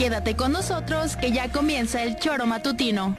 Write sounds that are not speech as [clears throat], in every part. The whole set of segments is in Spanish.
Quédate con nosotros que ya comienza el choro matutino.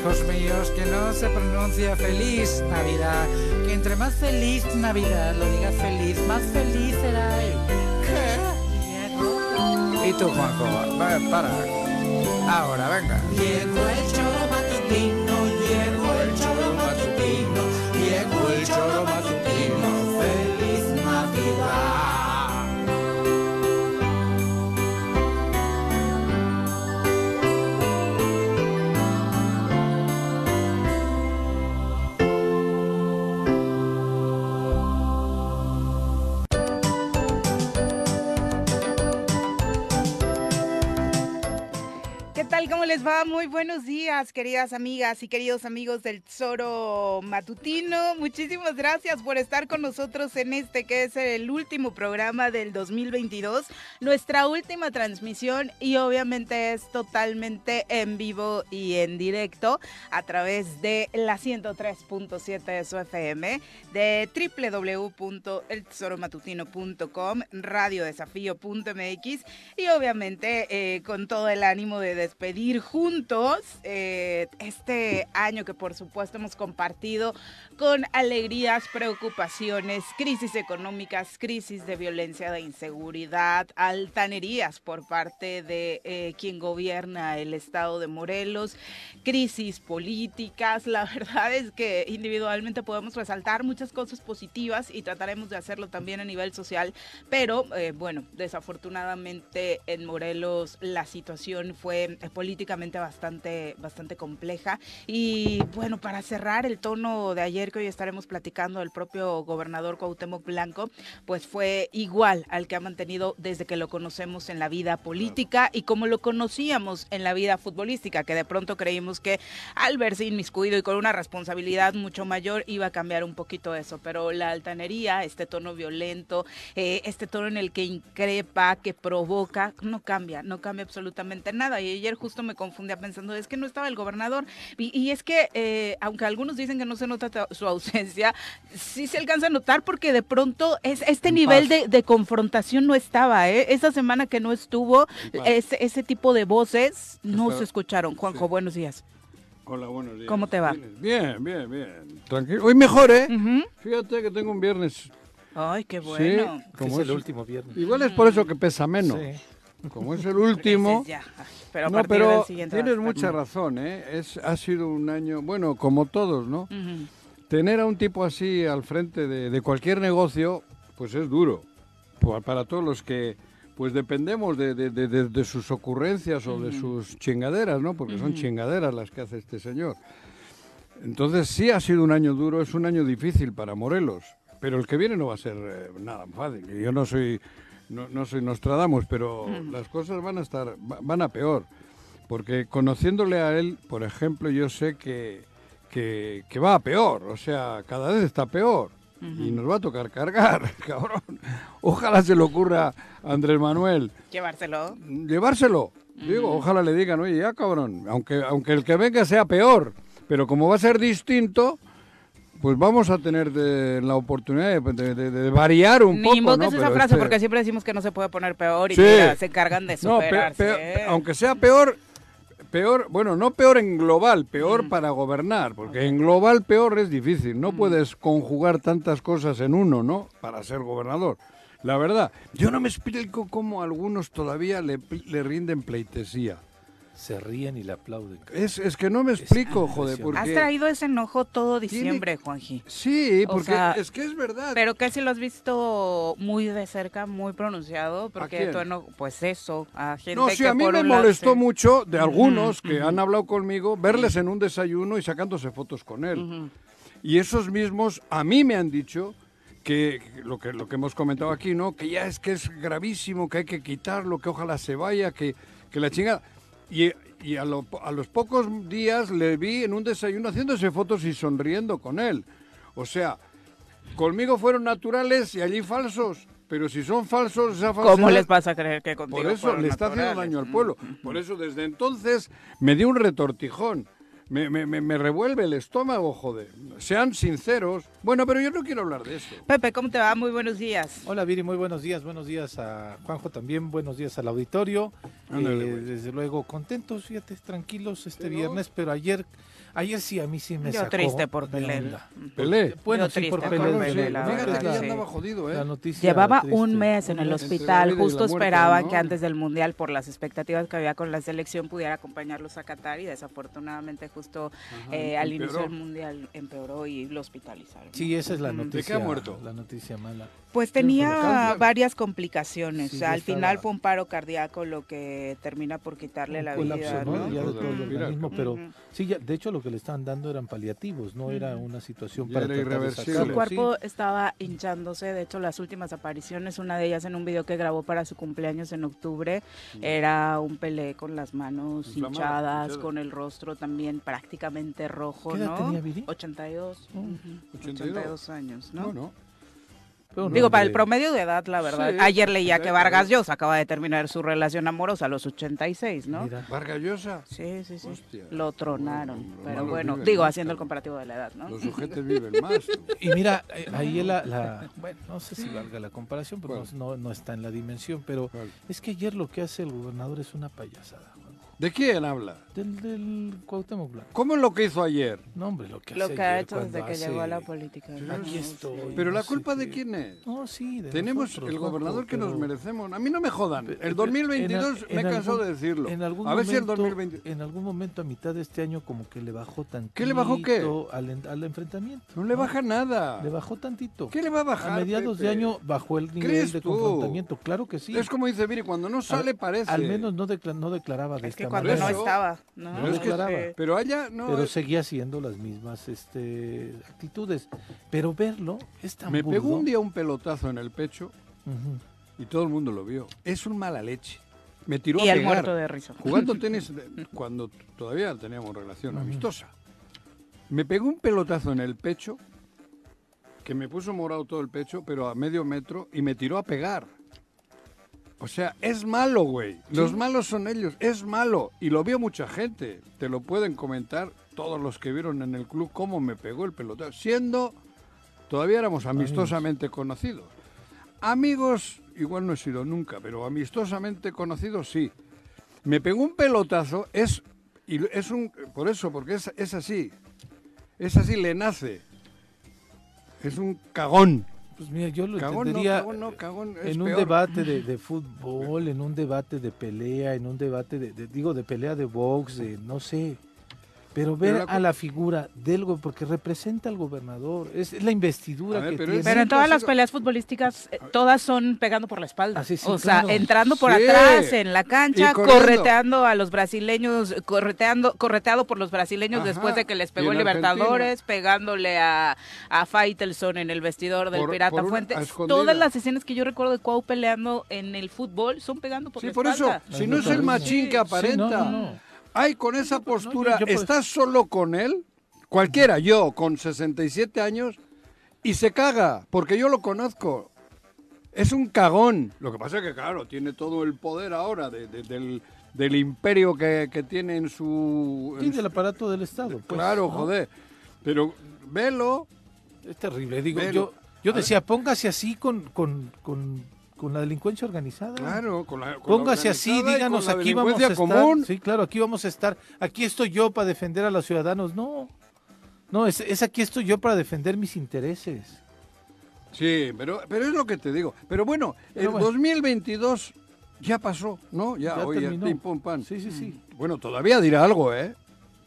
Hijos míos, que no se pronuncia feliz Navidad, que entre más feliz Navidad lo diga feliz, más feliz será él. ¿Qué? Y tú, Juanjo, va, para. Ahora, venga. Llegó el tal? ¿Cómo les va? Muy buenos días, queridas amigas y queridos amigos del Zoro Matutino. Muchísimas gracias por estar con nosotros en este que es el último programa del 2022, nuestra última transmisión y obviamente es totalmente en vivo y en directo a través de la 103.7 de su FM, de www.eltesoromatutino.com, radiodesafío.mx y obviamente eh, con todo el ánimo de despedir juntos eh, este año que por supuesto hemos compartido con alegrías, preocupaciones, crisis económicas, crisis de violencia, de inseguridad, altanerías por parte de eh, quien gobierna el estado de Morelos, crisis políticas. La [laughs] verdad es que individualmente podemos resaltar muchas cosas positivas y trataremos de hacerlo también a nivel social, pero eh, bueno, desafortunadamente en Morelos la situación fue eh, políticamente bastante, bastante compleja. Y bueno, para cerrar el tono de ayer que hoy estaremos platicando del propio gobernador Cuauhtémoc Blanco, pues fue igual al que ha mantenido desde que lo conocemos en la vida política y como lo conocíamos en la vida futbolística, que de pronto creímos que al verse inmiscuido y con una responsabilidad mucho mayor iba a cambiar un poquito eso, pero la altanería, este tono violento, eh, este tono en el que increpa, que provoca, no cambia, no cambia absolutamente nada. Y ayer justo me confundía pensando, es que no estaba el gobernador. Y, y es que, eh, aunque algunos dicen que no se nota ta- su ausencia, sí se alcanza a notar porque de pronto es, este nivel de, de confrontación no estaba. ¿eh? Esa semana que no estuvo, ese, ese tipo de voces no se escucharon. Juanjo, buenos días. Hola, buenos días. ¿Cómo te va? Bien, bien, bien. Tranquilo. Hoy mejor, ¿eh? Fíjate que tengo un viernes. Ay, qué Sí, bueno. como Es el último viernes. Igual es por eso que pesa menos. Como es el último. Ya, ay, pero a no, pero del tienes mucha razón, ¿eh? Es, ha sido un año, bueno, como todos, ¿no? Ujú. Tener a un tipo así al frente de, de cualquier negocio, pues es duro. Pa- Para todos los que, pues dependemos de, sus ocurrencias o de sus chingaderas, ¿no? Porque son chingaderas las que hace este señor. Entonces sí ha sido un año duro, es un año difícil para Morelos, pero el que viene no va a ser eh, nada fácil. Yo no soy, no, no soy Nostradamus, pero Mm. las cosas van a estar, va- van a peor. Porque conociéndole a él, por ejemplo, yo sé que, que, que va a peor, o sea, cada vez está peor. Y nos va a tocar cargar, [laughs] cabrón. Ojalá se le ocurra a Andrés Manuel Llevárselo. llevárselo. Digo, ojalá le digan, oye, ya cabrón, aunque, aunque el que venga sea peor, pero como va a ser distinto, pues vamos a tener de- la oportunidad de, de- de- de variar un Ni poco. invoques ¿no? esa Pero frase este- porque siempre decimos que no se puede poner peor y Sí. mira, se encargan de No, pe- superarse. pe- aunque sea peor, peor, bueno, no peor en global, peor para gobernar, porque en global peor es difícil, no puedes conjugar tantas cosas en uno, ¿no? Para ser gobernador. La verdad, yo no me explico cómo algunos todavía le, le rinden pleitesía. Se ríen y le aplauden. Es, es que no me explico, joder, porque... Has traído ese enojo todo diciembre, Juanji. Sí, O porque sea, es que es verdad. Pero que si lo has visto muy de cerca, muy pronunciado, porque quién? tú eno- pues eso, a gente No, sí, que a mí me molestó se- mucho de algunos que han hablado conmigo verles en un desayuno y sacándose fotos con él. Y esos mismos a mí me han dicho que que lo que lo que hemos comentado aquí, ¿no? Que ya es que es gravísimo, que hay que quitarlo, que ojalá se vaya, que, que la chingada. Y, y a, lo- a los pocos días le vi en un desayuno haciéndose fotos y sonriendo con él. O sea, conmigo fueron naturales y allí falsos. Pero si son falsos, esa ¿Cómo falsedad- les vas a creer que contigo por eso le está haciendo daño al pueblo. Por eso desde entonces me dio un retortijón. Me, me- me- me revuelve el estómago, joder. Sean sinceros. Bueno, pero yo no quiero hablar de eso. Pepe, ¿cómo te va? Muy buenos días. Hola Viri, muy buenos días, buenos días a Juanjo también, buenos días al auditorio. Ándale, Eh, desde luego contentos, fíjate, tranquilos este Pero- viernes, pero ayer, ayer sí a mí sí me Yo sacó triste por Pelé. Pelé. Bueno, Yo sí, por triste Pelé, que ya andaba jodido, ¿eh? La noticia Llevaba triste. un mes en el hospital, justo muerte, esperaban ¿no? que antes del Mundial, por las expectativas que había con la selección, pudiera acompañarlos a Qatar y desafortunadamente justo Ajá, eh, al inicio del Mundial empeoró y lo hospitalizaron. Sí, esa es la noticia. ¿De qué ha muerto? La noticia mala. Pues Pero tenía varias complicaciones. Sí, o sea, ya al estaba- final fue un paro cardíaco lo que termina por quitarle Un la colapso, vida. ¿no? ¿no? Ya de Ujú. todo el Ujú. organismo, pero sí, ya, de hecho lo que le estaban dando eran paliativos, no era una situación Ya para irreversible. Su cuerpo estaba hinchándose, de hecho las últimas apariciones, una de ellas en un video que grabó para su cumpleaños en octubre, era un Pelé con las manos hinchadas, hinchada. con el rostro también prácticamente rojo, ¿Qué edad ¿no? tenía, Viri? 82, Oh, ujú, 82. 82 años, ¿no? Bueno, Digo, para el promedio de edad, la verdad. Sí, Ayer leía que. Vargas Llosa acaba de terminar su relación amorosa a los 86, ¿no? Mira. Vargas Llosa. Sí, sí, sí. Hostia. Lo tronaron. Los pero bueno, digo, más, haciendo el comparativo de la edad, ¿no? Los sujetos viven más. [laughs] tú. Y mira, eh, ahí la, la- bueno, no sé si valga la comparación, pero ¿Cuál? no, no está en la dimensión, pero es que ayer lo que hace el gobernador es una payasada. ¿De quién habla? Del, del Cuauhtémoc Blanco. ¿Cómo es lo que hizo ayer? No, hombre, lo que Lo hace que ha hecho desde que hace- llegó a la política. Aquí estoy. Pero no la culpa de quién es? No, sí, de Tenemos nosotros, el gobernador que nos merecemos. A mí no me jodan. El pe- 2022 en al- me he en cansado de decirlo. En algún A ver si el momento- 2020... En algún momento a mitad de este año como que le bajó tantito. ¿Qué le bajó qué? Al, en- al enfrentamiento. No le baja nada. Le bajó tantito. ¿Qué le va a bajar? A mediados de año bajó el nivel ¿Crees de confrontamiento. Claro que sí. Es como dice Viri, cuando no sale parece. Al menos no, decla- no declaraba de Es esta cuando no estaba, ¿no? Pero es que-. Sí. Pero allá no. pero es- seguía haciendo las mismas este, actitudes. Pero verlo es tan Me pegó burdo. un día un pelotazo en el pecho y todo el mundo lo vio. Es un mala leche. Me tiró Y a el pegar. muerto de risa. Jugando [laughs] tenis cuando todavía teníamos relación amistosa. Me pegó un pelotazo en el pecho que me puso morado todo el pecho, pero a medio metro y me tiró a pegar. O sea, es malo, güey. Los malos son ellos. Es malo. Y lo vio mucha gente. Te lo pueden comentar todos los que vieron en el club cómo me pegó el pelotazo. Siendo, todavía éramos amistosamente conocidos. Amigos, igual no he sido nunca, pero amistosamente conocidos sí. Me pegó un pelotazo, es, y es un, por eso, porque es, es así. Es así, le nace. Es un cagón. Pues mira, yo lo Cagón no, entendería cagón no, cagón en un peor. debate de, de [laughs] fútbol, en un debate de pelea, en un debate de, de- digo, de pelea de box, de no sé. Pero ver Pero la a la figura del go- porque representa al gobernador, es, la investidura ver, que pero tiene. Pero en todas las peleas futbolísticas, eh, todas son pegando por la espalda. Ah, sí, sí, o sea, entrando por Sí. atrás en la cancha, correteando a los brasileños, correteando, correteado por los brasileños Ajá. después de que les pegó en el Libertadores, pegándole a, a Faitelson en el vestidor del Por- Pirata por escondidas. Todas las escenas que yo recuerdo de Cuau peleando en el fútbol son pegando por Sí, la por eso, espalda. si no es el machín que Sí, aparenta. no, no, no. Ay, con esa No, pues, no, postura, yo- yo pues- estás solo con él, cualquiera, yo con 67 años, y se caga, porque yo lo conozco. Es un cagón. Lo que pasa es que, claro, tiene todo el poder ahora de- de- del, del imperio que, que tiene en su... Sí, en del su- aparato del Estado. pues, claro, ¿no? joder. Pero velo, Es terrible. Digo, yo, yo decía, póngase así con, con, con, con la delincuencia organizada. claro, con la... con la Póngase así, díganos, con la aquí vamos a estar. común. Sí, claro, aquí vamos a estar. Aquí estoy yo para defender a los ciudadanos. No, no, es, es aquí estoy yo para defender mis intereses. Sí, pero, pero es lo que te digo. Pero bueno, Pero el bueno. 2022 ya pasó, ¿no? Ya, Ya hoy ya terminó. pim, pum, pam. Sí, sí, sí. Bueno, todavía dirá algo, ¿eh?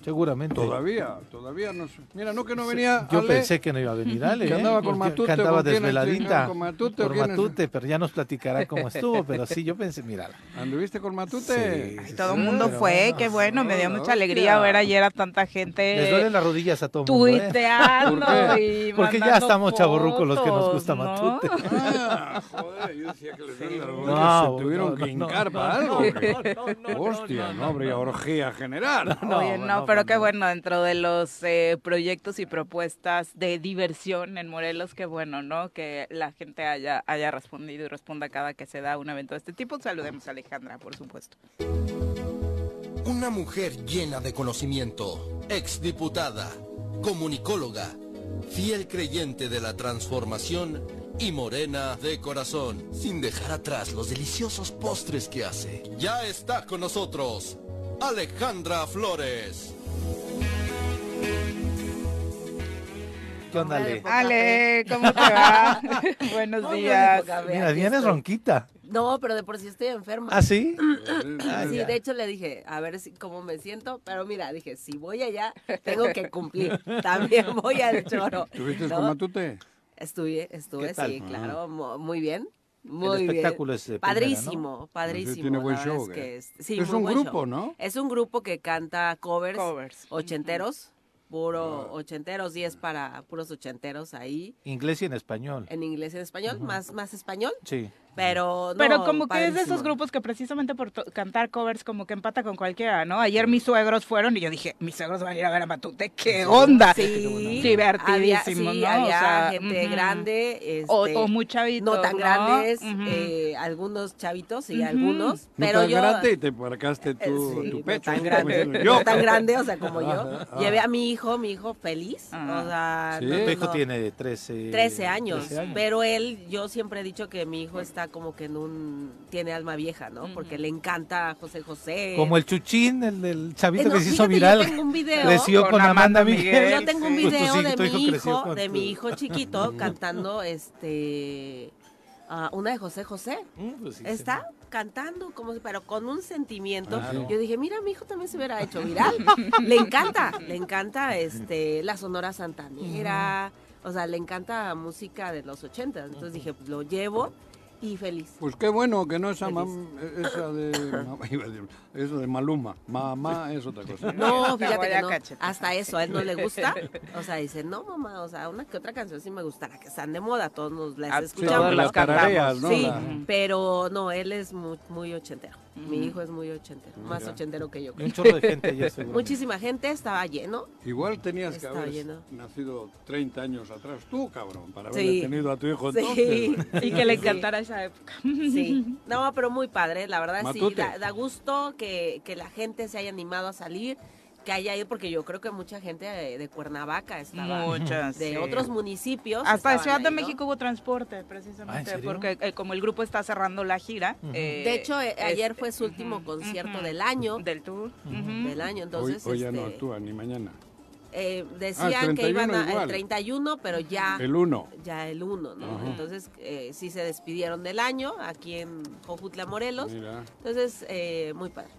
Seguramente. Todavía, todavía no sé. Mira, no que no venía Yo Ale, pensé que no iba a venir [laughs] Ale. Que ¿eh? andaba con Matute, Que andaba ¿con quién desveladita. ¿Con Matute Por? Matute, pero ya nos platicará cómo estuvo. Pero sí, yo pensé, mira. ¿Anduviste con Matute? Sí, Ay, sí, todo el sí, mundo fue, no, qué bueno, me dio no, mucha hostia. alegría ver ayer a tanta gente Les duelen las rodillas a todo el mundo. ¿eh? tuiteando ¿Por y Porque ya estamos chavorrucos los que nos gusta ¿no? Ah, Matute. joder, yo decía que les duele la No, rodilla, se tuvieron no, que hincar no, para no, algo. Hostia, no, habría orgía general. No, no, pero qué no. bueno, dentro de los eh, proyectos y propuestas de diversión en Morelos, qué bueno, ¿no? Que la gente haya, haya respondido y responda cada que se da un evento de este tipo. Saludemos a Alejandra, por supuesto. Una mujer llena de conocimiento, exdiputada, comunicóloga, fiel creyente de la transformación y morena de corazón, sin dejar atrás los deliciosos postres que hace. Ya está con nosotros, Alejandra Flores. ¿Qué onda, Ale? Ale, ¿cómo te va? [laughs] Buenos días. Mira, vienes estoy. ronquita. No, pero de por sí estoy enferma. ¿Ah, sí? [clears throat] Ah, sí, ya. de hecho le dije, a ver si, cómo me siento, pero mira, dije, si voy allá, tengo que cumplir. [laughs] También voy al choro. ¿Tuviste ¿no? con Matute? Estuve, estuve, ¿Qué tal? sí, Ah. claro, mu- muy bien. Muy El bien. espectáculo es de primera, Padrísimo, padrísimo. tiene buen show, es que es, sí, Es un buen grupo, show. ¿no? Es un grupo que canta covers, Covers. ochenteros, puro Ah. ochenteros, 10 para puros ochenteros ahí, Inglés y en español. en inglés y en español, más, más español, Sí. Pero no, Pero como que es de esos grupos que precisamente por to- cantar covers como que empata con cualquiera, ¿no? Ayer mis suegros fueron y yo dije, mis suegros van a ir a ver a Matute, ¿qué onda? Sí, Divertidísimo, había, sí, ¿no? O había sea, gente ujú. grande, O, este, o muy chavitos, no tan ¿no? grandes, Ujú. eh, algunos chavitos y Ujú. algunos, No pero tan yo grande y te marcaste eh, tu, sí, tu no pecho. tan como grande, no yo. tan grande, o sea, como yo, ah. llevé a mi hijo, mi hijo feliz, Ah. o sea, Sí. no, Tu no, hijo no. tiene 13, 13 años, 13 pero él, yo siempre he dicho que mi hijo está como que en un, tiene alma vieja, ¿no? Porque le encanta José José. Como el Chuchín, el del chavito Eh, no, que se hizo fíjate, yo viral. tengo un video Creció con con, Amanda Amanda Miguel. Miguel. Yo tengo un video de hijo mi hijo, con de mi hijo chiquito cantando este una de José José. Mm, pues sí, Está cantando como si- pero con un sentimiento. Claro. Yo dije, mira, mi hijo también se hubiera hecho viral. [laughs] le encanta, le encanta este la Sonora Santanera, o sea, le encanta música de los ochentas. Entonces dije, pues, lo llevo y feliz. Pues qué bueno que no esa, mam- esa de [coughs] eso de Maluma. Mamá es otra cosa. No, Te fíjate que a no. Hasta eso a él no le gusta. [laughs] O sea, dice, no, mamá, o sea, una que otra canción sí me gustará, que están de moda, todos nos las Ah, sí, Sí, escuchamos. todas porque las la tarareas, ¿no? Sí, La- pero no, él es muy, muy ochentero. Mi hijo es muy ochentero, más ochentero que yo. Creo. un chorro de gente ayer. [laughs] Muchísima gente, estaba lleno. Igual tenías que haber lleno. nacido 30 años atrás tú, cabrón, para haber Sí. tenido a tu hijo Sí. entonces. [laughs] Y que le Sí. encantara esa época. Sí, no, pero muy padre, la verdad sí, da, da gusto que, que la gente se haya animado a salir, que haya ido, porque yo creo que mucha gente de, de Cuernavaca estaba, Muchas. de sí. otros municipios. Hasta de Ciudad de. México hubo transporte, Ah, ¿en precisamente, serio? porque eh, como el grupo está cerrando la gira. Eh, De hecho, eh, ayer este, fue su último concierto del año. Del tour. Del año, Hoy, entonces hoy ya no este, actúa, ni mañana. eh, Ah, decían el que iban 31 a, el igual. 31, pero ya El 1. ya el 1, ¿no? Ajá. Entonces eh, sí se despidieron del año aquí en Jojutla, Morelos. Mira. Entonces, eh, muy padre.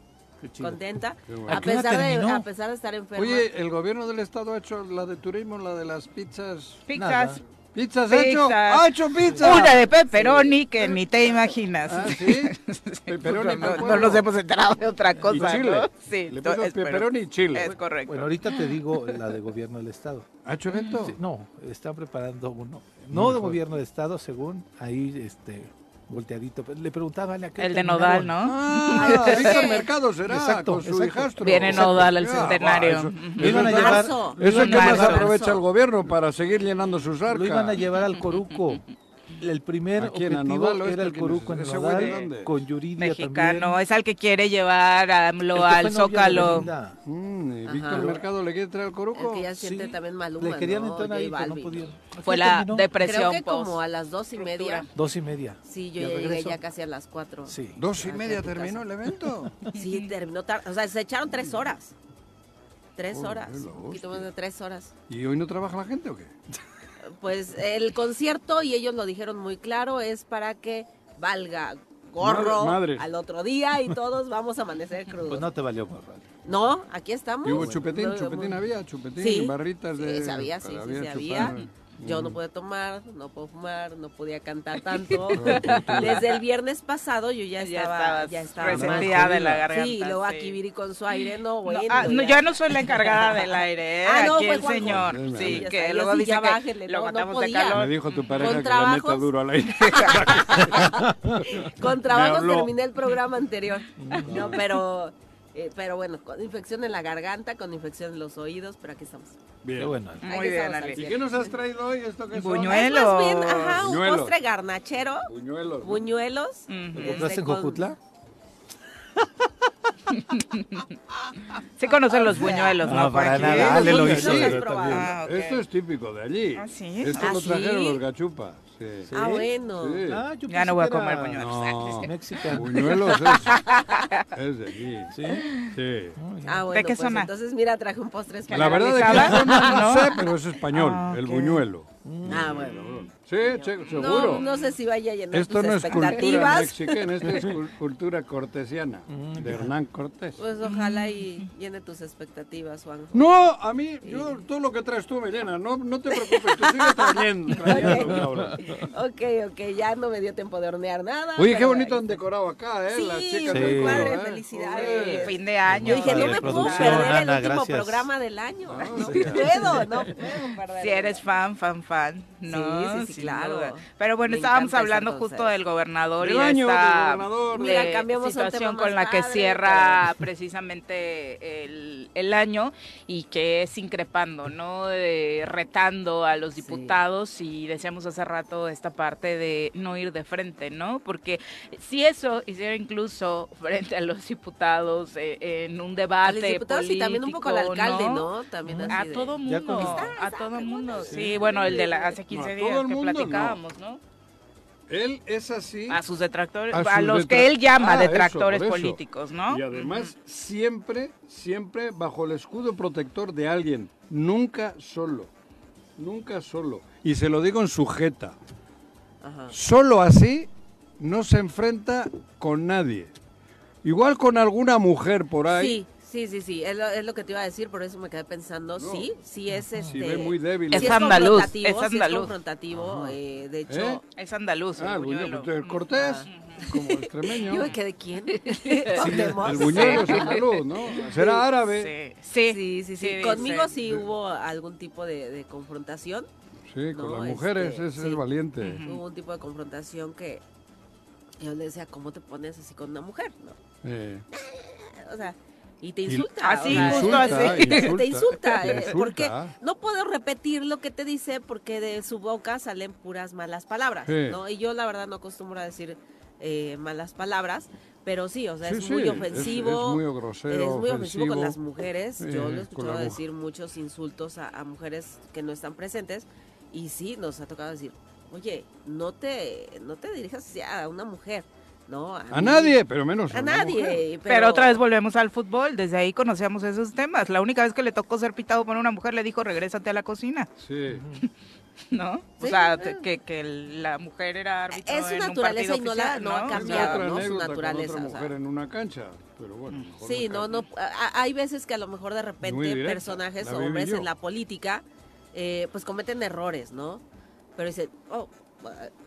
Contenta. Bueno. A ¿A qué hora pesar, de, a pesar de estar enferma. Oye, ¿el gobierno del estado ha hecho la de turismo, la de las pizzas? Pizzas. ¿Pizzas ha hecho? Pizzas. ¡Ha hecho pizza! Una de pepperoni que ni te imaginas. Ah, ¿sí? [laughs] Pepperoni no, no nos hemos enterado de otra cosa. Y chile. ¿no? Sí, Le puso pepperoni y chile. Es correcto. Bueno, ahorita te digo la de gobierno del estado. ¿Ha hecho evento? Sí, no, está preparando uno. No de Mejor. gobierno del estado, según ahí, este, volteadito. Le preguntaba a ¿a qué hora El de terminaron? Nodal, ¿no? Ah, [laughs] Víctor Mercado será, Exacto, con su exacto. hijastro. Viene Nodal al Ya, centenario. va, eso- iban a eso es- llevar, Eso que más aprovecha el gobierno para seguir llenando sus arcas. lo iban a llevar al Coruco. [laughs] El primer ¿A quién? ¿A objetivo Nodal era el? Coruco en ¿Ese güey de Nodal, dónde? con Yuridia Mexicano, también. es al que quiere llevar a El que lo fue al Zócalo. Mm, ¿y Ajá. Víctor Mercado le quiere traer al el coruco? que ya siente Sí, también Maluma, Le querían ¿no? entrar ahí, pero no pudieron. Fue ¿A qué la terminó? depresión Creo que post. como a las dos y media. Dos y media. Sí, yo ¿Y al llegué regreso? ya casi a las cuatro. Sí. ¿Dos y media terminó el evento? [laughs] Sí, terminó tarde. O sea, se echaron tres horas. Tres horas. Un poquito más de tres horas. ¿Y hoy no trabaja la gente o qué? Pues el concierto, y ellos lo dijeron muy claro, es para que valga gorro al otro día y todos vamos a amanecer [laughs] crudos. Pues no te valió gorro. No, aquí estamos. ¿Y hubo chupetín? No, ¿Chupetín no. había? ¿Chupetín? Sí, ¿Barritas de...? Sí, sabía, sí, sí, había sí, chupar, había. ¿No? Yo no Mm. pude tomar, no puedo fumar, no podía cantar [laughs] tanto. [laughs] Desde el viernes pasado yo ya estaba, ya estaba resentida de la garganta, Sí, luego sí. aquí Viri con su aire, no, No, bueno. ah, no, ya. yo no soy la encargada del aire, ¿eh? Ah, no, Aquí fue el Juanjo. señor. Sí, que está, luego dice ya que lo no, no matamos de podía. Me calor. dijo tu pareja Con que la meta trabajos. duro al [laughs] aire. Con trabajos terminé el programa anterior. No, pero, eh, pero bueno, con infección en la garganta, con infección en los oídos, pero aquí estamos. Bien. Qué bueno. Aquí Muy bien, Ale. ¿Y qué nos has traído hoy? ¿Esto que son? Buñuelos. Es más bien, ajá, un Buñuelos. postre garnachero, Buñuelos. buñuelos. ¿Lo este, compraste en con- Jojutla? Sí [laughs] conocen los buñuelos, ¿no? No, para nada. Ale lo ¿Dónde hizo. también. Ah, ok. Esto es típico de allí. ¿Ah, sí? Esto ¿Ah, lo trajeron sí? los gachupas. Sí. Ah, bueno. Sí. Ah, yo Ya no voy a comer buñuelos. No, [laughs] Mexican. buñuelos es, es de allí. [laughs] ¿Sí? Sí. Ah, bueno, qué pues zona? entonces mira, traje un postre español. La verdad es que no, sé, pero es español, Ah, el buñuelo. Ah, bueno. Sí, che- seguro. No, no sé si vaya a llenar Esto tus no es cultura mexicana, esto es cul- [laughs] cultura cortesiana, de Hernán Cortés. Pues ojalá y llene tus expectativas, Juanjo. No, a mí, yo, todo lo que traes tú me llena, no, no te preocupes, tú sigues trayendo, [laughs] trayendo, cabrón. Ok, ok, ya no me dio tiempo de hornear nada. Oye, qué bonito han decorado acá, ¿eh? Sí, Las chicas muy del padre, ¿eh? felicidades. Fin de año. Yo dije, no me puedo perder el Ana, último gracias. programa del año. Ah, no sí. puedo, no puedo perder. Si eres fan, fan, fan. No, Sí, sí, claro. duda. Pero bueno, Me estábamos hablando justo del gobernador Del y año del esta gobernador. Mira, eh, cambiamos a situación con la que cierra precisamente el, el año y que es increpando, ¿no? De- retando a los Sí. diputados y decíamos hace rato esta parte de no ir de frente, ¿no? Porque si eso hiciera incluso frente a los diputados eh, en un A debate los diputados y también un poco al político, alcalde, ¿no? También A así de- todo mundo, a todo mundo. Sí, bueno, el de la, hace 15 No, a días que mundo, platicábamos, ¿no? Él es así. A sus detractores, A los detra- que él llama Ah, detractores eso. políticos, ¿no? Y además, siempre, siempre bajo el escudo protector de alguien. Nunca solo. Nunca solo. Y se lo digo en sujeta. Ajá. Solo así no se enfrenta con nadie. Igual con alguna mujer por ahí. Sí, sí, sí, sí, es lo, es lo que te iba a decir, por eso me quedé pensando, No. sí, sí es este... Si ve muy débil. Es sí andaluz, confrontativo, es sí andaluz. confrontativo, eh, de hecho... ¿Eh? Es andaluz, el Ah, el buñuelo. buñuelo. El Cortés, como extremeño. [laughs] Yo me quedé, ¿quién? [laughs] El buñuelo es andaluz, ¿no? Será árabe. Sí, sí, Sí, sí, sí. sí, Conmigo sí. sí hubo algún tipo de, de confrontación. Sí, con No, las mujeres este, es, sí. es valiente. Hubo un tipo de confrontación que yo le decía, ¿cómo te pones así con una mujer? ¿no? Eh, [laughs] O sea, y te insulta. así, o sea, justo insulta, así. insulta, [laughs] te insulta, eh, insulta. porque no puedo repetir lo que te dice porque de su boca salen puras malas palabras, Sí. ¿no? Y yo la verdad no acostumbro a decir eh, malas palabras, pero sí, o sea, Sí, es sí, muy ofensivo. es muy grosero, es muy ofensivo con las mujeres. Yo lo he escuchado decir muchos insultos a, a mujeres que no están presentes y sí, nos ha tocado decir, oye, no te, no te dirijas a una mujer, ¿no? A mí- nadie, pero menos a, nadie. Pero... otra vez volvemos al fútbol, desde ahí conocíamos esos temas. La única vez que le tocó ser pitado por una mujer le dijo, regrésate a la cocina, Sí. [laughs] ¿no? o sea, que, que la mujer era árbitro Es su en un naturaleza partido y no la- no ha O sea, cambiado. ¿no? Su naturaleza, Con o otra sea. mujer en una cancha, pero bueno. mejor Sí, no, no, hay veces que a lo mejor de repente personajes o hombres yo. en la política eh, pues cometen errores, ¿no? Pero dicen, oh,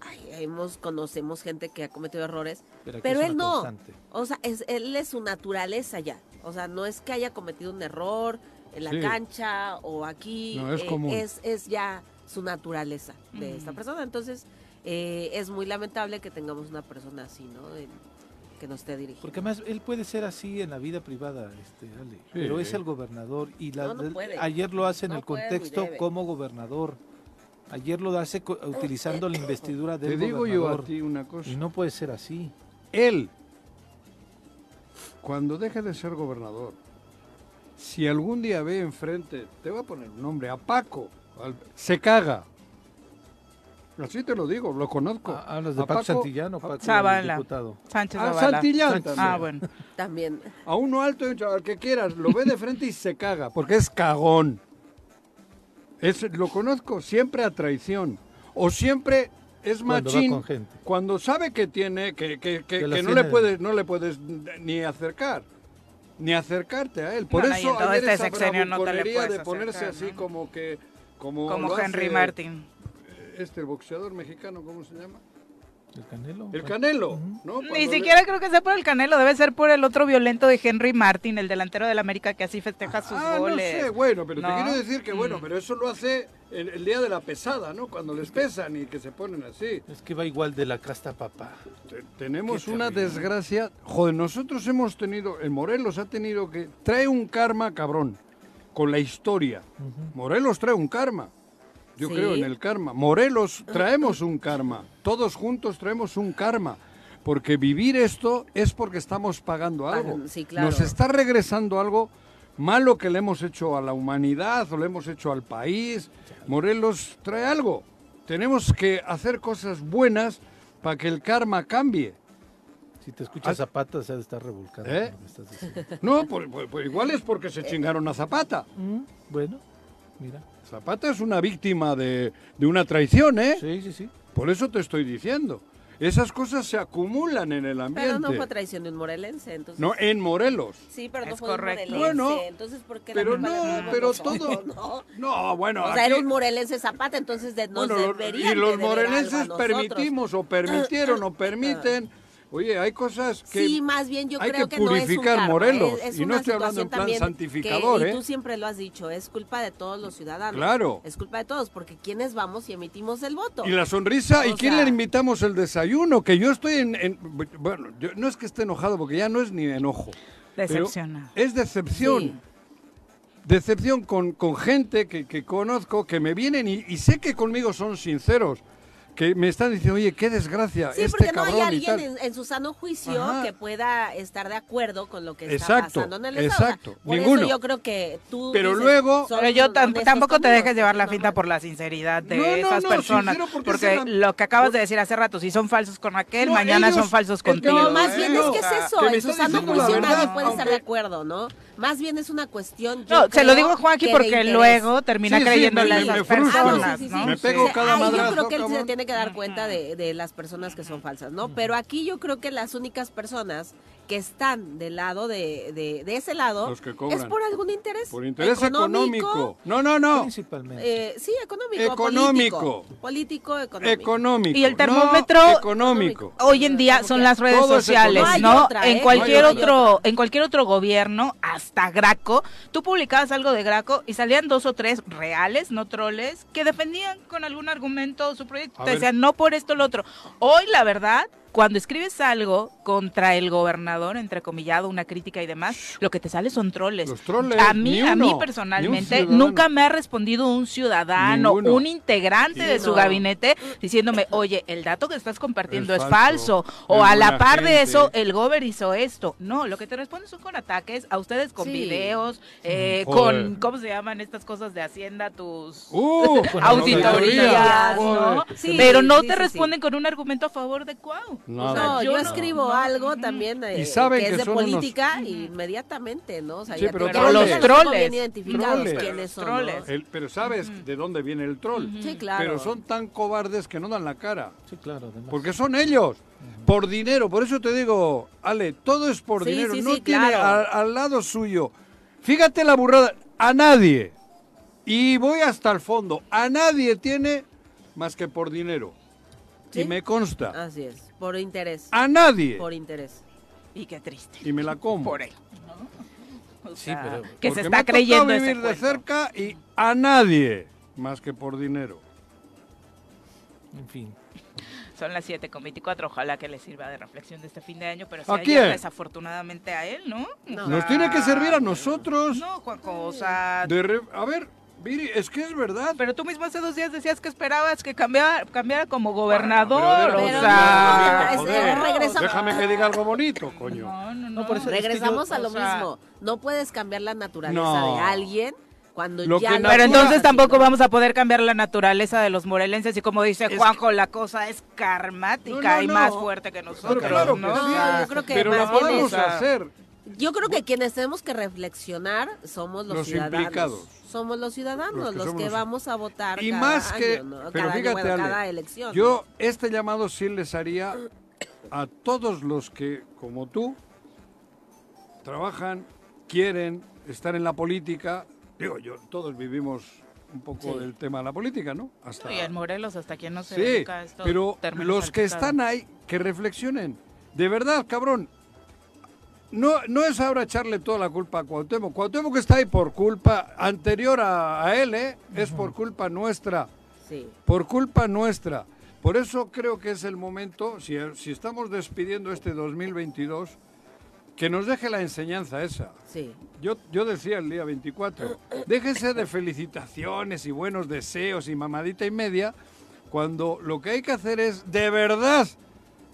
ay, hemos, conocemos gente que ha cometido errores, Pero, él no. constante. O sea, es, él es su naturaleza ya. O sea, no es que haya cometido un error en la Sí. cancha o aquí. No, es común. es, es ya su naturaleza de esta Mm. persona. Entonces, eh, es muy lamentable que tengamos una persona así, ¿no? En- que nos esté dirigiendo. Porque además él puede ser así en la vida privada, este, Ale, pero es el gobernador y la- No, no puede. ayer lo hace en No el puede contexto como gobernador. Ayer lo hace co- utilizando la investidura del Te digo yo a ti una cosa. Y no puede ser así. Él, cuando deje de ser gobernador, si algún día ve enfrente, te voy a poner un nombre, a Paco, al- se caga. Así te lo digo, lo conozco. Ah, Hablas de A Paco Santillano, Paco Zavala. diputado. Sánchez A Zavala. Santillán Sánchez. también. Ah, bueno. También. A uno alto y un chaval que quieras, lo ve de frente y se caga, porque es cagón. Es, lo conozco siempre a traición. O siempre es machín con gente. cuando sabe que tiene, que, que, que- Que no, le puedes, no le puedes ni acercar, ni acercarte a él. Por Bueno, eso ayer este esa sexenio no te le de ponerse acercar, así ¿no? como que... Como, Como Henry hace, Martin. Este, el boxeador mexicano, ¿cómo se llama? El Canelo. El Canelo, ¿no? Ni le- siquiera creo que sea por el Canelo, debe ser por el otro violento de Henry Martin, el delantero del América que así festeja sus Ah, goles. no sé, bueno, pero ¿No? te quiero decir que, bueno, Mm. pero eso lo hace el, el día de la pesada, ¿no? Cuando les pesan y que se ponen así. Es que va igual de la casta papá. Te- Tenemos Qué una terrible. desgracia. Joder, nosotros hemos tenido, el Morelos ha tenido que, trae un karma cabrón, con la historia. Morelos trae un karma. Yo Sí. creo en el karma. Morelos traemos un karma. Todos juntos traemos un karma. Porque vivir esto es porque estamos pagando algo. Sí, claro. Nos está regresando algo malo que le hemos hecho a la humanidad o le hemos hecho al país. Morelos trae algo. Tenemos que hacer cosas buenas para que el karma cambie. Si te escuchas Zapata, se ha de estar revolcando. ¿Eh? No, por igual es porque se chingaron a Zapata. Mm, Bueno, mira. Zapata es una víctima de, de una traición, ¿eh? Sí, sí, sí. Por eso te estoy diciendo. Esas cosas se acumulan en el ambiente. Pero no fue traición de un morelense, entonces. No, en Morelos. Sí, pero no Es fue un correcto. morelense. Bueno, entonces, ¿por qué Pero no, pero todo. [laughs] no? No, bueno. O sea, era aquí- un morelense Zapata, entonces de, nos bueno, deberían y los de morelenses permitimos o permitieron o [clears throat] permiten. Oye, hay cosas que sí, más bien yo hay creo que que, no es un purificar Morelos. es- es y no estoy hablando en plan santificador, que, ¿eh? Y tú siempre lo has dicho, es culpa de todos los ciudadanos. Claro. Es culpa de todos, porque ¿quiénes vamos y emitimos el voto? Y la sonrisa, ¿y quién le invitamos el desayuno? Que yo estoy en... en- bueno, yo, no es que esté enojado, porque ya no es ni enojo. Decepcionado. Es decepción. Sí. Decepción con, con gente que, que conozco, que me vienen y, y sé que conmigo son sinceros, que me están diciendo, oye, qué desgracia, Sí, este porque no hay cabrón y alguien tal. en, en su sano juicio Ajá. que pueda estar de acuerdo con lo que está Exacto, pasando en el Estado. Exacto, por ninguno. eso yo creo que tú Pero dices, luego- Pero yo tampoco te dejes llevar la finta por la sinceridad de No, no, esas no, personas. porque porque serán- lo que acabas de decir hace rato, si son falsos con aquel, No, mañana ellos- son falsos contigo. No, más bien es que es eso, en su sano juicio nadie puede estar de acuerdo, ¿no? Más bien es una cuestión, yo No, se lo digo a Joaquín porque luego termina Sí, sí, creyéndole me- a me- esas me frustra. personas, Ah, no, sí, sí, ¿no? sí. Me pego cada ahí madrazo, yo creo que él se tiene que dar cuenta de, de las personas que son falsas, ¿no? Pero aquí yo creo que las únicas personas que están del lado de, de, de ese lado Los que cobran. es por algún interés. Por interés económico. No, no, no. Principalmente. Eh, sí, económico. Económico. Político, político, económico. Económico. Y el no termómetro- económico. Hoy en día son las redes Todo sociales. ¿no? No otra, en ¿eh? cualquier No otro, en cualquier otro gobierno, hasta Graco, tú publicabas algo de Graco y salían dos o tres reales, no troles, que defendían con algún argumento su proyecto. A Te ver. decían no por esto o lo otro. Hoy la verdad cuando escribes algo contra el gobernador, entrecomillado, una crítica y demás, lo que te sale son troles. Los troles, a mí, ni a mí personalmente, nunca me ha respondido un ciudadano, Ninguno. un integrante de su gabinete, diciéndome, oye, el dato que estás compartiendo Es es, falso, falso. O es a la par de eso, el gober hizo esto. No, lo que te responden son con ataques, a ustedes con Sí. videos, eh, Joder. con, ¿cómo se llaman estas cosas de Hacienda? Tus Uh, [laughs] auditorías. ¿no? Sí, Pero no sí, te sí, responden con un argumento a favor de Cuau. No, yo escribo no. algo también eh, Y saben que es que de son unos- política inmediatamente, ¿no? O sea, Sí, ya pero ya Los troles. bien identificados Troles. quiénes son, Troles. ¿no? El- pero sabes de dónde viene el troll. Sí, claro. Pero son tan cobardes que no dan la cara. Sí, claro. además. Porque son ellos. Por dinero. Por eso te digo, Ale, todo es por Sí, dinero. sí, no sí, tiene claro. al, al lado suyo. Fíjate la burrada. A nadie. Y voy hasta el fondo. A nadie tiene más que por dinero. ¿Sí? Y me consta. Así es, por interés. A nadie. Por interés. Y qué triste. Y me la como. Por él. ¿no? O Sí, sea, pero- que se me está ha tocado creyendo ese vivir de cerca y a nadie más que por dinero. En fin. Son las 7 con 24, ojalá que le sirva de reflexión de este fin de año, pero si ¿A ayer quién? desafortunadamente a él, ¿no? Nos tiene que servir a nosotros. No, Juanjo, o sea, De re- A ver, Viri, es que es verdad. pero tú mismo hace dos días decías que esperabas que cambiara, cambiara como gobernador, Pero o sea... no, es- regresamos. Déjame que diga algo bonito, coño. No, no, no. No, por eso- es que Regresamos yo- a lo o sea, mismo. No puedes cambiar la naturaleza No. de alguien cuando Lo ya lo Pero entonces tampoco vamos a poder cambiar la naturaleza de los morelenses y como dice Es Juanjo, la cosa es karmática No, no, y más fuerte que nosotros, Pero claro que ¿no? sí. No, yo creo que Pero la es- hacer. Yo creo que quienes tenemos que reflexionar somos los, Los ciudadanos. implicados. Somos los ciudadanos, Los los que vamos a votar Y cada más que, año, ¿no? pero cada, año, fíjate, bueno, Ale, cada elección. yo este llamado sí les haría a todos los que, como tú, trabajan, quieren estar en la política. Digo, yo, todos vivimos un poco Sí. del tema de la política, ¿no? Hasta... Y en Morelos, hasta quien no se Sí, dedica a esto. pero los que están ahí, que reflexionen. De verdad, cabrón. No, no es ahora echarle toda la culpa a Cuauhtémoc. Cuauhtémoc está ahí por culpa anterior a, a él, ¿eh? Es por culpa nuestra. Sí. Por culpa nuestra. Por eso creo que es el momento, si, si estamos despidiendo este 2022, que nos deje la enseñanza esa. Sí. Yo, yo decía el día 24, déjese de felicitaciones y buenos deseos y mamadita y media, cuando lo que hay que hacer es de verdad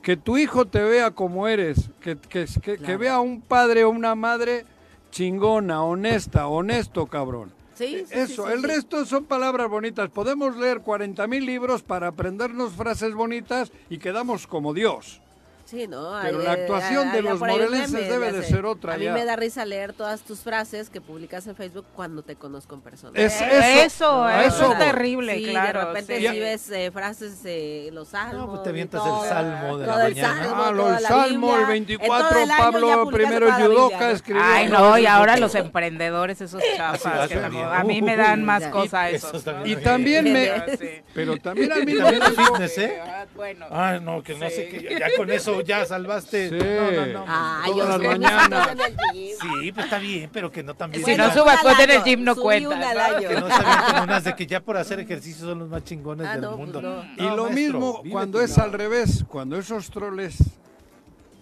que tu hijo te vea como eres, que, que, que- vea un padre o una madre chingona, honesta, honesto, cabrón. Sí, sí, Eso, sí, el resto son palabras bonitas. Podemos leer 40.000 libros para aprendernos frases bonitas y quedamos como Dios. Sí, ¿no? Pero Hay- la actuación de hay- los morelenses debe de de ser otra A mí ya. me da risa leer todas tus frases que publicas en Facebook cuando te conozco en persona. Es- Eh, eso, eso, a eso eso es terrible, Sí, claro. de repente sí. si ves eh, frases, eh, los salmos. No, pues te todo, el salmo de la el mañana. salmo, Ah, lo la Salmo, Biblia. el En 24, todo el año ya Pablo primero Yudoka escribió. Ay, No, y ahora los emprendedores, esos Ah, que ah, sí. a mí me dan más cosas también. Y también me... [laughs] Pero también al mismo También el ¿eh? Ah, Bueno. Ay, no, que no sé qué. Ya con eso ya salvaste. Sí. No, no, no. Ay, Todas las Oscar, mañanas. [laughs] en el gym. Sí, pues está bien, pero que no también. Si Bueno, no subas cuenta en el gym no cuenta. Que no se [laughs] unas de que ya por hacer ejercicio son los más chingones Ah, del no, pues mundo. no. Y No, lo maestro, mismo cuando es al revés, cuando esos troles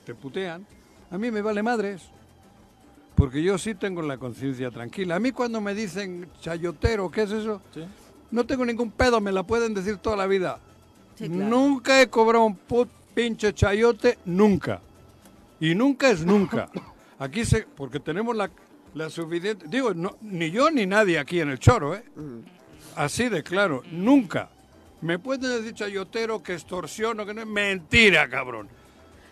te putean, a mí me vale madres. Porque yo sí tengo la conciencia tranquila. A mí cuando me dicen chayotero, ¿qué es eso? Sí. No tengo ningún pedo, me la pueden decir toda la vida. Sí, claro. Nunca he cobrado un put pinche chayote, nunca. Y nunca es nunca. [laughs] Aquí se, porque tenemos la, la suficiente, digo, no, ni yo ni nadie aquí en el choro, ¿eh? Así de claro, nunca. Me pueden decir chayotero que extorsiono, que no es mentira, cabrón.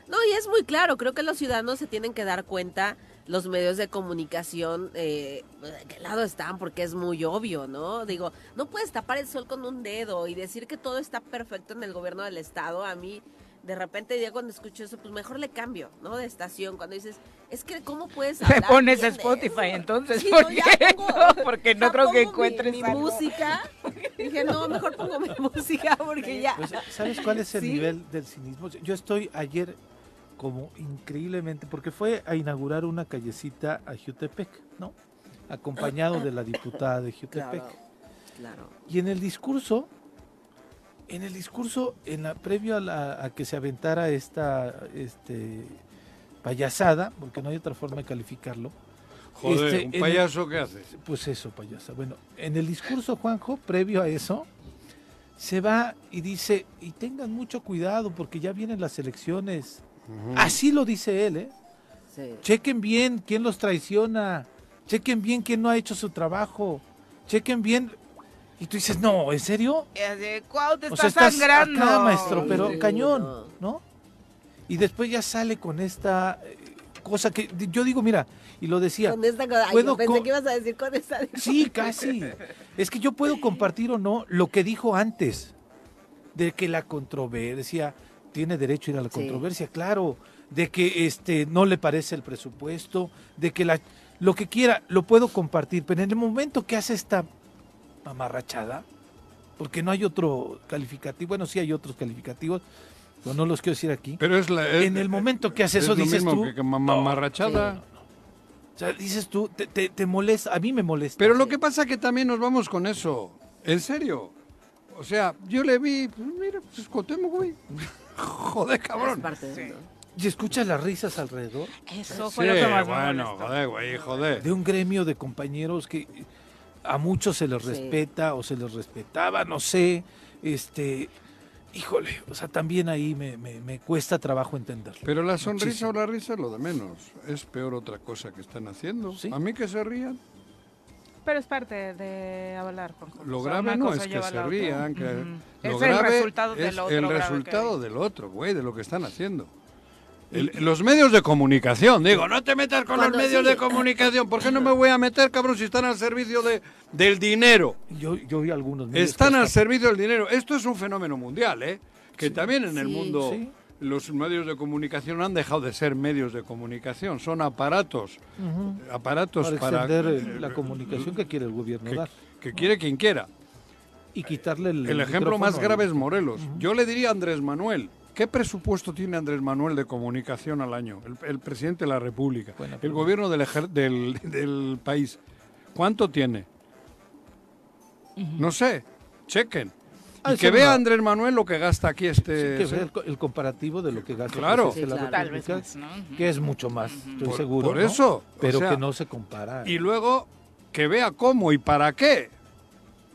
No, y es muy claro, creo que los ciudadanos se tienen que dar cuenta, los medios de comunicación, eh, de qué lado están, porque es muy obvio, ¿no? Digo, no puedes tapar el sol con un dedo y decir que todo está perfecto en el gobierno del Estado. A mí, de repente, ya cuando escucho eso, pues mejor le cambio, ¿no? De estación, cuando dices, es que, ¿cómo puedes [laughs] Le hablar pones Spotify, entonces, Sí, ¿por no, qué? pongo- [laughs] No, porque no creo que mi- encuentres mi, algo. música. Dije, no, mejor pongo mi [laughs] música porque ya. Pues, ¿Sabes cuál es el Sí. nivel del cinismo? Yo estoy ayer como increíblemente, porque fue a inaugurar una callecita a Jutepec, ¿no? Acompañado de la diputada de Jutepec. Claro, claro. Y en el discurso, en el discurso, en la, previo a, la- a que se aventara esta este, payasada, porque no hay otra forma de calificarlo, Joder, Este, ¿un en- payaso qué hace? pues eso, payasa. Bueno, en el discurso, Juanjo, previo a eso, se va y dice, y tengan mucho cuidado porque ya vienen las elecciones. Así lo dice él, ¿eh? Sí. Chequen bien quién los traiciona, chequen bien quién no ha hecho su trabajo, chequen bien... Y tú dices, no, ¿en serio? Cuau, te O está sea, estás sangrando. acá, maestro, pero Sí, cañón, no. Y después ya sale con esta eh, cosa que yo digo, mira, y lo decía, Con esta cosa, ay, puedo yo pensé que ibas a decir con esta. Sí, casi. Es que yo puedo compartir o no lo que dijo antes, de que la controversia, tiene derecho a ir a la Sí. controversia, claro, de que este no le parece el presupuesto, de que la lo que quiera, lo puedo compartir, pero en el momento que hace esta mamarrachada, porque no hay otro calificativo, bueno, sí hay otros calificativos, pero no los quiero decir aquí. Pero es la... es- en el momento que hace es eso, lo dices mismo tú, que, que mamarrachada. sí. o sea, dices tú, te, te- te molesta, a mí me molesta. Pero lo que pasa que también nos vamos con eso. En serio. O sea, yo le vi, pues mira, pues escotemos, güey. [laughs] Joder, Es cabrón. parte de Sí. eso. ¿Y escuchas las risas alrededor? Eso Sí, fue lo que más me bueno, molestó. joder, güey, joder. De un gremio de compañeros que a muchos se les Sí. respeta o se les respetaba, no sé. Este, híjole, o sea, también ahí me, me- me cuesta trabajo entenderlo. Pero la sonrisa Muchísimo. o la risa es lo de menos. Es peor otra cosa que están haciendo. Sí. A mí que se rían. Pero es parte de hablar, Juanjo. Lo O sea, grave no es que se rían. Que. Lo Es el resultado es del otro. el resultado del otro, güey, de lo que están haciendo. El- los medios de comunicación, digo, no te metas con Cuando los medios de comunicación. ¿Por qué no me voy a meter, cabrón, si están al servicio de, del dinero? Yo, yo vi algunos medios Están al servicio del dinero. Esto es un fenómeno mundial, ¿eh? Que también en el mundo Sí. los medios de comunicación han dejado de ser medios de comunicación. Son aparatos, aparatos para para, extender eh, la comunicación que quiere el gobierno que, dar que quiere quien quiera. y quitarle el, El ejemplo más grave es Morelos. Yo le diría a Andrés Manuel. ¿Qué presupuesto tiene Andrés Manuel de comunicación al año? El, el presidente de la República, Buena el pregunta. gobierno del, ejer- del, del país. ¿Cuánto tiene? No sé. Chequen. Ah, Y que vea no. Andrés Manuel lo que gasta aquí Sí, este... que vea el, co- el comparativo de lo que gasta Claro. de Sí, la claro. Tal vez República, más, ¿no? que es mucho más, estoy Por- seguro. por ¿no? eso, o Pero sea, que no se compara. Y luego que vea cómo y para qué.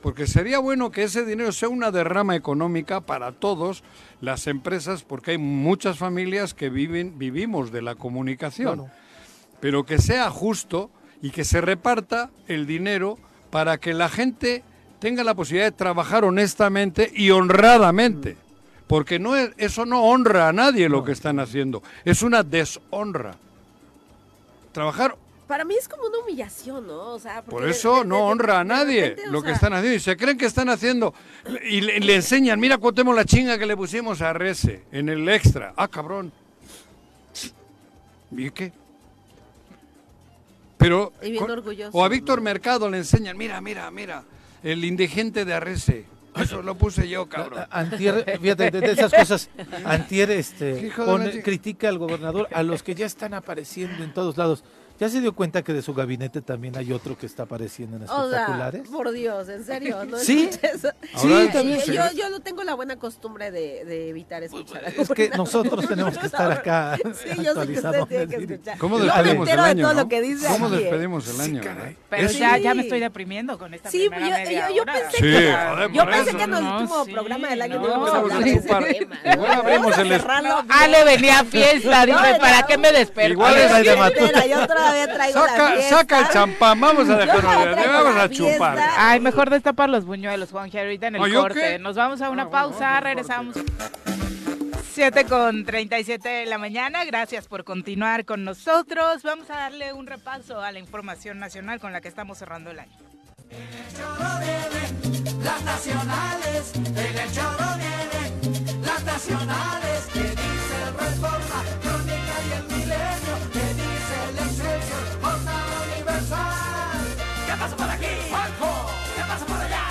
Porque sería bueno que ese dinero sea una derrama económica para todos las empresas, porque hay muchas familias que viven, vivimos de la comunicación. Pero que sea justo y que se reparta el dinero para que la gente tenga la posibilidad de trabajar honestamente y honradamente. Porque no es- eso no honra a nadie lo que están haciendo, es una deshonra. Trabajar Para mí es como una humillación, ¿no? O sea, porque por eso de- no de- honra a nadie repente, lo que están haciendo. Y se creen que están haciendo. Y le, le enseñan, mira, contemos la chinga que le pusimos a Rece en el extra. Ah, cabrón. ¿Y qué? Pero. Y bien con- orgulloso, o a Víctor ¿no? Mercado le enseñan, mira, mira, mira. El indigente de Arrece. Eso lo puse yo, [laughs] cabrón. Antier, fíjate, de, de esas cosas, Antier este, pone- critica al gobernador a los que ya están apareciendo en todos lados. ¿Ya se dio cuenta que de su gabinete también hay otro que está apareciendo en O sea, espectaculares? por Dios, en serio, ¿no? Sí. eso. Sí, también. Yo, sí. yo, yo no tengo la buena costumbre de, de evitar escuchar. Es que nosotros tenemos que estar acá Sí, yo sé que usted tiene que escuchar. ¿Cómo Yo me despedimos el entero de año? todo no? lo que dice ¿Cómo aquí, ¿eh? despedimos el año? caray. Pero Sí. ya, ya me estoy deprimiendo con esta Sí, primera yo, media yo, yo hora. pensé Sí, que, joder, yo pensé eso. que en el último programa del año no. no íbamos a hablar de ese tema. Igual abrimos el. Ale venía a fiesta, no, ¿para qué me desperté? Igual es- Ay, de todavía traigo la Saca, fiesta. saca el champán, vamos a Yo dejarnos todavía de traigo vamos a chupar. Ay, mejor destapar los buñuelos, Juan ahorita en el ¿Ah, yo corte. qué? Nos vamos a una Ah, pausa, regresamos. 7 con 37 de la mañana, gracias por continuar con nosotros. Vamos a darle un repaso a la información nacional con la que estamos cerrando el año. Las nacionales, en el choro vienen las nacionales, que dice el Reforma, pasa por aquí? Juanjo, ¿qué pasa por allá?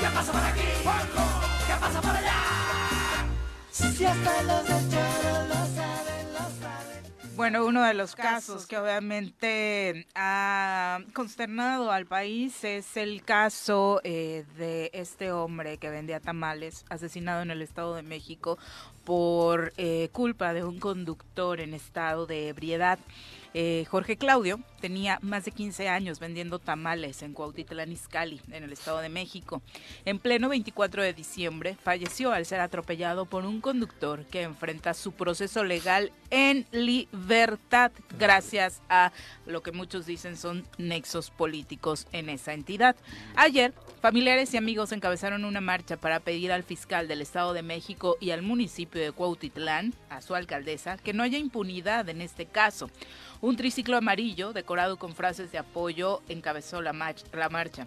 ¿Qué pasa por aquí? Juanjo, ¿qué pasa por allá? Si hasta los del choro lo saben, lo saben. Bueno, uno de los casos que obviamente ha consternado al país es el caso eh, de este hombre que vendía tamales, asesinado en el Estado de México por eh, culpa de un conductor en estado de ebriedad. Eh, Jorge Claudio tenía más de 15 años vendiendo tamales en Cuautitlán Izcalli, en el Estado de México. En pleno 24 de diciembre falleció al ser atropellado por un conductor que enfrenta su proceso legal en libertad gracias a lo que muchos dicen son nexos políticos en esa entidad. Ayer, familiares y amigos encabezaron una marcha para pedir al fiscal del Estado de México y al municipio de Cuautitlán, a su alcaldesa, que no haya impunidad en este caso. Un triciclo amarillo decorado con frases de apoyo encabezó la, la marcha.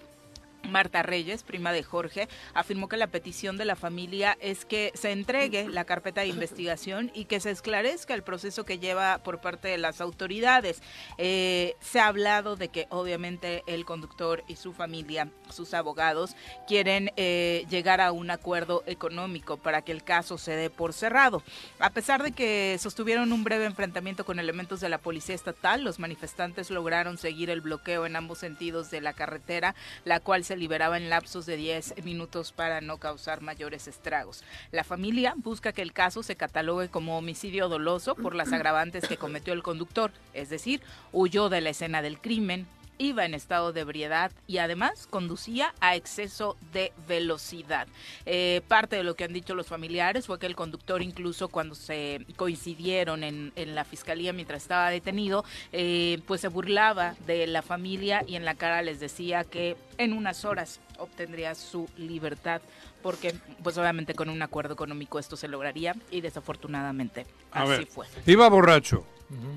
Marta Reyes, prima de Jorge, afirmó que la petición de la familia es que se entregue la carpeta de investigación y que se esclarezca el proceso que lleva por parte de las autoridades. Eh, se ha hablado de que obviamente el conductor y su familia, sus abogados, quieren eh, llegar a un acuerdo económico para que el caso se dé por cerrado. A pesar de que sostuvieron un breve enfrentamiento con elementos de la policía estatal, los manifestantes lograron seguir el bloqueo en ambos sentidos de la carretera, la cual se liberaba en lapsos de 10 minutos para no causar mayores estragos. La familia busca que el caso se catalogue como homicidio doloso por las agravantes que cometió el conductor, es decir, huyó de la escena del crimen, iba en estado de ebriedad y además conducía a exceso de velocidad. Eh, parte de lo que han dicho los familiares fue que el conductor incluso cuando se coincidieron en, en la fiscalía mientras estaba detenido, eh, pues se burlaba de la familia y en la cara les decía que en unas horas obtendría su libertad porque pues obviamente con un acuerdo económico esto se lograría y desafortunadamente A así ver, fue. iba borracho,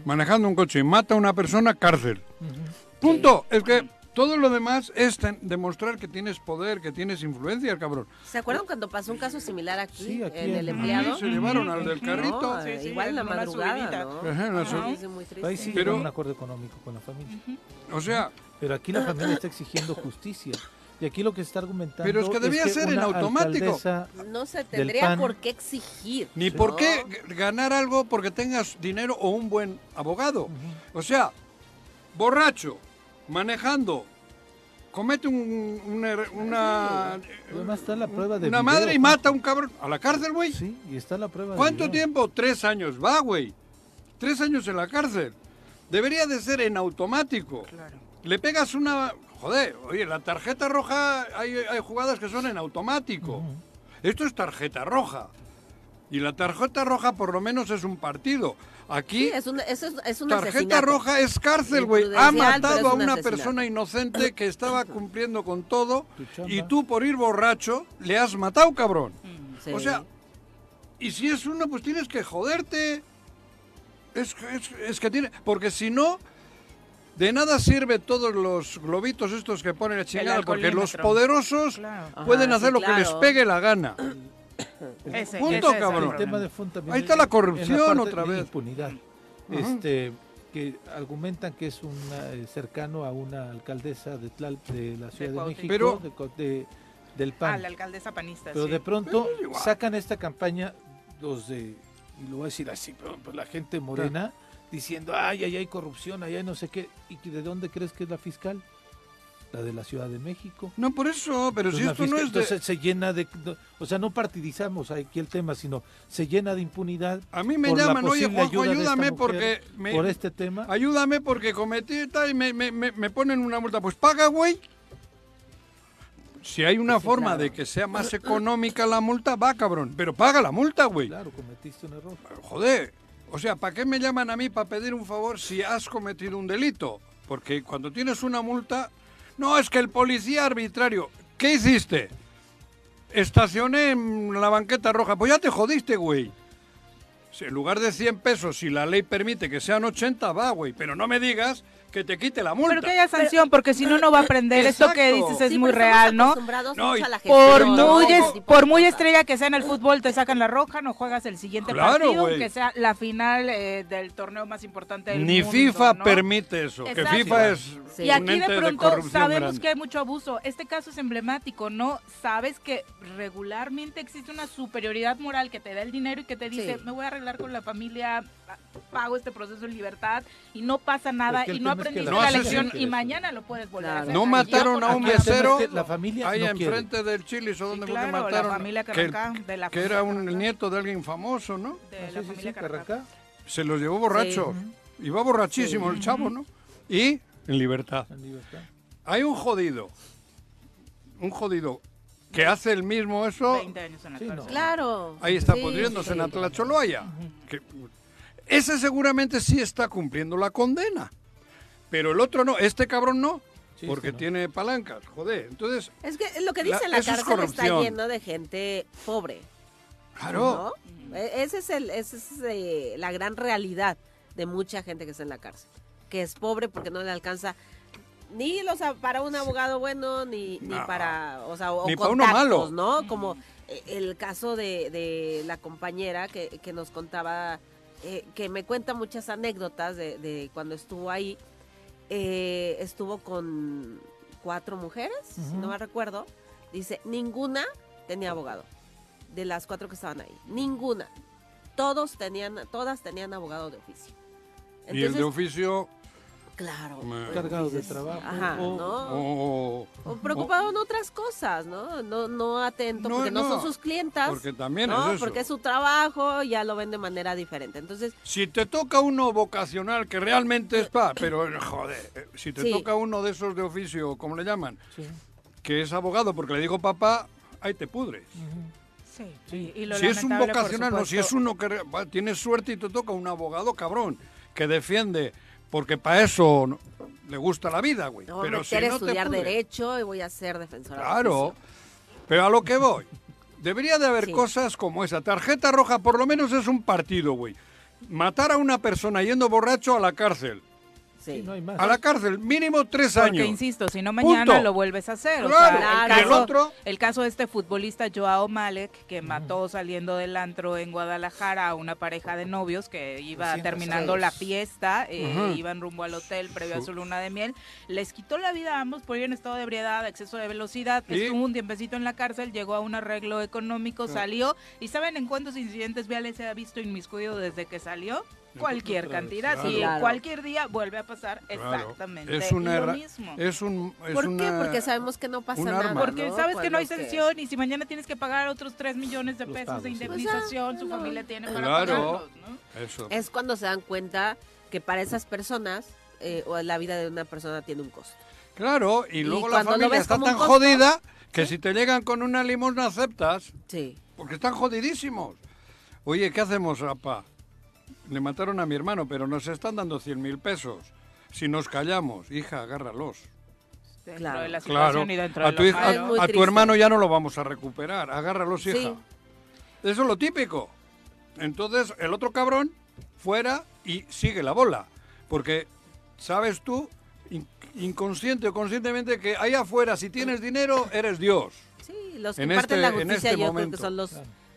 manejando un coche y mata a una persona, cárcel. Punto. Es que todo lo demás es ten- demostrar que tienes poder, que tienes influencia, cabrón. ¿Se acuerdan cuando pasó un caso similar aquí, Sí, aquí en el empleado? Sí, se llevaron al del carrito. No, Sí, sí, igual en la madrugada. ¿no? Ajá, en la Ajá, sub- sí, muy triste. Ahí sí Pero- un acuerdo económico con la familia. O sea, Pero aquí la familia está exigiendo justicia. Y aquí lo que está argumentando Pero es que debía ser en automático. No se tendría PAN. por qué exigir. ni ¿no? por qué ganar algo porque tengas dinero o un buen abogado. O sea, borracho, manejando, comete un- un er- una, Además está la prueba de una video, madre y mata a un cabrón. ¿A la cárcel, güey? Sí, y está la prueba de ¿Cuánto tiempo? Tres años. Va, güey. Tres años en la cárcel. Debería de ser en automático. Claro. Le pegas una... Joder, oye, la tarjeta roja, hay, hay jugadas que son en automático. Esto es tarjeta roja. Y la tarjeta roja por lo menos es un partido. Aquí, Sí, es un, es, es un tarjeta asesinato. roja es cárcel, güey. Ha matado a un una asesinato. persona inocente que estaba cumpliendo con todo. Y tú por ir borracho le has matado, cabrón. Sí. O sea, y si es uno, pues tienes que joderte. Es, es- es que tiene. Porque si no, de nada sirve todos los globitos estos que ponen a chingada. Porque los poderosos Claro. pueden Ajá, hacer sí, lo que les claro. pegue la gana. [clears throat] Ese- Punto, ese es el cabrón. El tema de Ahí es está la corrupción otra vez. impunidad. Este, que argumentan que es una, eh, cercano a una alcaldesa de, Tlal- de la Ciudad de. México, Pero- de de- del PAN. Ah, la alcaldesa panista. Pero sí. de pronto Pero sacan esta campaña los de, y lo voy a decir así, pero, pues, la gente morena diciendo, ay, ay, hay corrupción, ay, ay, no sé qué. ¿Y de dónde crees que es la fiscal? La de la Ciudad de México. No, por eso, pero si Entonces, esto no es de... entonces se llena de, o sea, no partidizamos aquí el tema, sino se llena de impunidad. A mí me llaman, oye, Juanjo, ayúdame porque... me- por este tema. Ayúdame porque cometí tal y me, me- me- ponen una multa. Pues paga, güey. Si hay una Sí, forma claro. de que sea más [clears throat] económica la multa, va, cabrón. Pero paga la multa, güey. Claro, cometiste un error. Joder. O sea, ¿para qué me llaman a mí para pedir un favor si has cometido un delito? Porque cuando tienes una multa... No, es que el policía arbitrario... ¿Qué hiciste? Estacioné en la banqueta roja. Pues ya te jodiste, güey. Si en lugar de 100 pesos, si la ley permite que sean 80, va, güey. Pero no me digas que te quite la multa. Pero que haya sanción, porque si no, no va a aprender. Esto que Exacto. dices es Sí, muy real, ¿no? No, a la Por muy, ese es- tipo por muy estrella que sea en el fútbol, te sacan la roja, no juegas el siguiente Claro, partido, güey. que sea la final eh, del torneo más importante del Ni mundo. FIFA ¿no? permite eso. Que Exacto. FIFA es Sí. Y aquí de de pronto sabemos grande. que hay mucho abuso. Este caso es emblemático, ¿no? Sabes que regularmente existe una superioridad moral que te da el dinero y que te dice, Sí. me voy a arreglar con la familia, pago este proceso en libertad y no pasa nada Es que y no que aprendiste la la lección y mañana lo puedes volver a Claro. hacer. No Y mataron a un mesero que la familia ahí no quiere. enfrente del Chili's o donde Sí, fue que claro, la mataron. familia que, Carrancá, de la que era un nieto de alguien famoso, ¿no? de Ah, la sí, sí, sí, familia Carracá. Carracá. Se los llevó borracho. Iba borrachísimo el chavo, ¿no? Y en libertad. En libertad. Hay un jodido. Un jodido que hace el mismo eso. 20 años en la Sí, cárcel. no. Claro. Ahí está Sí, pudriéndose sí, en Atlacholoaya. Que- ese seguramente sí está cumpliendo la condena. Pero el otro no, este cabrón no. Sí, porque este no. tiene palancas, joder. Entonces, Es que lo que dice la, es cárcel está lleno de gente pobre. claro. ¿no? E- Ese es el, esa es eh, la gran realidad de mucha gente que está en la cárcel, que es pobre porque no le alcanza ni los para un abogado bueno ni, ni No. para o sea o Ni para uno malo. ¿no? Como eh, el caso de, de la compañera que, que nos contaba eh, que me cuenta muchas anécdotas de, de cuando estuvo ahí eh, estuvo con cuatro mujeres, si no me recuerdo. Dice, ninguna tenía abogado. De las cuatro que estaban ahí. Ninguna. Todos tenían, todas tenían abogado de oficio. y el de oficio, Claro. Pues, Cargado de trabajo, Ajá, o- ¿no? O- O preocupado en otras cosas, ¿no? No, no atento, No, porque no, no, son sus clientas. porque también ¿no? es eso. Porque es su trabajo, ya lo ven de manera diferente. Entonces, Si te toca uno vocacional que realmente es pa, [coughs] pero joder, eh, si te Sí. toca uno de esos de oficio, ¿cómo le llaman? Sí. Que es abogado porque le digo papá, ahí te pudres. Sí, y lo Si es un vocacional, no, si es uno que tienes suerte y te toca un abogado cabrón que defiende, porque para eso no- le gusta la vida, güey. no Pero si no estudiar derecho y voy a ser defensora. Claro, pero a lo que voy. Debería de haber Sí. cosas como esa. Tarjeta roja por lo menos es un partido, güey. Matar a una persona yendo borracho a la cárcel. Sí. No hay más. A la cárcel, mínimo tres Porque, años. insisto, si no mañana Punto. lo vuelves a hacer. o Claro. sea, el, Y el caso, otro- el caso de este futbolista Joao Malek, que mató saliendo del antro en Guadalajara a una pareja de novios que iba 206. terminando la fiesta, eh, Ujú. iban rumbo al hotel previo a Su- luna de miel. Les quitó la vida a ambos por ir en estado de ebriedad, exceso de velocidad. ¿Y? Estuvo un tiempecito en la cárcel, llegó a un arreglo económico, salió. ¿Y saben en cuántos incidentes viales se ha visto inmiscuido desde que salió? Cualquier Otra vez, cantidad. Y claro. cualquier día vuelve a pasar Claro. exactamente Es una lo mismo. Es un. es ¿Por qué? una- Porque sabemos que no pasa nada. arma. Porque ¿no? sabes que no hay sanción y si mañana tienes que pagar otros 3 millones de pesos pagos, de sí. indemnización, Pues su ya, no. familia tiene para Claro. pagarlos, ¿no? Eso. Es cuando se dan cuenta que para esas personas eh, o la vida de una persona tiene un costo. Claro, y luego la cuando lo familia está tan costo- jodida que si te llegan con una limosna aceptas, Sí. porque están jodidísimos. Oye, ¿qué hacemos, apa? Le mataron a mi hermano, pero nos están dando 100 mil pesos. Si nos callamos, hija, agárralos. Claro. de la Claro, y dentro a de tu, hija- malo. muy a tu hermano ya no lo vamos a recuperar. Agárralos, hija. Sí. Eso es lo típico. Entonces, el otro cabrón, fuera y sigue la bola. Porque, sabes tú, in- inconsciente o conscientemente, que ahí afuera, si tienes dinero, eres Dios. Sí, los que En imparten este- la en justicia este yo creo momento. que son los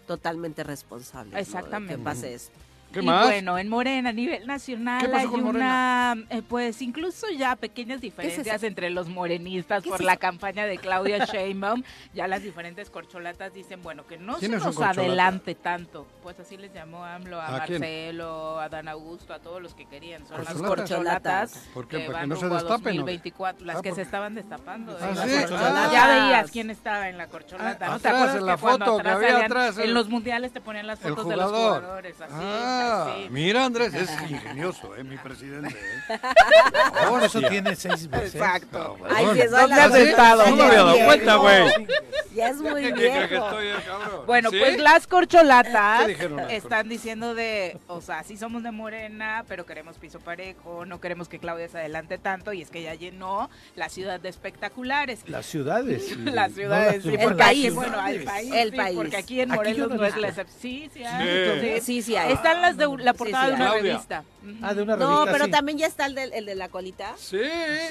totalmente responsables. ¿no? de Exactamente. Que pase esto. ¿Qué y más? bueno, en Morena a nivel nacional ¿Qué pasó hay una, eh, pues incluso ya pequeñas diferencias entre los morenistas ¿Qué por es la campaña de Claudia [laughs] Sheinbaum. ya las diferentes corcholatas dicen, bueno, que no se ¿Quiénes son nos adelante tanto. Pues así les llamó AMLO a, ¿A quién? Marcelo, a Dan Augusto, a todos los que querían. Son las ¿Corcholatas? ¿Por qué? que ¿Para que van no se destapen, o qué? 2024, las Ah, que ¿por se estaban destapando. Ah. Las ¿sí? corcholatas. Ah. Ya veías quién estaba en la corcholata. Ah, ¿no? ¿Te atrás, acuerdas en la que cuando foto que atrás había salían- atrás, el- en los mundiales te ponían las fotos de los jugador. jugadores? Así, así. mira Andrés, es ingenioso, ¿eh? Mi presidente, ¿eh? [laughs] Por eso tiene seis veces. Exacto. Cabrón. Ay, sí, eso ¿Dónde la- has estado? No me había dado Ya es cuenta, güey. Ya es muy ¿Qué que estoy, cabrón? Bueno, ¿Sí? pues las corcholatas ¿Qué dijeron las están diciendo de, o sea, sí somos de Morena, pero queremos piso parejo, no queremos que Claudia se adelante tanto y es que ya llenó la ciudad de espectaculares. Las ciudades. [laughs] Las ciudades, No sí, El país. bueno, al país, El sí, país. porque aquí en Morelos no no es la excepción. Sí, sí hay. Sí. Sí, sí hay. Están las de la portada Sí, de una revista. Ah, de una No, revista, pero sí. también ya está el de, el de la colita. Sí.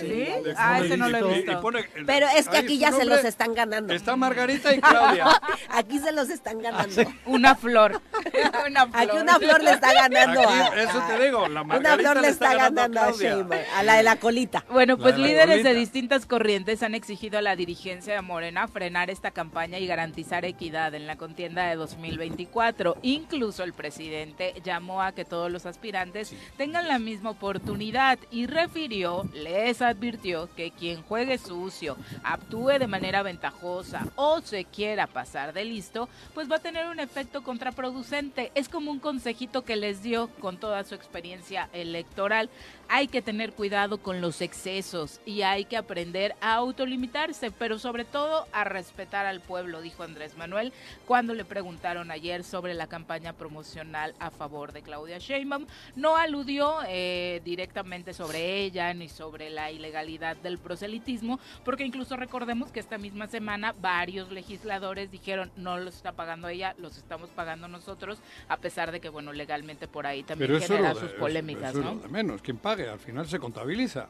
¿Sí? Ah, ese no lo he y- y visto. Pero es que aquí ya se los están ganando. Está Margarita y Claudia. [laughs] Aquí se los están ganando. Una flor. [laughs] una flor. Aquí una flor le está ganando Aquí, eso te digo, la una Margarita flor le está ganando a. Sheinbaum, a la de la colita. Bueno, pues de líderes de distintas corrientes han exigido a la dirigencia de Morena frenar esta campaña y garantizar equidad en la contienda de 2024. Incluso el presidente llamó a que todos los aspirantes tengan la misma oportunidad y refirió, les advirtió que quien juegue sucio, actúe de manera ventajosa o se quiera pasar de listo, pues va a tener un efecto contraproducente. Es como un consejito que les dio con toda su experiencia electoral. Hay que tener cuidado con los excesos y hay que aprender a autolimitarse, pero sobre todo a respetar al pueblo, dijo Andrés Manuel cuando le preguntaron ayer sobre la campaña promocional a favor de Claudia Sheinbaum. No aludió eh, directamente sobre ella ni sobre la ilegalidad del proselitismo, porque incluso recordemos que esta misma semana varios legisladores dijeron no los está pagando ella, los estamos pagando nosotros, a pesar de que bueno legalmente por ahí también Pero genera lo de- sus polémicas, eso ¿no? lo de menos. Quien pague, al final se contabiliza.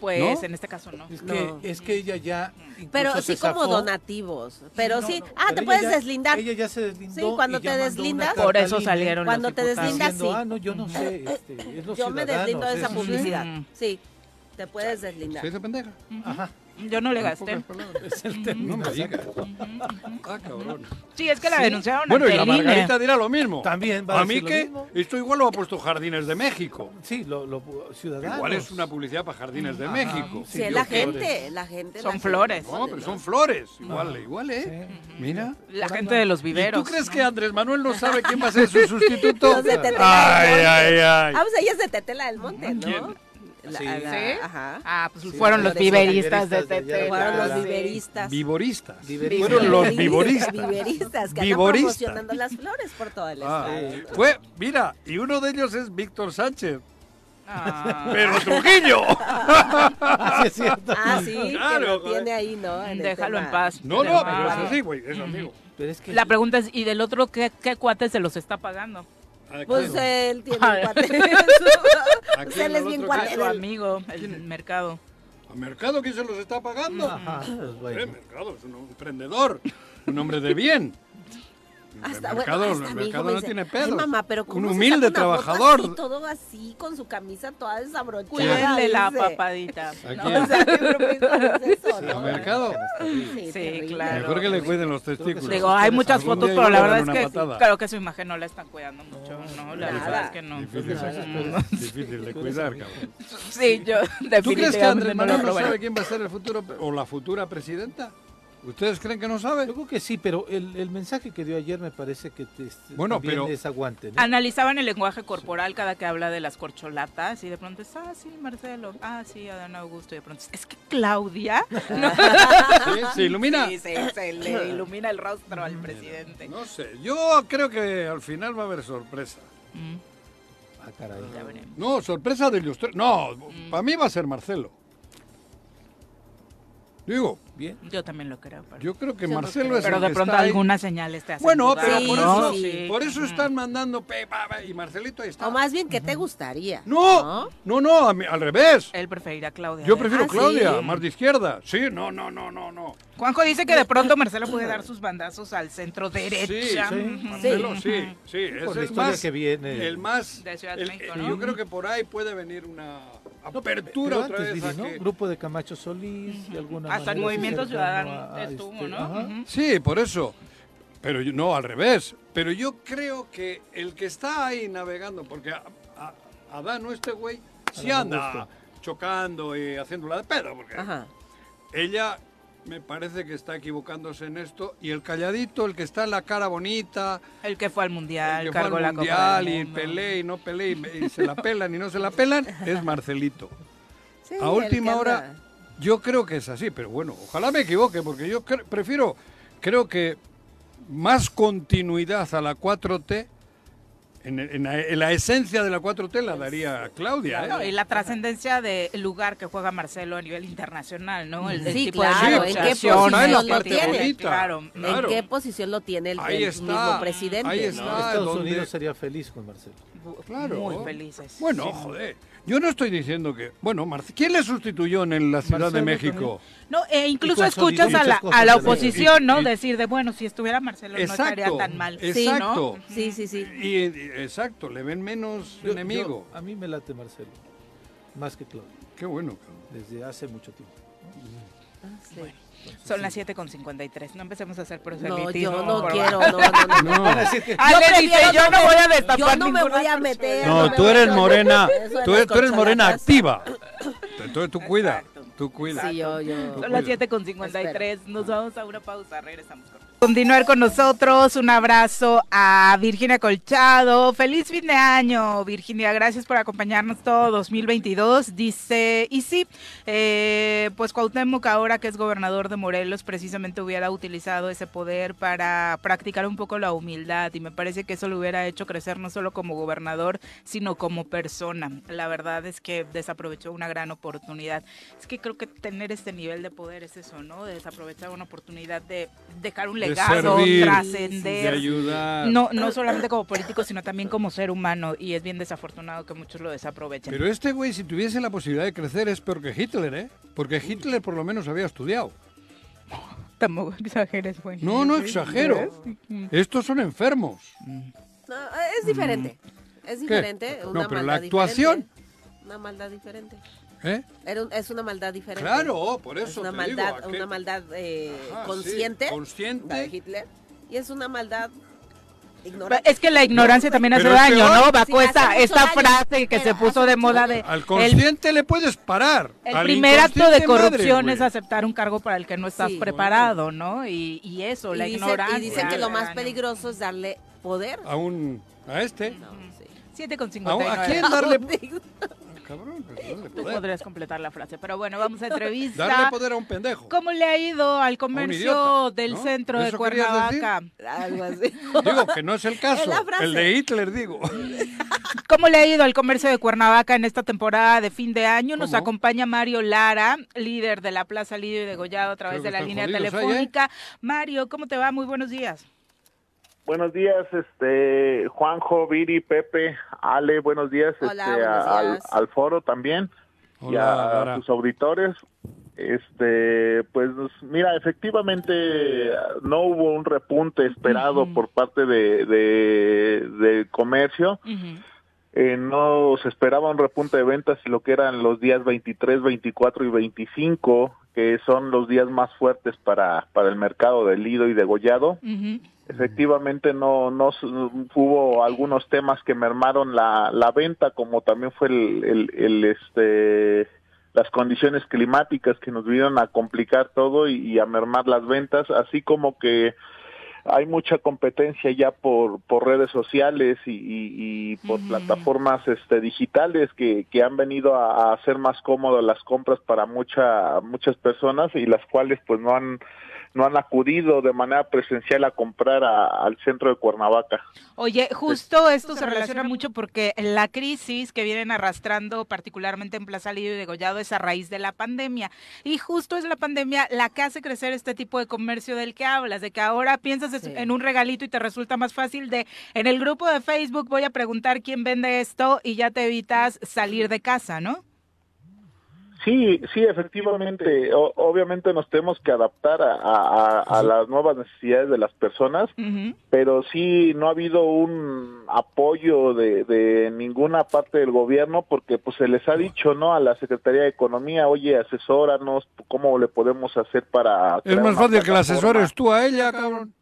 Pues ¿No? en este caso no. Es que, No. es que ella ya. Pero sí como zafó. donativos. Pero No, sí. no, ah, pero te puedes ya- deslindar. Ella ya se deslindó. Sí, cuando y te deslindas. Por eso salieron Cuando los te deslindas, diciendo, sí. ah, no, yo no sé, este, es los Yo me deslindo de esa sí". publicidad. Mm. Sí, te puedes deslindar. ¿Se dice pendeja? Ajá. Yo no le gasté. Es el tema. No me digas. Ah, cabrón. Sí, es que la denunciaron Bueno, y la. Margarita dirá lo mismo. También va a A mí que mismo. esto igual lo ha puesto Jardines de México. Sí, lo, lo ciudadanos. Igual es una publicidad para Jardines de Ajá. México. Sí, la flores. gente, la gente. Son la flores. gente No, pero son flores. Igual, igual, ¿eh? Mira. La gente de los ¿Y viveros. tú crees que Andrés Manuel no sabe quién va a ser su [laughs] sustituto? Los de Tetela ay, del Monte. ay, ay. Ah, pues ella es de Tetela del Monte, ¿no? Sí. la- ¿Sí? Ajá. Ah, pues Sí, fueron los los viveristas de. Tetela. Fueron los viveristas. Vivoristas. Viveristas. Fueron los vivoristas. Viveristas, que Vivoristas. promocionando las flores por todo el Ah, estado. fue, mira, y uno de ellos es Víctor Sánchez. Ah, Pero Trujillo. [laughs] Sí, es cierto. Ah, sí, Claro, que lo tiene ahí, ¿no? En déjalo en paz. No, no, Ah. pero es así, güey, es amigo. Pero es que La pregunta es, ¿y del otro qué, qué cuate se los está pagando? Pues él tiene Ah. un cuate. [laughs] ¿A Pues él es bien cuate? Su amigo, el mercado. ¿A Mercado quién se los está pagando? Ajá, pues Eh, bueno. Mercado es un emprendedor, un hombre de bien. Hasta, el bueno, mercado, hasta el mercado me no dice, tiene "Ay, pedos. mamá, pero un ¿cómo se humilde trabajador. así, todo así, con su camisa toda desabrochada. Cuídenle la papadita. [laughs] ¿A ¿no? O sea, qué es eso, ¿A ¿no? Mercado? Sí, Sí, claro. Mejor que le cuiden los testículos. Digo, hay muchas fotos, pero la verdad es que patada. creo que su imagen no la están cuidando mucho, ¿no? La verdad es que no. Difícil, Mm. difícil de cuidar, cabrón. Sí, yo ¿Tú crees que definitivamente Andrés Manuel no sabe quién va a ser el futuro o la futura presidenta? ¿Ustedes creen que no sabe? Yo creo que sí, pero el, el mensaje que dio ayer me parece que te, Bueno, pero- es aguante. ¿no? Analizaban el lenguaje corporal cada que habla de las corcholatas y de pronto es, ah, sí, Marcelo, ah, sí, Adán Augusto, y de pronto es, es que Claudia, [laughs] ¿no? ¿Sí? ¿Se ilumina? Sí, se, se le ilumina el rostro al presidente. No sé, yo creo que al final va a haber sorpresa. Mm, Ah, caray. ya veremos. No, sorpresa de ilustrar. No, Mm. para mí va a ser Marcelo. Digo, Bien. Yo también lo creo. Pero, yo creo que Yo no Marcelo creo. es pero el de que pronto está ahí. algunas señales te hacen Bueno, pero Sí, por ¿no? eso, sí. por eso están mandando pe, pa, pa, y Marcelito ahí está. O más bien, ¿qué te gustaría? No, no, no, a mí- al revés. Él preferirá a Claudia. Yo prefiero Ah, Claudia, sí. más de izquierda. Sí, no, no, no, no, no. Juanjo dice que de pronto Marcelo puede dar sus bandazos al centro derecha. Sí, Ujú. Marcelo, sí, sí. Por ese la es historia más, que viene. el más, De Ciudad de el- México, el- ¿no? yo creo que por ahí puede venir una No, apertura pero otra antes, vez. Viri, a ¿no? que- Grupo de Camacho Solís, de alguna Hasta el Movimiento Ciudadano estuvo, este, ¿no? Sí, por eso. Pero yo- no, al revés. Pero yo creo que el que está ahí navegando, porque a, a-. Este güey, sí anda chocando y haciéndola de pedo, porque Ajá. ella me parece que está equivocándose en esto. Y el calladito, el que está en la cara bonita, El que fue al mundial, el que fue cargó al la Copa mundial y pelea y no pelea y, me- y se la pelan y no se la pelan, [laughs] es Marcelito. Sí, A última hora, yo creo que es así, pero bueno, ojalá me equivoque, porque yo cre- prefiero, creo que más continuidad a la 4T, en, en la, en la esencia de la 4T la daría Claudia. No, ¿eh? y la trascendencia del lugar que juega Marcelo a nivel internacional, ¿no? El, el Sí, tipo claro, de ¿en qué posición ¿no? lo tiene? Claro. Claro. ¿En qué posición lo tiene el, Ahí el está, mismo presidente? ahí no? está. Estados donde- Unidos sería feliz con Marcelo. Claro. Muy felices. Bueno, Sí. joder, yo no estoy diciendo que... Bueno, Marce- ¿quién le sustituyó en la Ciudad de Marcelo México? No, e incluso escuchas a la, a la oposición, ¿no? Y- Decir de, bueno, si estuviera Marcelo no estaría tan mal. exacto. Sí, sí, sí. Y, y- exacto, le ven menos Yo- enemigo. yo- a mí me late Marcelo. Más que Claudio. Qué bueno, cabrón. Desde hace mucho tiempo. Ah, sí. Son las 7.53, no empecemos a hacer No, proselitismo. yo no quiero, no, no, no. No. [laughs] Ale Yo dice, prefiero yo no me- voy a destapar Yo no me voy a persona". meter. No, me tú eres morena. Tú, las tú eres morena activa. [laughs] Entonces tú cuida. Tú cuida. Sí, yo, yo. Son las 7.53, nos vamos a una pausa, regresamos con continuar con nosotros. Un abrazo a Virginia Colchado. Feliz fin de año, Virginia. Gracias por acompañarnos todo 2022. Dice, y sí, eh, pues Cuauhtémoc ahora que es gobernador de Morelos precisamente hubiera utilizado ese poder para practicar un poco la humildad y me parece que eso lo hubiera hecho crecer no solo como gobernador, sino como persona. La verdad es que desaprovechó una gran oportunidad. Es que creo que tener este nivel de poder es eso, ¿no? De desaprovechar una oportunidad de dejar un De legado, servir, de trascender. ayudar. No, no solamente como político, sino también como ser humano. Y es bien desafortunado que muchos lo desaprovechen. Pero este güey, si tuviese la posibilidad de crecer, es peor que Hitler, ¿eh? Porque Hitler por lo menos había estudiado. [laughs] Tampoco exageres, güey. No, no exagero. Estos son enfermos. No, es diferente. Es diferente. No, Una pero maldad la actuación- diferente. Una maldad diferente. ¿Eh? Era un- es una maldad diferente. Claro, por Es eso una te maldad, digo, una maldad eh, Ajá, sí, consciente, consciente. la de Hitler, y es una maldad ignorante. Es que la ignorancia también hace es daño, peor. ¿no? Sí, Bajo hace esta, esta daño, frase que se puso de moda de... Al el- consciente le puedes parar. El primer acto de madre, corrupción güey. es aceptar un cargo para el que no estás Sí. preparado, ¿no? Y, y eso, y, la dicen, ignorancia. y dicen que lo más daño. peligroso es darle poder. A un... A este. No, sí. 7 con ¿A, 59. a quién darle... [laughs] Cabrón, darle Tú podrías completar la frase, pero bueno, vamos a entrevista. Darle poder a un pendejo. ¿Cómo le ha ido al comercio idiota, del ¿no? centro de ¿Eso querías Cuernavaca? Algo [laughs] así. Digo que no es el caso. Es. El de Hitler, digo. [laughs] ¿Cómo le ha ido al comercio de Cuernavaca en esta temporada de fin de año? Nos ¿Cómo? acompaña Mario Lara, líder de la Plaza Lidio y Degollado a través Creo de la línea ¿eh? telefónica. Mario, ¿cómo te va? Muy buenos días. Buenos días, este Juanjo, Viri, Pepe, Ale, buenos días, Hola, este, buenos al, días. al foro también y a sus auditores. Este, pues mira, efectivamente no hubo un repunte esperado por parte de, de, de comercio. Eh, no se esperaba un repunte de ventas lo que eran los días 23, 24 y 25, que son los días más fuertes para, para el mercado de Lido y degollado. Efectivamente, no, no hubo algunos temas que mermaron la, la venta, como también fue el, el, el, este, las condiciones climáticas que nos vinieron a complicar todo y, y a mermar las ventas, así como que hay mucha competencia ya por, por redes sociales y, y- y por plataformas este, digitales que, que han venido a, a hacer más cómodas las compras para mucha, muchas personas y las cuales pues no han no han acudido de manera presencial a comprar a- al centro de Cuernavaca. Oye, justo esto se relaciona mucho porque la crisis que vienen arrastrando particularmente en Plaza Lidio y Degollado es a raíz de la pandemia. Y justo es la pandemia la que hace crecer este tipo de comercio del que hablas, de que ahora piensas Sí. en un regalito y te resulta más fácil de en el grupo de Facebook voy a preguntar quién vende esto y ya te evitas salir de casa, ¿no? Sí, sí, efectivamente. O- obviamente nos tenemos que adaptar a, a- a- a las nuevas necesidades de las personas, pero sí no ha habido un apoyo de, de ninguna parte del gobierno porque pues se les ha dicho no a la Secretaría de Economía, oye, asesóranos, cómo le podemos hacer para... Es más fácil que la plataforma?" asesores tú a ella, cabrón.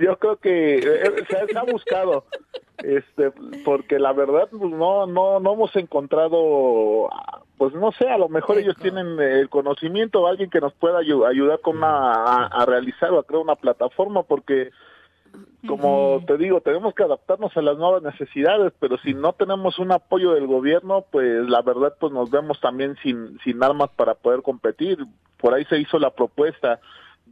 Yo creo que eh, se, ha- se ha buscado, este, porque la verdad pues, no, no, no hemos encontrado, pues no sé, a lo mejor ellos tienen el conocimiento, alguien que nos pueda ayu- ayudar con una, a, a realizar o a crear una plataforma, porque como te digo, tenemos que adaptarnos a las nuevas necesidades, pero si no tenemos un apoyo del gobierno, pues la verdad pues nos vemos también sin, sin armas para poder competir. Por ahí se hizo la propuesta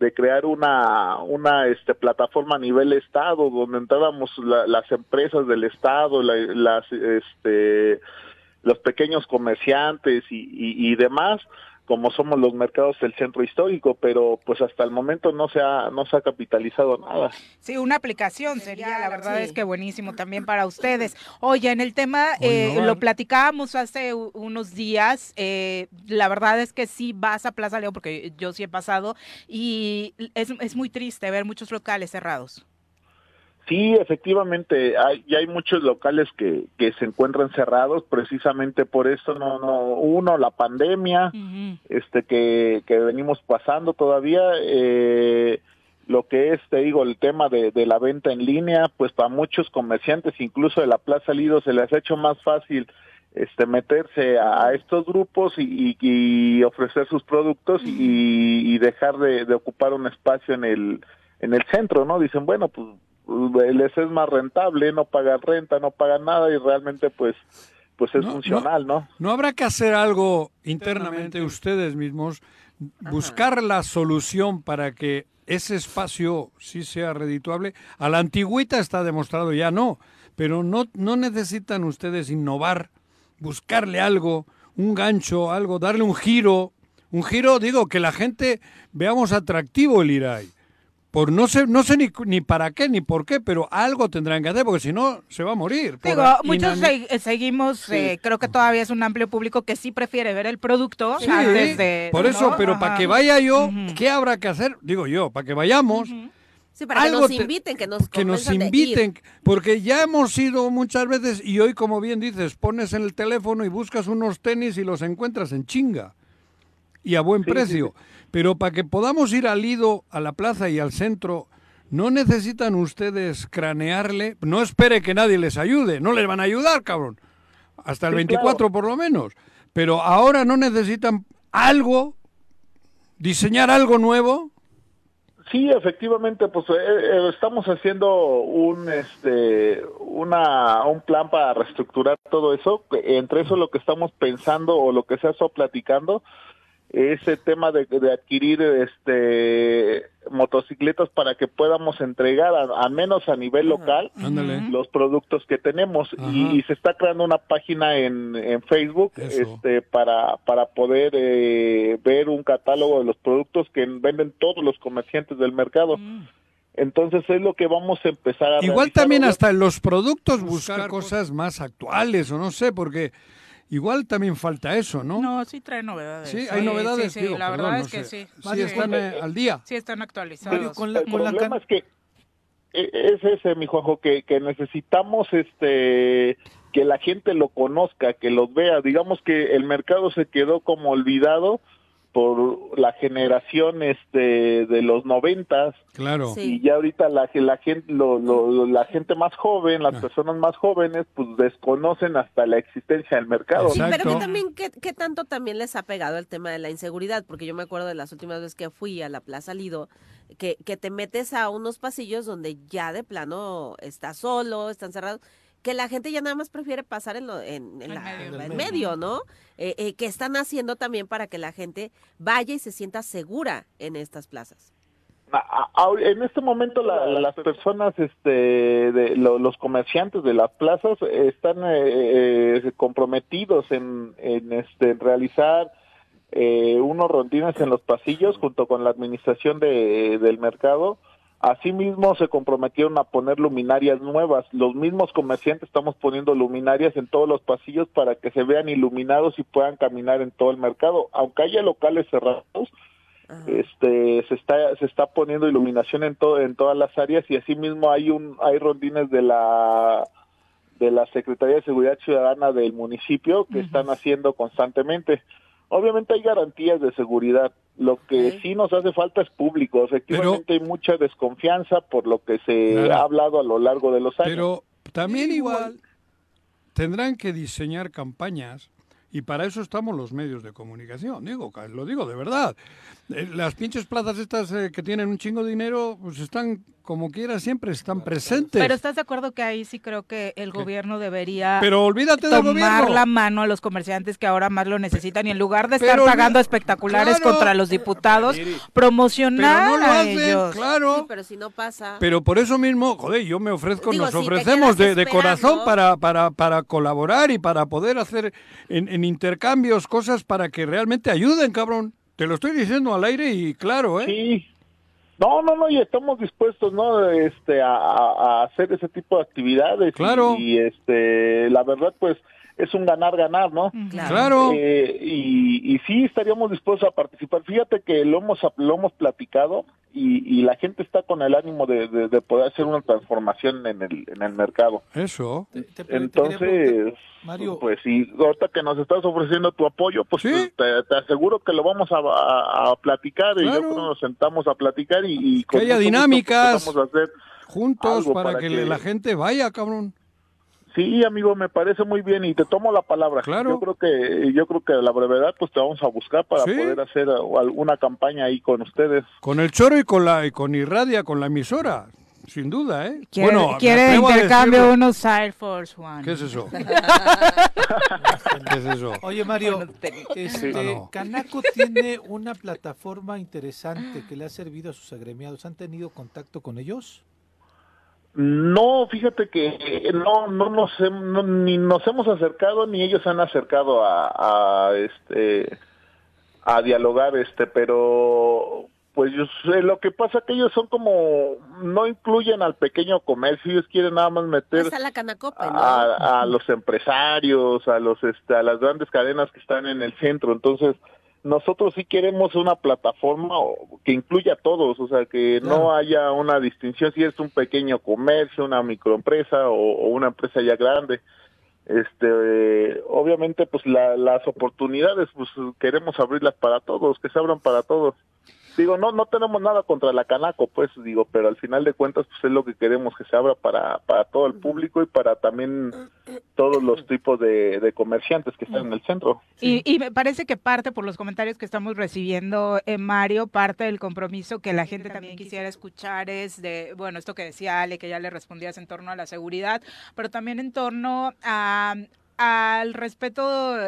de crear una una este plataforma a nivel estado donde entráramos la- las empresas del estado la- las este los pequeños comerciantes y, y, y demás como somos los mercados del centro histórico pero pues hasta el momento no se ha no se ha capitalizado nada Sí, una aplicación sería, la verdad sí. es que buenísimo también para ustedes. Oye, en el tema, eh, lo platicábamos hace unos días, eh, la verdad es que sí vas a Plaza León, porque yo sí he pasado, y es, es muy triste ver muchos locales cerrados. Sí, efectivamente, hay, y hay muchos locales que, que se encuentran cerrados precisamente por esto, no, no, uno, la pandemia, este que, que venimos pasando todavía, eh, lo que es, te digo, el tema de, de la venta en línea, pues para muchos comerciantes, incluso de la Plaza Lido, se les ha hecho más fácil este meterse a, a estos grupos y, y- y ofrecer sus productos y, y dejar de, de ocupar un espacio en el en el centro, ¿no? Dicen, bueno, pues les es más rentable, no pagan renta, no pagan nada y realmente pues pues es No, funcional, ¿no? ¿No habrá que hacer algo internamente ustedes mismos? Buscar la solución para que ese espacio sí sea redituable. A la antigüita está demostrado, ya no. Pero no, no necesitan ustedes innovar, buscarle algo, un gancho, algo, darle un giro. Un giro, digo, que la gente veamos atractivo el IRAI. Por no sé, no sé ni, ni para qué ni por qué, pero algo tendrán que hacer, porque si no se va a morir. Digo, muchos se- seguimos, eh, creo que todavía es un amplio público que sí prefiere ver el producto Sí, antes de... por eso, ¿no? pero para que vaya yo, Ujú. ¿qué habrá que hacer? Digo yo, para que vayamos, Sí, para que algo nos te- inviten, que nos que nos inviten, porque ya hemos ido muchas veces y hoy, como bien dices, pones en el teléfono y buscas unos tenis y los encuentras en chinga y a buen Sí, sí, precio. Pero para que podamos ir al Lido, a la plaza y al centro, no necesitan ustedes cranearle, no espere que nadie les ayude, no les van a ayudar, cabrón. Hasta el Sí, 24 por lo menos. Pero ahora no necesitan algo, diseñar algo nuevo. Sí, efectivamente, pues eh, eh, estamos haciendo un este una un plan para reestructurar todo eso. Entre eso lo que estamos pensando o lo que se ha estado platicando es el tema de, de adquirir este motocicletas para que podamos entregar a- al menos a nivel local Ándale. los productos que tenemos. Y, y se está creando una página en, en Facebook Eso. este para para poder eh, ver un catálogo de los productos que venden todos los comerciantes del mercado. Entonces es lo que vamos a empezar a Igual realizar. también hasta en los productos buscar cosas más actuales o no sé, porque igual también falta eso, ¿no? No, sí trae novedades. Sí, hay novedades, Sí, sí, digo, la perdón, verdad no es que sé. sí. Sí, Sí, están eh, al día. Sí, están actualizados. Mario, con la, el con la problema can- es que eh, es ese mi Juanjo que, que necesitamos este que la gente lo conozca que los vea digamos que el mercado se quedó como olvidado por la generación este de los noventas Claro. Sí. y ya ahorita la, la gente lo- lo- la gente más joven las Ah. personas más jóvenes pues desconocen hasta la existencia del mercado Sí, pero que también, ¿qué, qué tanto también les ha pegado el tema de la inseguridad? Porque yo me acuerdo de las últimas veces que fui a la Plaza Lido, que, que te metes a unos pasillos donde ya de plano está solo, están cerrados, que la gente ya nada más prefiere pasar en, lo- en, en En la- medio. en medio, ¿no? Eh, eh, que están haciendo también para que la gente vaya y se sienta segura en estas plazas. En este momento la- las personas, este, de, lo- los comerciantes de las plazas están eh, eh, comprometidos en, en, este, realizar eh, unos rondines en los pasillos junto con la administración de, del mercado. Asimismo se comprometieron a poner luminarias nuevas. Los mismos comerciantes estamos poniendo luminarias en todos los pasillos para que se vean iluminados y puedan caminar en todo el mercado. Aunque haya locales cerrados, Ajá. este se está se está poniendo iluminación en todo en todas las áreas y asimismo hay un hay rondines de la de la Secretaría de Seguridad Ciudadana del municipio que están haciendo constantemente. Obviamente hay garantías de seguridad. Lo que sí nos hace falta es público. Efectivamente hay mucha desconfianza por lo que se Claro. ha hablado a lo largo de los años. Pero también igual tendrán que diseñar campañas y para eso estamos los medios de comunicación, digo, lo digo de verdad. Eh, Las pinches plazas estas eh, que tienen un chingo de dinero, pues están como quiera siempre están presentes. Pero estás de acuerdo que ahí sí creo que el gobierno debería Pero olvídate del tomar gobierno. la mano a los comerciantes que ahora más lo necesitan y en lugar de estar Pero pagando espectaculares Claro. contra los diputados, Pero promocionar no lo a hacen, ellos. claro. Sí, pero si no pasa... Pero por eso mismo, joder, yo me ofrezco, Digo, nos si ofrecemos de, corazón para, para, para colaborar y para poder hacer en, en intercambios cosas para que realmente ayuden, cabrón. Te lo estoy diciendo al aire y claro, ¿eh? Sí. No, no, no, y estamos dispuestos, ¿no? Este, a, hacer ese tipo de actividades. Claro. Y, este, la verdad, pues, es un ganar-ganar, ¿no? Claro. Eh, y, y sí estaríamos dispuestos a participar. Fíjate que lo hemos, lo hemos platicado y, y la gente está con el ánimo de, de- de poder hacer una transformación en el, en el mercado. Eso. Te- te- te quería preguntar, Entonces, Mario, pues sí, ahorita que nos estás ofreciendo tu apoyo, pues Sí. te, te aseguro que lo vamos a, a- a platicar y yo creo que nos sentamos a platicar y, y Que haya gusto, dinámicas. pues, vamos a hacer. Juntos para que, que- la gente vaya, cabrón. Sí, amigo, me parece muy bien y te tomo la palabra. Claro. Yo creo que yo creo que a la brevedad pues te vamos a buscar para Sí. poder hacer alguna campaña ahí con ustedes. Con el choro y con la y con Irradia, con la emisora. Sin duda, ¿eh? Quiere, me quiere intercambio unos Air Force One. ¿Qué es eso? [laughs] ¿Qué es eso? Oye Mario, Bueno, te- este, Ah, no. Canaco tiene una plataforma interesante que le ha servido a sus agremiados. ¿Han tenido contacto con ellos? No, fíjate que eh, no no nos no, ni nos hemos acercado ni ellos han acercado a, a, este a dialogar este, pero pues yo sé, lo que pasa que ellos son como no incluyen al pequeño comercio, ellos quieren nada más meter Está la Canacope, ¿no? a, a los empresarios, a los este, a las grandes cadenas que están en el centro. Entonces, nosotros sí queremos una plataforma que incluya a todos, o sea, que no haya una distinción si es un pequeño comercio, una microempresa o, o una empresa ya grande. Este, obviamente, pues la- las oportunidades, pues queremos abrirlas para todos, que se abran para todos. Digo, no, no tenemos nada contra la Canaco, pues digo, pero al final de cuentas, pues es lo que queremos que se abra para, para todo el público y para también todos los tipos de, de comerciantes que están en el centro. Y, y me parece que parte por los comentarios que estamos recibiendo, eh, Mario, parte del compromiso que la gente también quisiera escuchar es de, bueno, esto que decía Ale, que ya le respondías en torno a la seguridad, pero también en torno a al respeto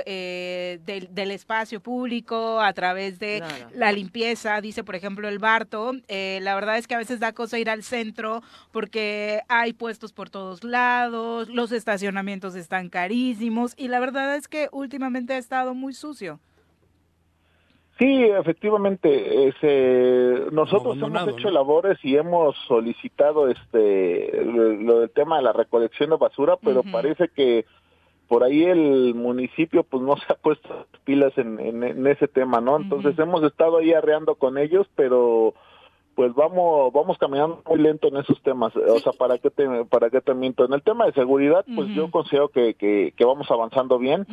eh, del, del espacio público a través de Claro. la limpieza, dice por ejemplo el Barto, eh, la verdad es que a veces da cosa ir al centro porque hay puestos por todos lados, los estacionamientos están carísimos y la verdad es que últimamente ha estado muy sucio. Sí, efectivamente, es, eh, nosotros hemos hecho ¿no? labores y hemos solicitado este lo, lo del tema de la recolección de basura, pero parece que por ahí el municipio pues no [laughs] se ha puesto las pilas en, en, en ese tema, ¿no? Entonces hemos estado ahí arreando con ellos, pero pues vamos vamos caminando muy lento en esos temas, o sea, para qué te para qué te miento. En el tema de seguridad, pues yo considero que, que, que vamos avanzando bien.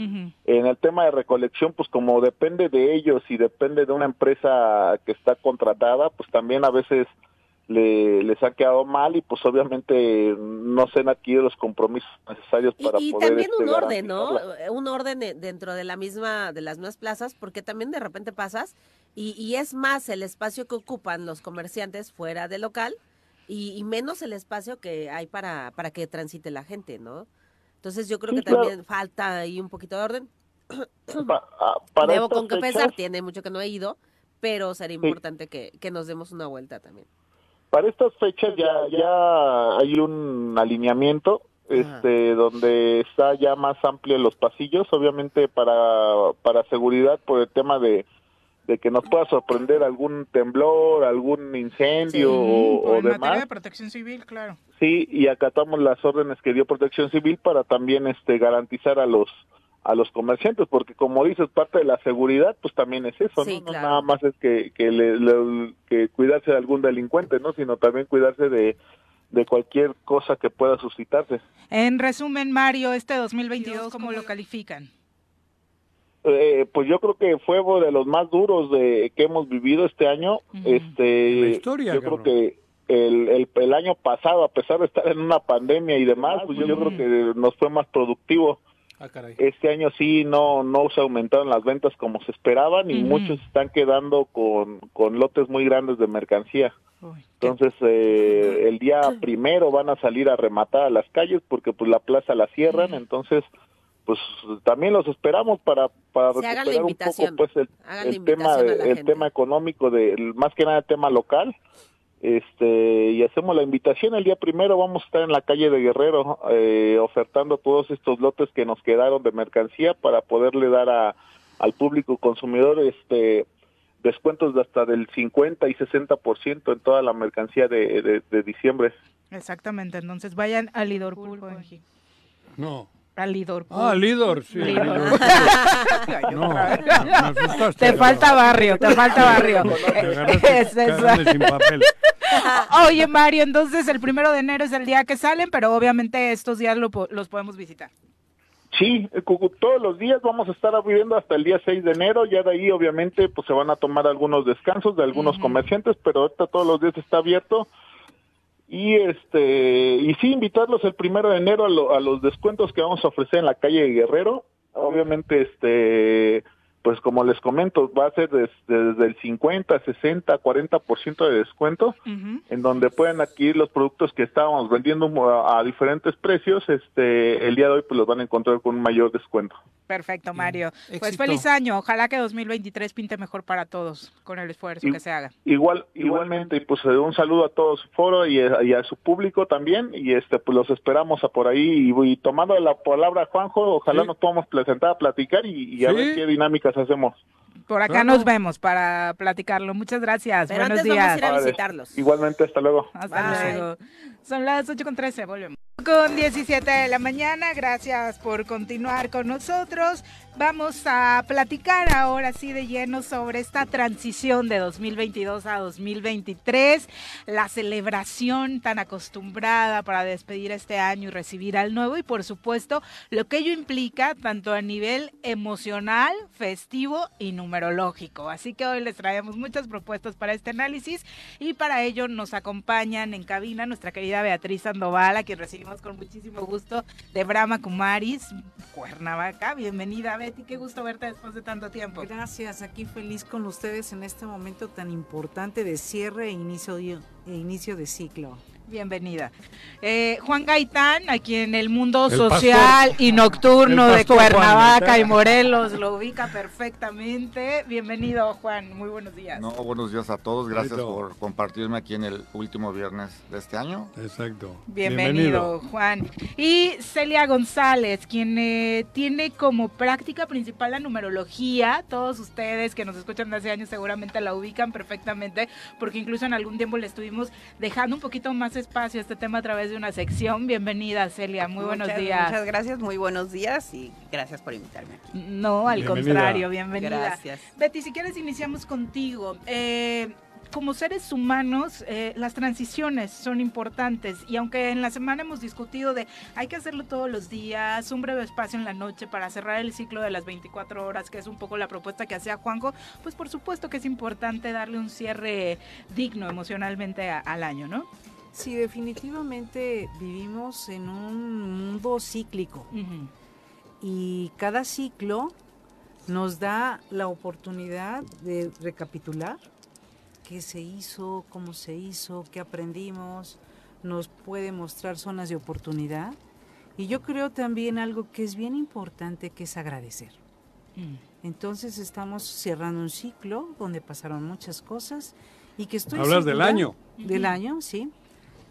En el tema de recolección, pues como depende de ellos y depende de una empresa que está contratada, pues también a veces le, les ha quedado mal y pues obviamente no se han adquirido los compromisos necesarios Y, para y poder también este, un orden, ¿no? Un orden eh, dentro de la misma, de las mismas plazas, porque también de repente pasas y, y es más el espacio que ocupan los comerciantes fuera del local y, y menos el espacio que hay para, para que transite la gente, ¿no? Entonces yo creo Sí, que claro. también falta ahí un poquito de orden. [clears throat] Pa- ah, para Debo con qué pesar, tiene mucho que no he ido, pero sería Sí. importante que, que nos demos una vuelta también. Para estas fechas ya ya hay un alineamiento este donde está ya más amplio los pasillos, obviamente para para seguridad por el tema de de que nos pueda sorprender algún temblor, algún incendio o, Por o en materia demás. de protección civil, claro. Sí, y acatamos las órdenes que dio Protección Civil para también este garantizar a los a los comerciantes, porque como dices, parte de la seguridad, pues también es eso, Sí, ¿no? Nada más es que, que, le- le- que cuidarse de algún delincuente, ¿no? Sino también cuidarse de, de cualquier cosa que pueda suscitarse. En resumen, Mario, este 2022, ¿cómo lo califican? Eh, pues yo creo que fue uno de los más duros de que hemos vivido este año. Este, la historia, yo cabrón. creo que el, el, el año pasado, a pesar de estar en una pandemia y demás, pues yo creo que nos fue más productivo. Ah. Este año sí no no se aumentaron las ventas como se esperaban y muchos están quedando con, con lotes muy grandes de mercancía. Uy, Entonces eh, el día primero van a salir a rematar a las calles porque pues la plaza la cierran, entonces pues también los esperamos para para recuperar un poco pues el, el tema el gente. tema económico de más que nada el tema local este y hacemos la invitación el día primero vamos a estar en la calle de Guerrero eh, ofertando todos estos lotes que nos quedaron de mercancía para poderle dar a al público consumidor este descuentos de hasta del 50 y 60% en toda la mercancía de, de, de diciembre. Exactamente, entonces vayan al Lidorpool, Juanji. No. Al Lidorpool. Ah, Lidor, sí. Lidor. Lidor. [laughs] No, me. Te falta barrio, te falta barrio. [laughs] Es sin papel. [laughs] Oye, Mario, entonces el primero de enero es el día que salen, pero obviamente estos días lo los podemos visitar. Sí, todos los días vamos a estar abriendo hasta el día 6 de enero, ya de ahí obviamente pues se van a tomar algunos descansos de algunos comerciantes, pero ahorita todos los días está abierto. Y este y sí invitarlos el primero de enero a, lo- a los descuentos que vamos a ofrecer en la calle Guerrero. Obviamente este pues como les comento, va a ser des- desde el 50, 60, 40% de descuento Ujú. en donde pueden adquirir los productos que estábamos vendiendo a, a diferentes precios, este el día de hoy pues los van a encontrar con un mayor descuento. Perfecto, Mario. Pues Éxito. feliz año. Ojalá que 2023 pinte mejor para todos con el esfuerzo Y- que se haga. Igual igualmente y pues un saludo a todo su foro y, a- y a su público también y este pues los esperamos a por ahí y, y tomando la palabra Juanjo, ojalá Sí. nos podamos presentar a platicar y, y a Sí. ver qué dinámicas hacemos. Por acá Claro. nos vemos para platicarlo. Muchas gracias. Pero Buenos antes vamos a días. ir a visitarlos. Igualmente hasta luego. Hasta Bye. luego. Son las 8 con 13, volvemos. Con 17 de la mañana, gracias por continuar con nosotros. Vamos a platicar ahora sí de lleno sobre esta transición de 2022 a 2023, la celebración tan acostumbrada para despedir este año y recibir al nuevo y por supuesto lo que ello implica tanto a nivel emocional, festivo y numerológico. Así que hoy les traemos muchas propuestas para este análisis y para ello nos acompañan en cabina nuestra querida Beatriz Sandoval, a quien recibimos con muchísimo gusto de Brahma Kumaris, Cuernavaca. Bienvenida, Qué gusto verte después de tanto tiempo. Gracias, aquí feliz con ustedes en este momento tan importante de cierre e inicio de, e inicio de ciclo. Bienvenida. Eh, Juan Gaitán, aquí en el mundo El social pastor. y nocturno de Juan Cuernavaca y Morelos, lo ubica perfectamente. Bienvenido, Juan, muy buenos días. No, buenos días a todos. Gracias Bonito. por compartirme aquí en el último viernes de este año. Exacto. Bienvenido, Juan. Y Celia González, quien eh, tiene como práctica principal la numerología. Todos ustedes que nos escuchan de hace años seguramente la ubican perfectamente, porque incluso en algún tiempo le estuvimos dejando un poquito más espacio a este tema a través de una sección. Bienvenida, Celia. Muy buenos Muchas- días. Muchas gracias, muy buenos días y gracias por invitarme aquí. No, al Bienvenida. contrario, bienvenida. Gracias. Betty, si quieres iniciamos contigo. Eh, como seres humanos, eh, las transiciones son importantes y aunque en la semana hemos discutido de hay que hacerlo todos los días, un breve espacio en la noche para cerrar el ciclo de las 24 horas, que es un poco la propuesta que hacía Juanjo, pues por supuesto que es importante darle un cierre digno emocionalmente a- al año, ¿no? Sí, definitivamente vivimos en un mundo cíclico y cada ciclo nos da la oportunidad de recapitular qué se hizo, cómo se hizo, qué aprendimos, nos puede mostrar zonas de oportunidad y yo creo también algo que es bien importante que es agradecer. Entonces estamos cerrando un ciclo donde pasaron muchas cosas y que estoy Hablas del año. Del año, sí.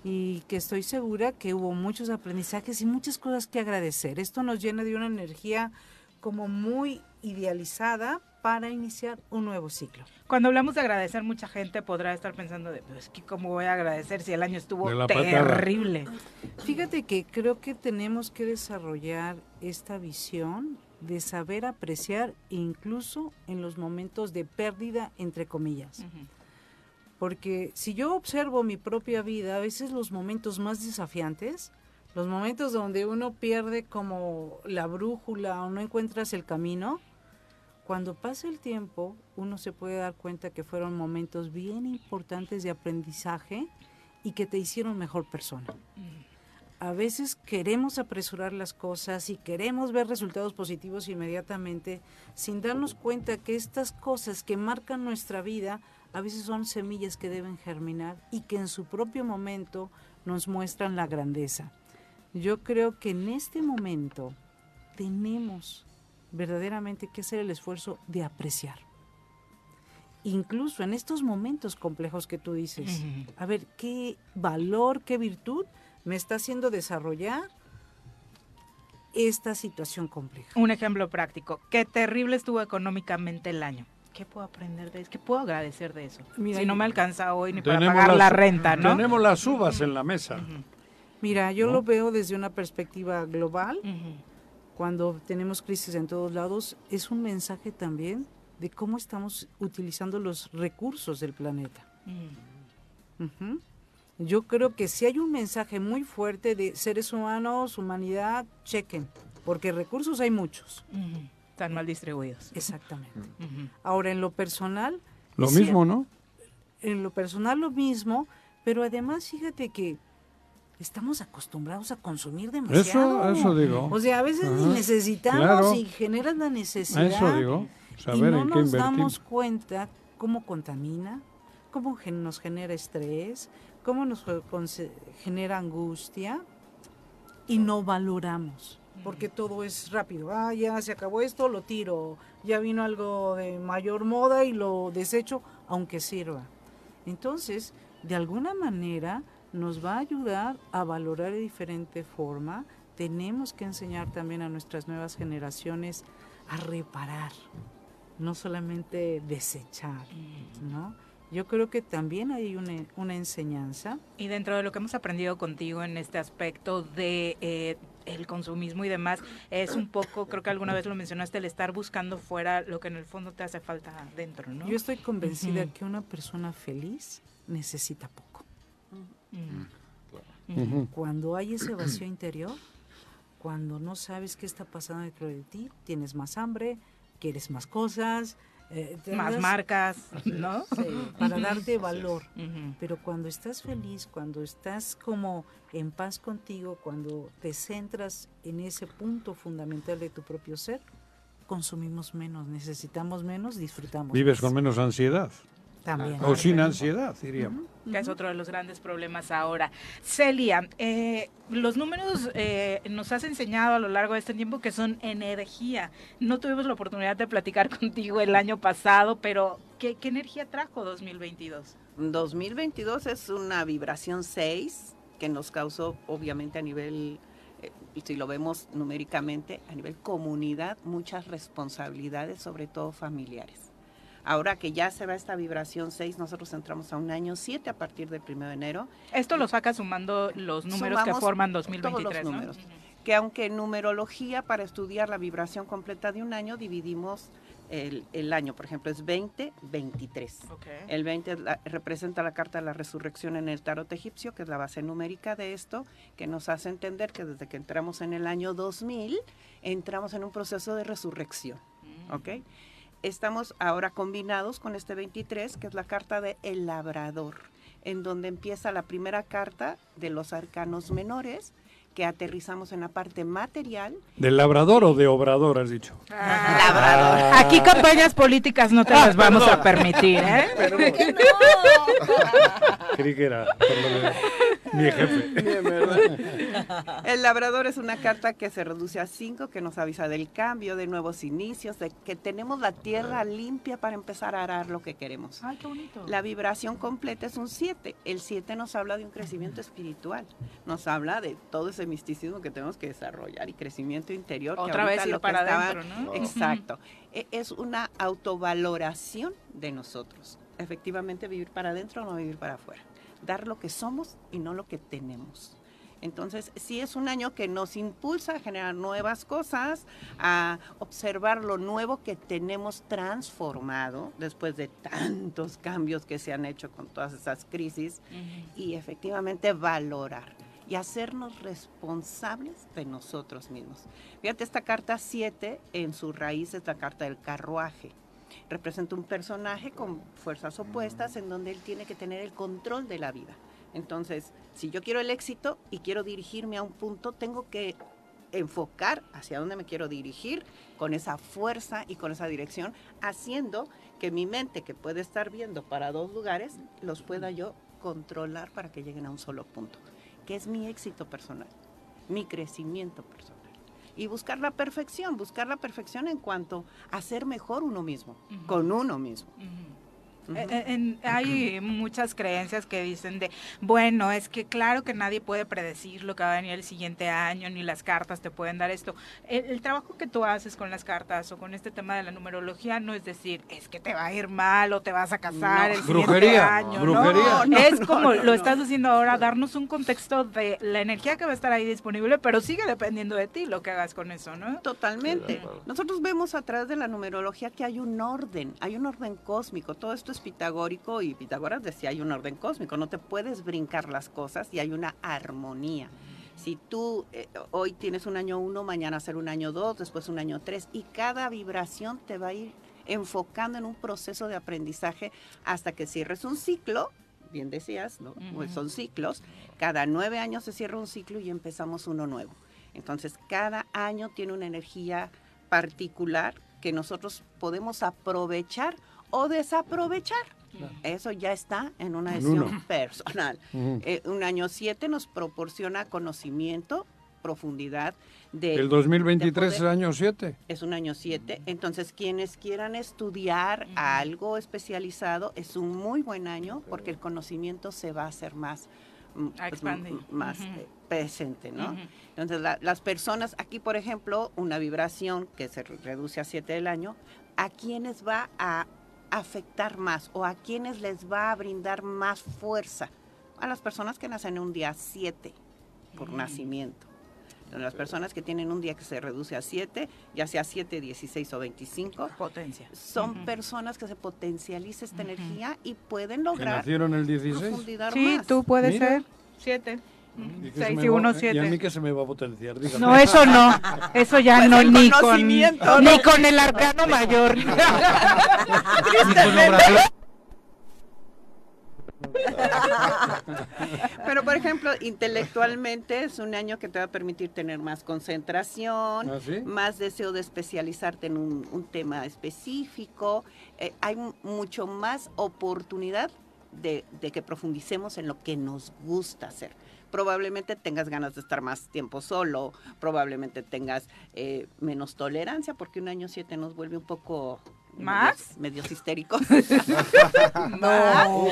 Y que estoy segura que hubo muchos aprendizajes y muchas cosas que agradecer. Esto nos llena de una energía como muy idealizada para iniciar un nuevo ciclo. Cuando hablamos de agradecer, mucha gente podrá estar pensando de, pues, que ¿cómo voy a agradecer si el año estuvo la patada. terrible? Fíjate que creo que tenemos que desarrollar esta visión de saber apreciar incluso en los momentos de pérdida, entre comillas. Porque si yo observo mi propia vida, a veces los momentos más desafiantes, los momentos donde uno pierde como la brújula o no encuentras el camino, cuando pasa el tiempo, uno se puede dar cuenta que fueron momentos bien importantes de aprendizaje y que te hicieron mejor persona. A veces queremos apresurar las cosas y queremos ver resultados positivos inmediatamente sin darnos cuenta que estas cosas que marcan nuestra vida a veces son semillas que deben germinar y que en su propio momento nos muestran la grandeza. Yo creo que en este momento tenemos verdaderamente que hacer el esfuerzo de apreciar. Incluso en estos momentos complejos que tú dices, a ver qué valor, qué virtud me está haciendo desarrollar esta situación compleja. Un ejemplo práctico. Qué terrible estuvo económicamente el año. ¿Qué puedo aprender de eso? ¿Qué puedo agradecer de eso? Mira, si no me alcanza hoy ni para pagar la renta, ¿no? Tenemos las uvas en la mesa. Mira, yo ¿No? lo veo desde una perspectiva global. Cuando tenemos crisis en todos lados, es un mensaje también de cómo estamos utilizando los recursos del planeta. Yo creo que si hay un mensaje muy fuerte de seres humanos, humanidad, chequen, porque recursos hay muchos. Ujú. Están mal distribuidos. Exactamente. Ahora, en lo personal... Lo sí, mismo, ¿no? En lo personal lo mismo, pero además fíjate que estamos acostumbrados a consumir demasiado. Eso, eso digo. O sea, a veces ni necesitamos claro. y generas la A necesidad. eso digo. y Saber no en qué nos invertir. damos cuenta cómo contamina, cómo gen- nos genera estrés, cómo nos genera angustia y no valoramos. Porque todo es rápido. Ah, ya se acabó esto, lo tiro. Ya vino algo de mayor moda y lo desecho, aunque sirva. Entonces, de alguna manera, nos va a ayudar a valorar de diferente forma. Tenemos que enseñar también a nuestras nuevas generaciones a reparar, no solamente desechar, ¿no? Yo creo que también hay una, una enseñanza. Y dentro de lo que hemos aprendido contigo en este aspecto de eh, el consumismo y demás, es un poco, creo que alguna vez lo mencionaste, el estar buscando fuera lo que en el fondo te hace falta dentro, ¿no? Yo estoy convencida Ujú. que una persona feliz necesita poco. Mm. Ujú. Cuando hay ese vacío interior, cuando no sabes qué está pasando dentro de ti, tienes más hambre, quieres más cosas, eh, Más das- marcas, ¿no? Sí, para darte valor. Pero cuando estás feliz, cuando estás como en paz contigo, cuando te centras en ese punto fundamental de tu propio ser, consumimos menos, necesitamos menos, disfrutamos. Vives más. con menos ansiedad. También. O sin ansiedad, diríamos. Que es otro de los grandes problemas ahora. Celia, eh, los números eh, nos has enseñado a lo largo de este tiempo que son energía. No tuvimos la oportunidad de platicar [laughs] contigo el año pasado, pero ¿qué, qué energía trajo 2022? 2022 es una vibración 6 que nos causó, obviamente, a nivel, eh, si lo vemos numéricamente, a nivel comunidad, muchas responsabilidades, sobre todo familiares. Ahora que ya se va esta vibración 6, nosotros entramos a un año 7 a partir del 1 de enero. Esto lo saca sumando los números que forman todos 2023, los ¿no? números. Que aunque en numerología, para estudiar la vibración completa de un año, dividimos el, el año. Por ejemplo, es 20, 23. El 20 es la- representa la carta de la resurrección en el tarot egipcio, que es la base numérica de esto, que nos hace entender que desde que entramos en el año 2000, entramos en un proceso de resurrección. ¿Ok? Estamos ahora combinados con este 23, que es la carta de El Labrador, en donde empieza la primera carta de los arcanos menores, que aterrizamos en la parte material. ¿Del labrador o de obrador, has dicho? Labrador. Aquí campañas políticas no te las vamos a permitir, ¿eh? Creí que era por [laughs] [laughs] El labrador es una carta que se reduce a 5, que nos avisa del cambio, de nuevos inicios, de que tenemos la tierra limpia para empezar a arar lo que queremos. Ay, qué bonito. La vibración completa es un 7. El 7 nos habla de un crecimiento espiritual. Nos habla de todo ese misticismo que tenemos que desarrollar y crecimiento interior. Otra vez ir lo que para estaba- adentro, ¿no? Exacto. E- Es una autovaloración de nosotros. Efectivamente, vivir para adentro o no vivir para afuera. Dar lo que somos y no lo que tenemos. Entonces, sí es un año que nos impulsa a generar nuevas cosas, a observar lo nuevo que tenemos transformado después de tantos cambios que se han hecho con todas esas crisis y efectivamente valorar y hacernos responsables de nosotros mismos. Fíjate, esta carta 7 en su raíz es la carta del carruaje. Representa un personaje con fuerzas opuestas en donde él tiene que tener el control de la vida. Entonces, si yo quiero el éxito y quiero dirigirme a un punto, tengo que enfocar hacia dónde me quiero dirigir con esa fuerza y con esa dirección, haciendo que mi mente, que puede estar viendo para dos lugares, los pueda yo controlar para que lleguen a un solo punto, que es mi éxito personal, mi crecimiento personal. Y buscar la perfección, buscar la perfección en cuanto a ser mejor uno mismo, con uno mismo. Eh, eh, en- hay muchas creencias que dicen de, bueno, es que claro que nadie puede predecir lo que va a venir el siguiente año, ni las cartas te pueden dar esto. El, el trabajo que tú haces con las cartas o con este tema de la numerología no es decir, es que te va a ir mal o te vas a casar No. el siguiente Brujería, año. brujería. No, No, es como no, lo estás haciendo ahora, darnos un contexto de la energía que va a estar ahí disponible, pero sigue dependiendo de ti lo que hagas con eso, ¿no? Totalmente. Nosotros vemos a través de la numerología que hay un orden, hay un orden cósmico. Todo esto es pitagórico y Pitágoras decía hay un orden cósmico. No te puedes brincar las cosas y hay una armonía. Si tú eh, hoy tienes un año uno, mañana ser un año dos, después un año tres y cada vibración te va a ir enfocando en un proceso de aprendizaje hasta que cierres un ciclo. Bien decías, ¿no? Pues son ciclos. Cada nueve años se cierra un ciclo y empezamos uno nuevo. Entonces, cada año tiene una energía particular que nosotros podemos aprovechar o desaprovechar. Eso ya está en una decisión personal. Eh, un año 7 nos proporciona conocimiento, profundidad de... El 2023 de es año 7. es un año 7, entonces quienes quieran estudiar algo especializado es un muy buen año porque el conocimiento se va a hacer más, mm, pues, más eh, presente, ¿no? Entonces la- las personas, aquí por ejemplo, una vibración que se re- reduce a 7 del año, ¿a quienes va a afectar más o a quienes les va a brindar más fuerza? A las personas que nacen en un día 7 por nacimiento. Las personas que tienen un día que se reduce a 7, ya sea 7, 16 o 25, Potencia. son Ujú. personas que se potencializa esta energía y pueden ¿Que lograr nacieron el 16? profundidad Sí, más. tú puedes Mira. ser. Siete. ¿Y qué se Seis me y va- uno, ¿Y a mí qué se me va a potenciar? Dígame. No, eso no. Eso ya Pues no, ni con, conocimiento, ni ¿no? con el arcano mayor. Pero, por ejemplo, intelectualmente es un año que te va a permitir tener más concentración, ¿Ah, sí? más deseo de especializarte en un, un tema específico. Eh, hay mu- mucho más oportunidad de, de que profundicemos en lo que nos gusta hacer. Probablemente tengas ganas de estar más tiempo solo, probablemente tengas eh, menos tolerancia, porque un año 7 nos vuelve un poco ¿Más? medios, medios histéricos. [laughs] [laughs] No.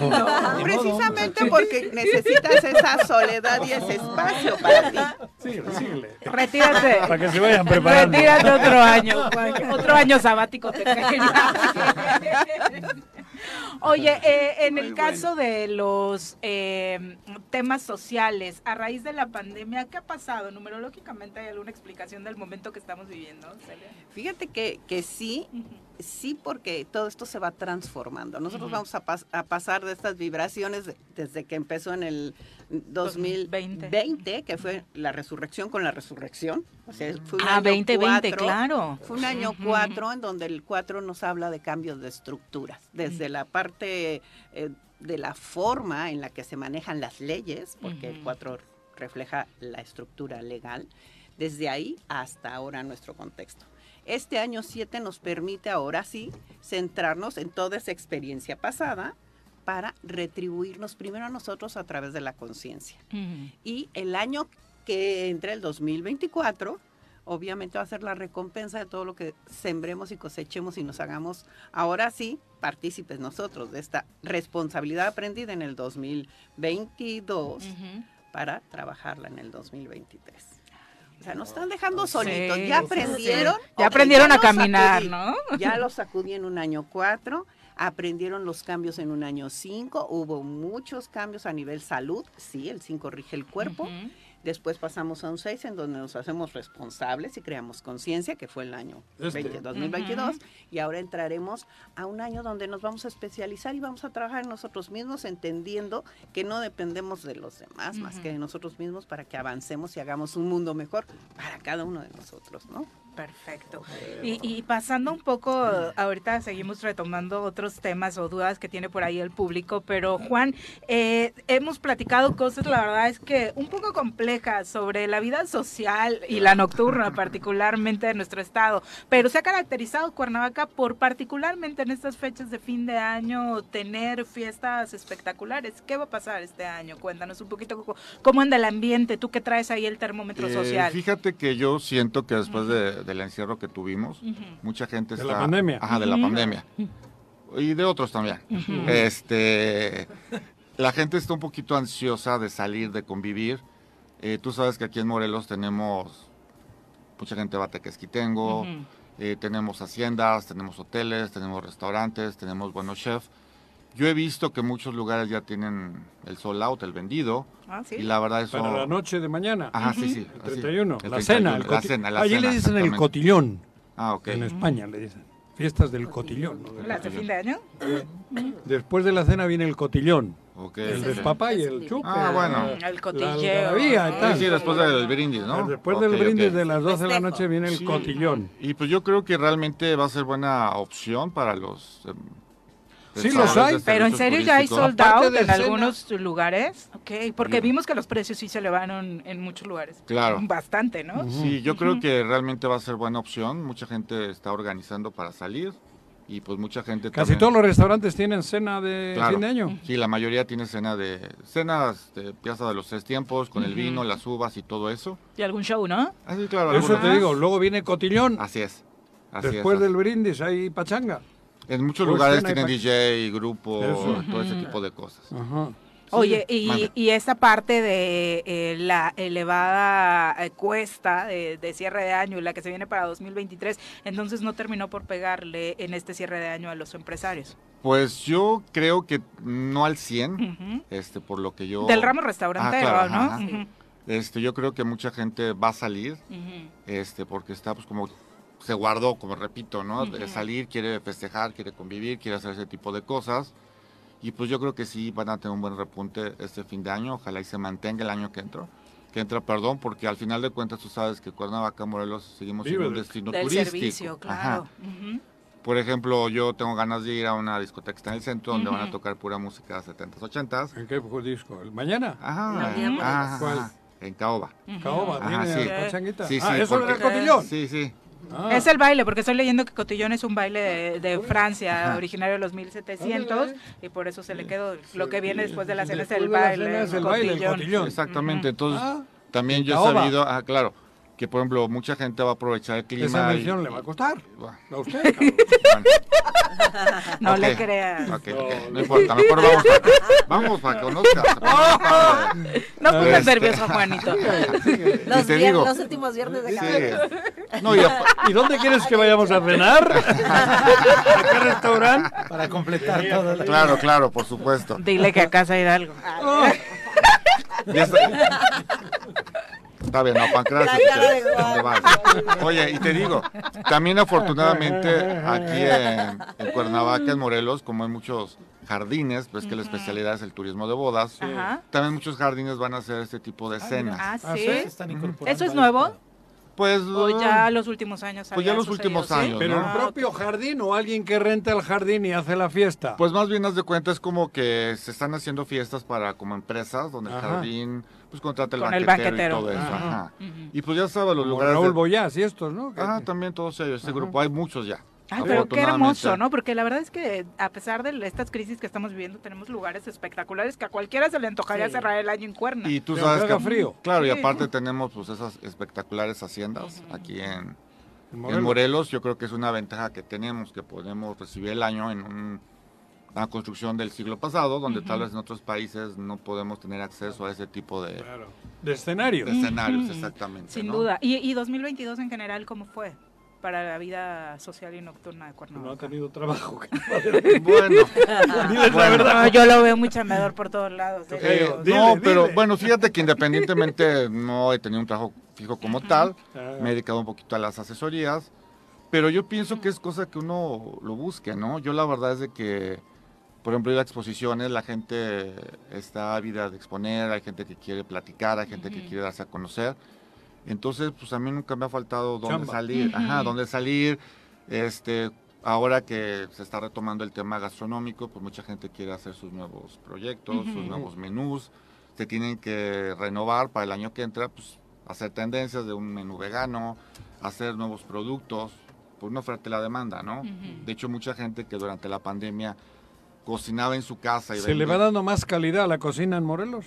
No, precisamente porque necesitas esa soledad y ese espacio para ti. Síguele. Retírate. Para que se vayan preparando. Retírate otro año. Otro año sabático te cae. [laughs] [laughs] Oye, eh, en el caso de los eh, temas sociales, a raíz de la pandemia, ¿qué ha pasado? Numerológicamente, ¿hay alguna explicación del momento que estamos viviendo? Celia? Fíjate que, que sí, sí porque todo esto se va transformando. Nosotros vamos a, pas- a pasar de estas vibraciones de- desde que empezó en el 2020, que fue la resurrección con la resurrección. O sea, fue un Ah, año 2020, cuatro. claro. Fue un año Ujú. 4 en donde el 4 nos habla de cambios de estructuras, desde la parte eh, de la forma en la que se manejan las leyes, porque el Ujú. 4 refleja la estructura legal, desde ahí hasta ahora nuestro contexto. Este año 7 nos permite ahora sí centrarnos en toda esa experiencia pasada para retribuirnos primero a nosotros a través de la conciencia. Y el año que entre el 2024, obviamente va a ser la recompensa de todo lo que sembremos y cosechemos y nos hagamos ahora sí partícipes nosotros de esta responsabilidad aprendida en el 2022 para trabajarla en el 2023. O sea, nos están dejando solitos. Sí, ya aprendieron. sí. Ya aprendieron a caminar, sacudí. ¿no? [laughs] Ya los sacudí en un año 4. Aprendieron los cambios en un año 5. Hubo muchos cambios a nivel salud. Sí, el 5 rige el cuerpo. Después pasamos a un 6 en donde nos hacemos responsables y creamos conciencia, que fue el año Este. 20 2022. Y ahora entraremos a un año donde nos vamos a especializar y vamos a trabajar en nosotros mismos, entendiendo que no dependemos de los demás, más que de nosotros mismos para que avancemos y hagamos un mundo mejor para cada uno de nosotros, ¿no? Perfecto. Y, y pasando un poco, ahorita seguimos retomando otros temas o dudas que tiene por ahí el público, pero Juan, eh, hemos platicado cosas, la verdad es que un poco complejas sobre la vida social y la nocturna particularmente de nuestro estado, pero se ha caracterizado Cuernavaca por particularmente en estas fechas de fin de año tener fiestas espectaculares. ¿Qué va a pasar este año? Cuéntanos un poquito cómo- cómo anda el ambiente, tú que traes ahí el termómetro Eh, social. Fíjate que yo siento que después de- del encierro que tuvimos, mucha gente De está... la pandemia. Ajá, de la pandemia. Y de otros también. Este, la gente está un poquito ansiosa de salir, de convivir. Eh, tú sabes que aquí en Morelos tenemos mucha gente va Tequesquitengo, Ujú. eh, tenemos haciendas, tenemos hoteles, tenemos restaurantes, tenemos buenos chefs. Yo he visto que muchos lugares ya tienen el sold out, el vendido, Ah, sí. y la verdad eso... Para la noche de mañana. Ajá, sí, sí. El así. 31. El la 31, cena. El la cena, la Allí cena, le dicen el cotillón. Ah, ok. En España le dicen. Fiestas del cotillón. ¿no? Del ¿Las de fin de año? Después de la cena viene el cotillón. Ok, El despapá y el chupe. Ah, bueno. Mm, El La cotilleo. y tal. Sí, sí, después del brindis, ¿no? Después Ok, del brindis de las 12 de la noche viene el Sí. cotillón. Y pues yo creo que realmente va a ser buena opción para los... em, Sí, los hay. Pero en serio ya hay turísticos. sold Aparte out de en algunos lugares. Ok, porque Sí. vimos que los precios sí se elevaron en muchos lugares. Claro. Bastante, ¿no? Sí, yo creo que realmente va a ser buena opción. Mucha gente está organizando para salir y pues mucha gente Casi también- todos los restaurantes tienen cena de Claro. fin de año. Sí, la mayoría tiene cena de cenas de Piazza de los Tres Tiempos con el vino, las uvas y todo eso. Y algún show, ¿no? Ah, sí, claro. Eso algunas- te digo. Luego viene cotillón. Así es. Así es, Después así del brindis hay pachanga. En muchos Pues lugares tienen DJ, grupo, Eso. todo ese tipo de cosas. Ajá. Oye, y, esa parte de eh, la elevada eh, cuesta de, de cierre de año la que se viene para 2023, entonces no terminó por pegarle en este cierre de año a los empresarios. Pues yo creo que no al 100, Ujú. este, por lo que yo... Del ramo restaurantero, Ah, claro, ¿no? ajá. Este, yo creo que mucha gente va a salir, este, porque está pues como se guardó, como repito, ¿no? De Ujú. salir, quiere festejar, quiere convivir, quiere hacer ese tipo de cosas. Y pues yo creo que sí van a tener un buen repunte este fin de año, ojalá y se mantenga el año que entra. Que entra, perdón, porque al final de cuentas tú sabes que Cuernavaca, Morelos, seguimos siendo un destino Del turístico. servicio, Ajá. claro. Por ejemplo, yo tengo ganas de ir a una discoteca que está en el centro donde van a tocar pura música 70s, 80s. ¿En qué disco? ¿El mañana? Ajá, ¿Cuál? en Caoba. Caoba, Ajá, ¿tiene sí. pachanguita? Sí, ah, sí, ¿eso porque- era el cotillón? Sí, sí. Ah. Es el baile, porque estoy leyendo que Cotillón es un baile de, de Francia, Ajá. originario de los 1700, y por eso se le quedó. Lo que viene después de la cena es el Después de la baile. es el baile, el cotillón. Exactamente, entonces Ah, también yo he sabido, ah, claro, que por ejemplo mucha gente va a aprovechar el clima. Esa y- mención le va a costar. Bueno, A usted, cabrón. bueno, No le creas. no importa, mejor vamos para, vamos para que conozcas. padre. No pongas Este- nervioso, Juanito. [laughs] Los, te vier- digo- los últimos viernes de cada mes. No, y apa- ¿Y dónde quieres que vayamos a cenar? [laughs] ¿A qué restaurante? Para completar todo. el- claro, claro, por supuesto. Dile que a casa Hidalgo. Y esta- Está bien, no, Pancracio. La cara de ¿dónde Juan. vas? Oye, y te digo, también afortunadamente aquí en, en Cuernavaca, en Morelos, como hay muchos jardines, pues que la especialidad es el turismo de bodas, Ajá. también muchos jardines van a hacer este tipo de cenas. Ah, Ah, sí. sí, ¿Eso es nuevo? Pues, ¿O ya los últimos años Pues ya los sucedido, últimos sí? años, ¿Pero ¿no? el propio jardín o alguien que renta el jardín y hace la fiesta? Pues más bien haz de cuenta, es como que se están haciendo fiestas para como empresas, donde el Ajá. jardín pues contrata el Con el banquetero, y todo eso. Ajá. Y pues ya sabes, los Como lugares... Raúl de- y estos, ¿no? Que- Ah, también todos ellos, este grupo, hay muchos ya. Ay, pero qué hermoso, ¿no? Porque la verdad es que a pesar de estas crisis que estamos viviendo, tenemos lugares espectaculares que a cualquiera se le antojaría Sí. cerrar el año en Cuerna. Y tú Pero sabes que frío. Claro, y aparte tenemos pues esas espectaculares haciendas aquí en, En en Morelos. Morelos. Yo creo que es una ventaja que tenemos, que podemos recibir el año en un- una construcción del siglo pasado, donde tal vez en otros países no podemos tener acceso a ese tipo de, Claro. De escenario. de escenarios, exactamente. Sin ¿no? duda. ¿Y, y 2022 en general cómo fue para la vida social y nocturna de No ha Cuernavaca? tenido trabajo. [laughs] Bueno, la verdad. No, yo lo veo muy chambeador por todos lados. ¿eh? eh, Dile, no, dile. pero bueno, fíjate que independientemente no he tenido un trabajo fijo como tal, Ah. me he dedicado un poquito a las asesorías, pero yo pienso que es cosa que uno lo busque, ¿no? Yo la verdad es de que, por ejemplo, ir a exposiciones, la gente está ávida de exponer, hay gente que quiere platicar, hay gente que Ujú. quiere darse a conocer. Entonces, pues a mí nunca me ha faltado dónde Chamba. salir, ajá, Ujú. dónde salir. Este, ahora que se está retomando el tema gastronómico, pues mucha gente quiere hacer sus nuevos proyectos, sus Ujú. nuevos menús. Se tienen que renovar para el año que entra, pues hacer tendencias de un menú vegano, hacer nuevos productos, por una oferta y la demanda, ¿no? De hecho, mucha gente que durante la pandemia cocinaba en su casa y ¿Se le va dando más calidad a la cocina en Morelos?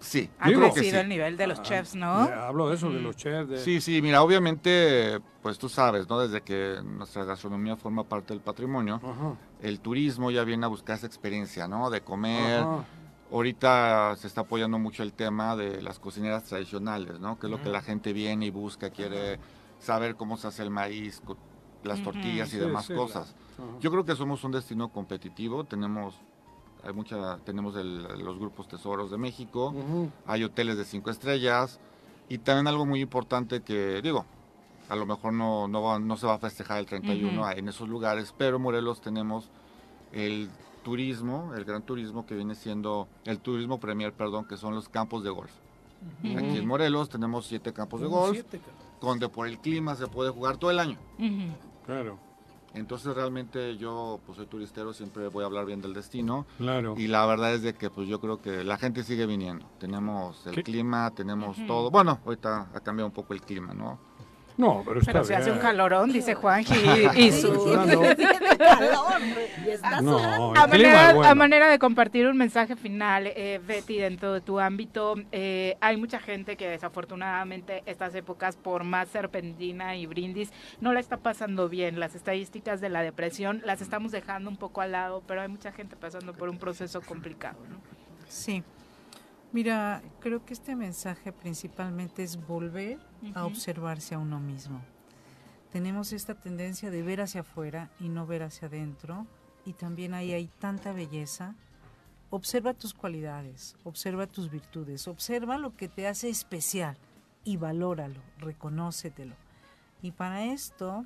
Sí, Ha crecido sí. el nivel de los Ah, chefs, ¿no? Ya Hablo de eso, de Ujú. los chefs. De... Sí, sí, mira, obviamente, pues tú sabes, ¿no? Desde que nuestra gastronomía forma parte del patrimonio, Ajá. el turismo ya viene a buscar esa experiencia, ¿no? De comer. Ajá. Ahorita se está apoyando mucho el tema de las cocineras tradicionales, ¿no? Que es lo que la gente viene y busca, quiere saber cómo se hace el maíz, las tortillas y Sí, demás sí, cosas. Ajá. Yo creo que somos un destino competitivo, tenemos hay mucha tenemos el- los grupos tesoros de México, Ujú. hay hoteles de cinco estrellas y también algo muy importante que digo, a lo mejor no, no, va- no se va a festejar el 31 Ujú. en esos lugares, pero en Morelos tenemos el turismo, el gran turismo que viene siendo el turismo premier, perdón, que son los campos de golf. Aquí en Morelos tenemos siete campos de golf, siete, donde por el clima se puede jugar todo el año. Claro, Entonces realmente yo pues soy turistero, siempre voy a hablar bien del destino claro. y la verdad es de que pues yo creo que la gente sigue viniendo. Tenemos el ¿Qué? clima, tenemos todo. Bueno, ahorita ha cambiado un poco el clima, ¿no? No, pero está Pero se hace un calorón, dice Juanji, y, [laughs] y su... [laughs] No, a, el clima manera, es bueno. a manera de compartir un mensaje final, eh, Betty, dentro de tu ámbito, eh, hay mucha gente que desafortunadamente estas épocas, por más serpentina y brindis, no la está pasando bien. Las estadísticas de la depresión las estamos dejando un poco al lado, pero hay mucha gente pasando por un proceso complicado. ¿no? Sí. Mira, creo que este mensaje principalmente es volver a observarse a uno mismo. Tenemos esta tendencia de ver hacia afuera y no ver hacia adentro, y también ahí hay tanta belleza. Observa tus cualidades, observa tus virtudes, observa lo que te hace especial y valóralo, reconócetelo. Y para esto,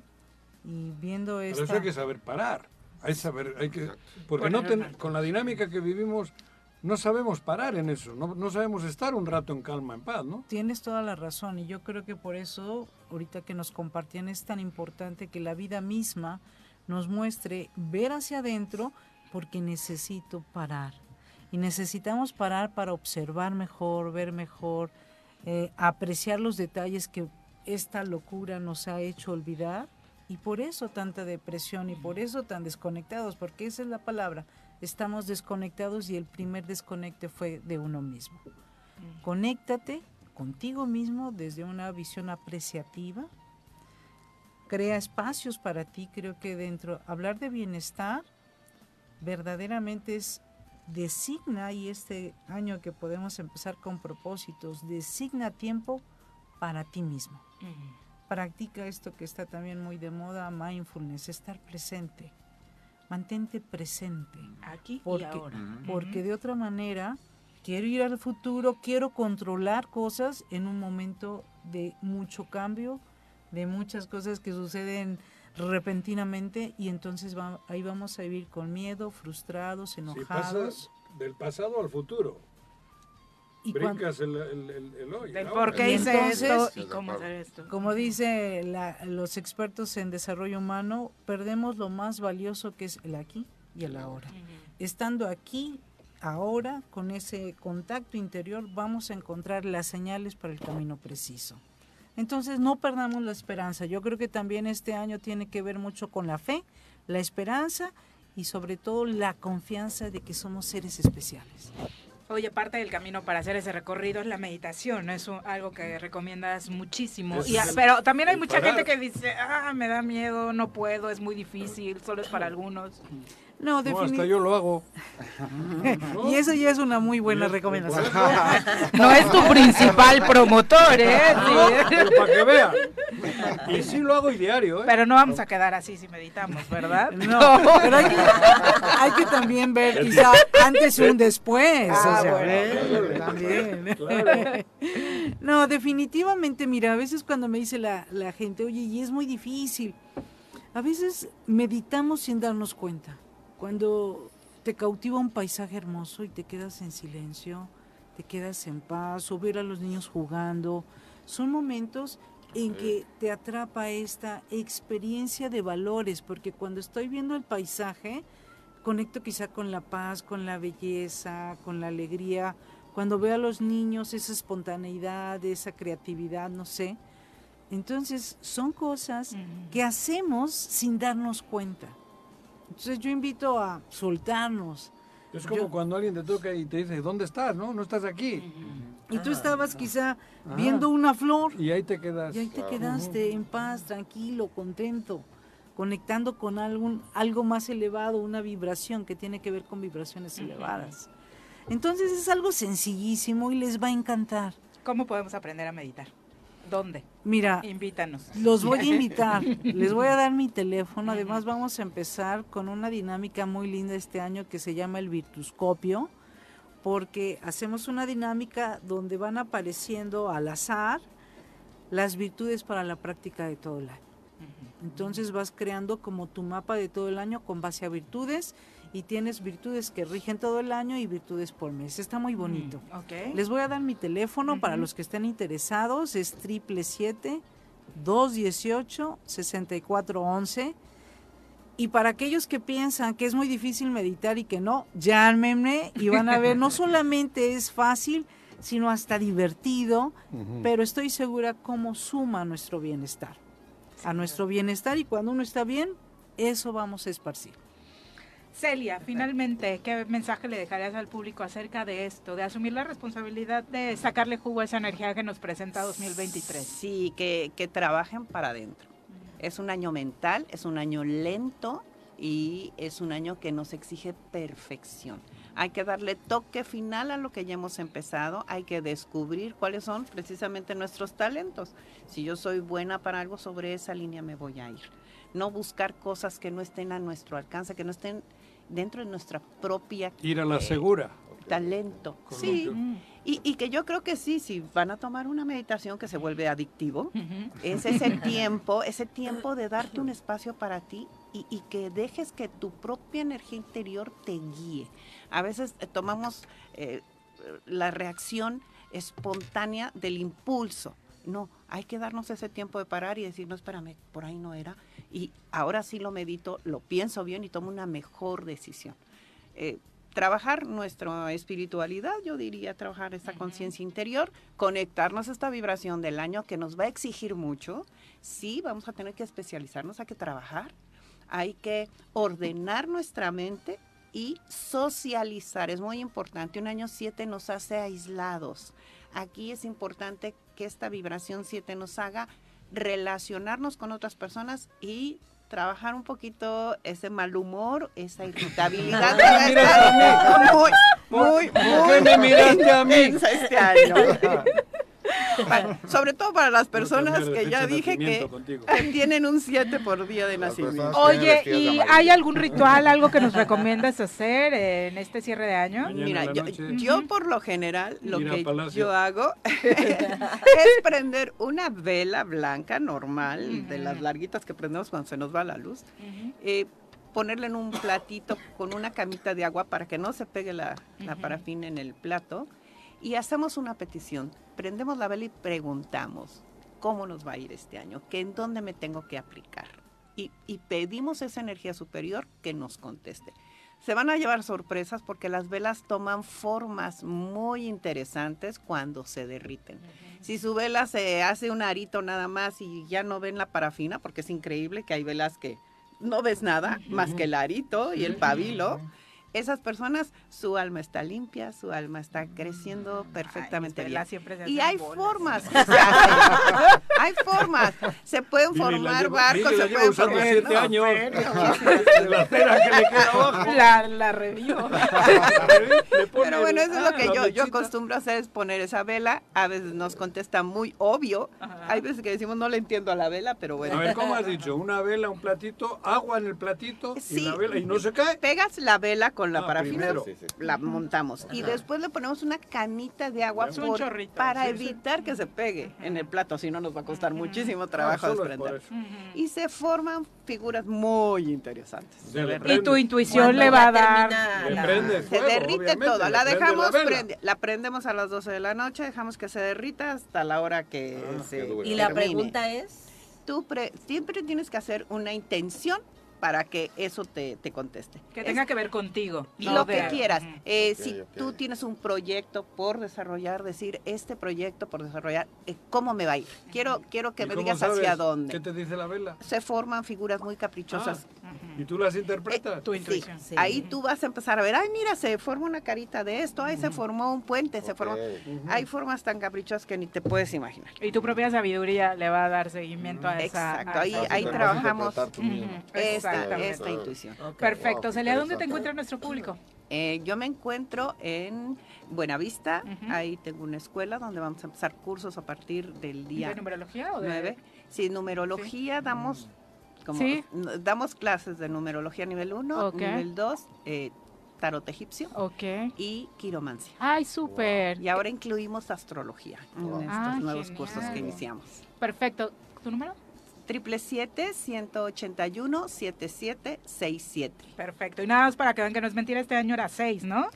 y viendo Pero esta... eso hay que saber parar. Hay saber, hay que, porque no ten- con la dinámica que vivimos no sabemos parar en eso, no, no sabemos estar un rato en calma, en paz, ¿no? Tienes toda la razón y yo creo que por eso, ahorita que nos compartían, es tan importante que la vida misma nos muestre ver hacia adentro porque necesito parar. Y necesitamos parar para observar mejor, ver mejor, eh, apreciar los detalles que esta locura nos ha hecho olvidar y por eso tanta depresión y por eso tan desconectados, porque esa es la palabra, estamos desconectados y el primer desconecte fue de uno mismo. Conéctate contigo mismo desde una visión apreciativa. Crea espacios para ti. Creo que dentro, hablar de bienestar verdaderamente es designa, y este año que podemos empezar con propósitos, designa tiempo para ti mismo. Practica esto que está también muy de moda, mindfulness, estar presente. Mantente presente. Aquí porque, y ahora. Porque de otra manera, quiero ir al futuro, quiero controlar cosas en un momento de mucho cambio, de muchas cosas que suceden repentinamente y entonces va- ahí vamos a vivir con miedo, frustrados, Si enojados. pasas del pasado al futuro, Y brincas el, el, el, el el por qué hice entonces- esto y cómo hacer esto. Como dice la- los expertos en desarrollo humano, perdemos lo más valioso que es el aquí y el ahora. Estando aquí, ahora, con ese contacto interior, vamos a encontrar las señales para el camino preciso. Entonces, no perdamos la esperanza. Yo creo que también este año tiene que ver mucho con la fe, la esperanza y sobre todo la confianza de que somos seres especiales. Oye, parte del camino para hacer ese recorrido es la meditación, ¿no? es un- algo que recomiendas muchísimo. Y el- pero también hay mucha parar. gente que dice, ah, me da miedo, no puedo, es muy difícil, solo es para algunos. No, No, hasta yo lo hago. Y eso ya es una muy buena recomendación. [laughs] No es tu principal promotor, ¿eh? Sí. pero para que vean. Y sí lo hago y diario, ¿eh? Pero no vamos a quedar así si meditamos, ¿verdad? No, pero hay que, hay que también ver [laughs] quizá antes y un después. Ah, o sea, bueno. ¿eh? también. Claro. No, definitivamente, mira, a veces cuando me dice la, la gente, oye, y es muy difícil, a veces meditamos sin darnos cuenta. Cuando te cautiva un paisaje hermoso y te quedas en silencio, te quedas en paz, o ver a los niños jugando, son momentos en que te atrapa esta experiencia de valores, porque cuando estoy viendo el paisaje, conecto quizá con la paz, con la belleza, con la alegría. Cuando veo a los niños, esa espontaneidad, esa creatividad, no sé. Entonces, son cosas que hacemos sin darnos cuenta. Entonces, yo invito a soltarnos. Es como Yo- cuando alguien te toca y te dice, ¿dónde estás? No, no estás aquí. Y tú estabas quizá Ajá. viendo una flor Y ahí te quedas. y ahí te quedaste en paz, tranquilo, contento, conectando con algún, algo más elevado, una vibración que tiene que ver con vibraciones elevadas. Entonces es algo sencillísimo y les va a encantar. ¿Cómo podemos aprender a meditar? ¿Dónde? Mira, Invítanos. los voy a [laughs] invitar, les voy a dar mi teléfono, además vamos a empezar con una dinámica muy linda este año que se llama el Virtuscopio, porque hacemos una dinámica donde van apareciendo al azar las virtudes para la práctica de todo el año. Entonces vas creando como tu mapa de todo el año con base a virtudes y tienes virtudes que rigen todo el año y virtudes por mes. Está muy bonito. Ok. Les voy a dar mi teléfono para los que estén interesados. Es triple siete 218 6411 y para aquellos que piensan que es muy difícil meditar y que no, llámenme y van a ver, no [laughs] solamente es fácil, sino hasta divertido, pero estoy segura cómo suma a nuestro bienestar. a nuestro bienestar y cuando uno está bien, eso vamos a esparcir. Celia, finalmente, ¿qué mensaje le dejarías al público acerca de esto, de asumir la responsabilidad de sacarle jugo a esa energía que nos presenta 2023? Sí, que, que trabajen para adentro. Es un año mental, es un año lento y es un año que nos exige perfección. Hay que darle toque final a lo que ya hemos empezado, hay que descubrir cuáles son precisamente nuestros talentos. Si yo soy buena para algo, sobre esa línea me voy a ir. No buscar cosas que no estén a nuestro alcance, que no estén dentro de nuestra propia Ir a la eh, segura. talento. Sí, y, y que yo creo que sí, si van a tomar una meditación que se vuelve adictivo, es ese tiempo, ese tiempo de darte un espacio para ti y, y que dejes que tu propia energía interior te guíe. A veces eh, tomamos eh, la reacción espontánea del impulso. No, hay que darnos ese tiempo de parar y decir, no, espérame, por ahí no era. Y ahora sí lo medito, lo pienso bien y tomo una mejor decisión. Eh, trabajar nuestra espiritualidad, yo diría trabajar esta conciencia interior, conectarnos a esta vibración del año que nos va a exigir mucho. Sí, vamos a tener que especializarnos, hay que trabajar, hay que ordenar nuestra mente y socializar. Es muy importante. Un año 7 nos hace aislados. Aquí es importante que esta vibración 7 nos haga relacionarnos con otras personas y trabajar un poquito ese mal humor, esa irritabilidad. que va a estar muy, muy, ¿Por muy qué me miraste a mí? [laughs] intensa este año. Sobre todo para las personas que ya dije que, contigo. tienen un 7 por día de nacimiento. Oye, ¿y hay algún ritual, algo que nos recomiendas hacer en este cierre de año? Mira, yo, yo por lo general lo que Palacio. yo hago [laughs] es prender una vela blanca normal, de las larguitas que prendemos cuando se nos va la luz, eh, ponerle en un platito con una camita de agua para que no se pegue la, parafina en el plato y hacemos una petición. Prendemos la vela y preguntamos cómo nos va a ir este año, que en dónde me tengo que aplicar. Y, y pedimos esa energía superior que nos conteste. Se van a llevar sorpresas porque las velas toman formas muy interesantes cuando se derriten. Si su vela se hace un arito nada más y ya no ven la parafina, porque es increíble que hay velas que no ves nada más que el arito y el pabilo. Esas personas, su alma está limpia, su alma está creciendo perfectamente bien. velas siempre se Y hay bolas. formas. [laughs] que se hacen. hay formas. Se pueden formar barcos, la se pueden formar. siete No, años. [laughs] La cera que le queda abajo. [laughs] La, la revió. Pero bueno, eso es lo Ah, que yo, yo acostumbro a hacer, es poner esa vela. A veces nos contesta muy obvio. Hay veces que decimos, no le entiendo a la vela, pero bueno. A ver, ¿cómo has dicho? Una vela, un platito, agua en el platito y la vela y no se cae. Pegas la vela con la Ah, parafina, primero. la montamos. Y después le ponemos una canita de agua por- chorrito, para sí, sí. evitar que se pegue en el plato, si no nos va a costar muchísimo trabajo Ah, es desprender. Y se forman figuras muy interesantes. Y tu intuición le va a dar. Prende Se derrite todo. La dejamos, la prende- la prendemos a las 12 de la noche, dejamos que se derrita hasta la hora que Ah, se Y la pregunta es, Tú pre- siempre tienes que hacer una intención para que eso te, te conteste. Que Es- tenga que ver contigo. no lo de- que quieras. Eh, si ok. tú tienes un proyecto por desarrollar, decir, este proyecto por desarrollar, eh, ¿cómo me va a ir? Quiero, quiero que ¿Y me digas sabes hacia dónde. ¿Qué te dice la vela? Se forman figuras muy caprichosas. ¿Y tú las interpretas? Tu Sí, Ahí tú vas a empezar a ver, ay, mira, se forma una carita de esto, ay, se formó un puente, se formó... Hay formas tan caprichosas que ni te puedes imaginar. Y tu propia sabiduría le va a dar seguimiento a esa. Exacto, a ahí, esa- ahí trabajamos esta, esta intuición. Perfecto. Celia, ¿dónde te encuentra nuestro público? Eh, yo me encuentro en Buenavista, ahí tengo una escuela donde vamos a empezar cursos a partir del día ¿De numerología o de- 9. Sí, numerología damos como Sí. damos clases de numerología nivel 1, Ok. nivel 2, eh, tarot egipcio Ok. y quiromancia. Ay, súper. Y ahora incluimos astrología en estos Ah, nuevos genial. cursos que iniciamos. Perfecto. ¿Tu número? Triple 181 7767 Perfecto. Y nada más para que vean que no es mentira, este año era 6, ¿no?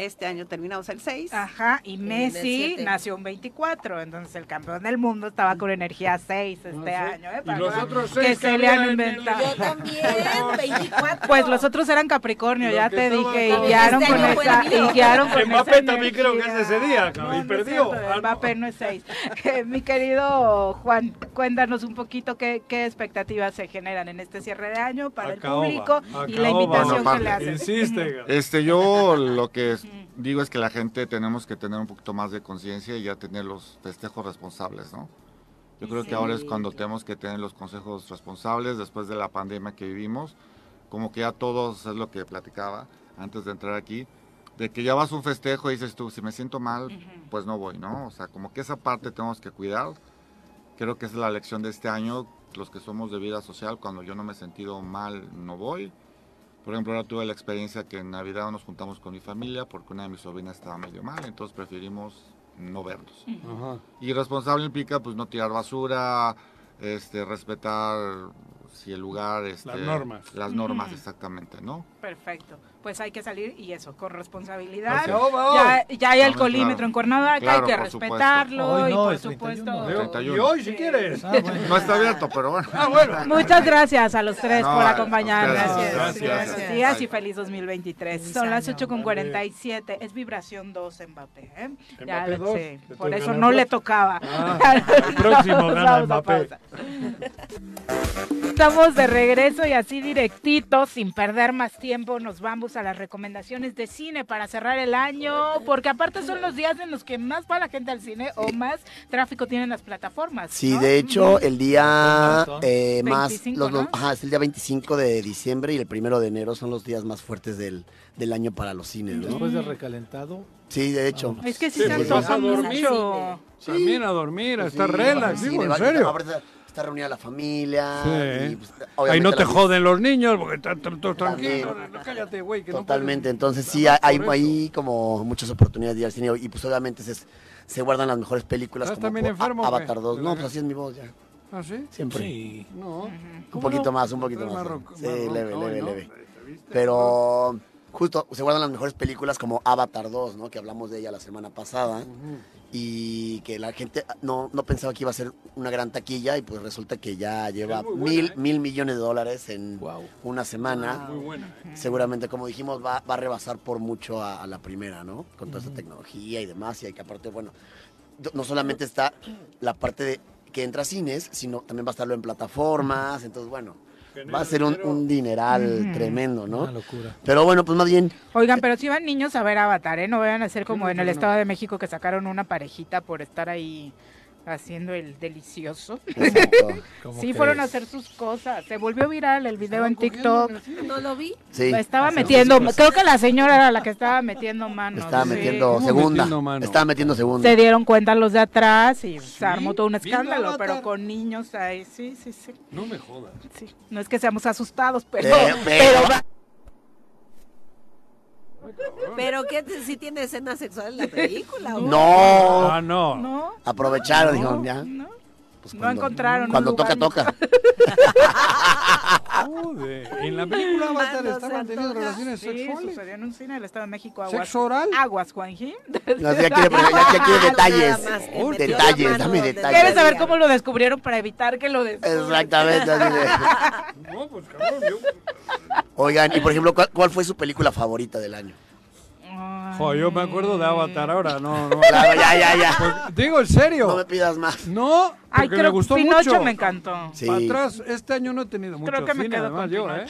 Este año terminamos el 6. Ajá, y Messi nació un 24, entonces el campeón del mundo estaba con energía 6 este año. ¿eh? Para los que- otros que seis se que le han inventado. Yo también, [laughs] 24. Pues los otros eran Capricornio, ya que te dije, y guiaron Este con esa, y guiaron con Mbappé esa también creo que es ese día, y No, es perdió. cierto, Ah. Mbappé no es 6. [laughs] Mi querido Juan, cuéntanos un poquito qué, qué expectativas se generan en este cierre de año para el público y la invitación Bueno, que le hacen. Insiste. Este, yo lo que digo es que la gente tenemos que tener un poquito más de conciencia y ya tener los festejos responsables, ¿no? Yo creo que ahora es cuando tenemos que tener los consejos responsables después de la pandemia que vivimos, como que ya todos es lo que platicaba antes de entrar aquí, de que ya vas a un festejo y dices tú, si me siento mal, pues no voy, ¿no? O sea, como que esa parte tenemos que cuidar. Creo que esa es la lección de este año, los que somos de vida social, cuando yo no me he sentido mal, no voy. Por ejemplo, ahora tuve la experiencia que en Navidad nos juntamos con mi familia porque una de mis sobrinas estaba medio mal, entonces preferimos no verlos. Ajá. Y responsable implica pues no tirar basura, este, respetar si el lugar, este, Las normas. las normas exactamente, ¿no? Perfecto. Pues hay que salir y eso, con responsabilidad. Es. Ya, ya hay alcoholímetro claro. en Cuernavaca, Claro, hay que por supuesto. respetarlo Hoy y no, por es 31. supuesto... Digo, 31. Y hoy, si quieres. Ah, bueno. No está abierto, pero bueno. Ah, bueno. Muchas gracias a los tres No, por acompañarnos. ustedes. Gracias. Gracias. Buenos Gracias. días y feliz 2023. Feliz Son las año. 8 con 47. Es vibración 2 Mbappé. ¿eh? Ya Mbappé dos. sí, Te Por eso no le tocaba. Ah, el próximo [laughs] gana Mbappé. Estamos de regreso y así directito, sin perder más tiempo, nos vamos a las recomendaciones de cine para cerrar el año, porque aparte son los días en los que más va la gente al cine o más tráfico tienen las plataformas. Sí, ¿no? de hecho, el día eh, más... 25, los- los- ¿no? ajá, es el día 25 de diciembre y el primero de enero son los días más fuertes del, del año para los cines, ¿no? Después de recalentado. Sí, de hecho. Es que sí, Sí, se antoja mucho. También a dormir, a estar relax, sí, digo, en serio. Está- reunida la familia. Sí. y, pues, Ahí no te joden los niños porque están todos tranquilos. No, Cállate, güey. que no Totalmente, pueden entonces sí, hay, hay como muchas oportunidades de ir al cine y pues obviamente se, se guardan las mejores películas ¿Estás como también enfermo? Avatar 2. De No, pues así es mi voz ya, ¿Ah, sí? siempre. Sí. No. Un poquito más, un poquito más. Sí, leve, leve, ¿no? leve. Pero justo se guardan las mejores películas como Avatar 2, ¿no? Que hablamos de ella la semana pasada. Y que la gente no, no pensaba que iba a ser una gran taquilla y pues resulta que ya lleva buena, mil, ¿eh? mil millones de dólares en Wow. una semana. Muy buena. Seguramente, como dijimos, va, va a rebasar por mucho a, a la primera, ¿no? Con toda esta tecnología y demás. Y que aparte, bueno, no solamente está la parte de que entra a cines, sino también va a estarlo en plataformas. Entonces, bueno, va a ser un, un dineral tremendo, ¿no? Una locura. Pero bueno, pues más bien, Oigan, pero si van niños a ver Avatar, ¿eh? No vayan a ser como en el Estado de México que sacaron una parejita por estar ahí haciendo el delicioso. [laughs] ¿Cómo Sí, fueron a hacer sus cosas. Se volvió viral el video en TikTok. No lo vi. Sí, Estaba metiendo, cosas. creo que la señora era la que estaba metiendo manos. estaba sí. metiendo ¿Cómo segunda. metiendo mano? Estaba metiendo segunda. Se dieron cuenta los de atrás y se armó todo un escándalo, pero con niños ahí, sí, sí, sí, No me jodas. sí. No es que seamos asustados, pero, Pero- pero pero- va- Pero que si tiene escena sexual en la película. No, Ah, no. no, aprovecharon, no, dijeron ya. no, pues no cuando- encontraron un Cuando toca, lugar. toca. [laughs] Joder. En la película Avatar estaban teniendo relaciones Sí, sexuales. sucedió en un cine del Estado de México. Aguas, ¿Sexo oral? Aguas, Juanji. [laughs] No, ya quiere, ya, quiere detalles. Metió Detalles, dame detalles. ¿Quieres saber cómo lo descubrieron para evitar que lo descubran? Exactamente. así de- [laughs] No, pues cabrón, yo. Oigan, y por ejemplo, ¿cuál, cuál fue su película favorita del año? Ay. Joder, yo me acuerdo de Avatar ahora, no, no. [laughs] Claro, ya, ya, ya. Pues, digo, en serio. No me pidas más. No, Ay, porque creo me gustó Pinocho mucho. me encantó. Sí. Para atrás, este año no he tenido mucho Creo que me quedo además con yo, ¿eh?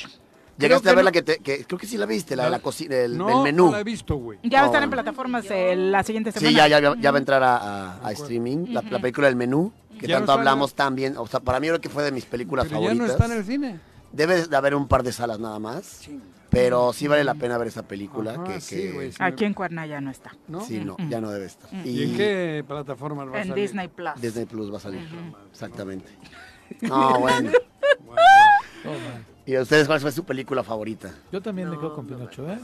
Llegaste Creo a ver que la que te. Que, creo que sí la viste, la de la cocina, no, del menú. No la he visto, güey. Ya va a estar en plataformas eh, la siguiente semana. Sí, ya, ya, ya va a entrar a, a- a streaming. La, la película del menú, que Ya tanto hablamos también. O sea, para mí creo que fue de mis películas Pero ya favoritas. no está en el cine. Debe de haber un par de salas nada más. Pero sí vale la pena ver esa película. Ajá, que, sí, que- güey, sí Aquí me- en Cuerna ya no está. ¿no? sí, no, ya no debe estar. ¿Y en qué plataformas va a En salir? Disney Plus. Disney Plus va a salir. Exactamente. [laughs] No, bueno. ¿Y a ustedes cuál fue su película favorita? Yo también me quedo con Pinocho, ¿eh?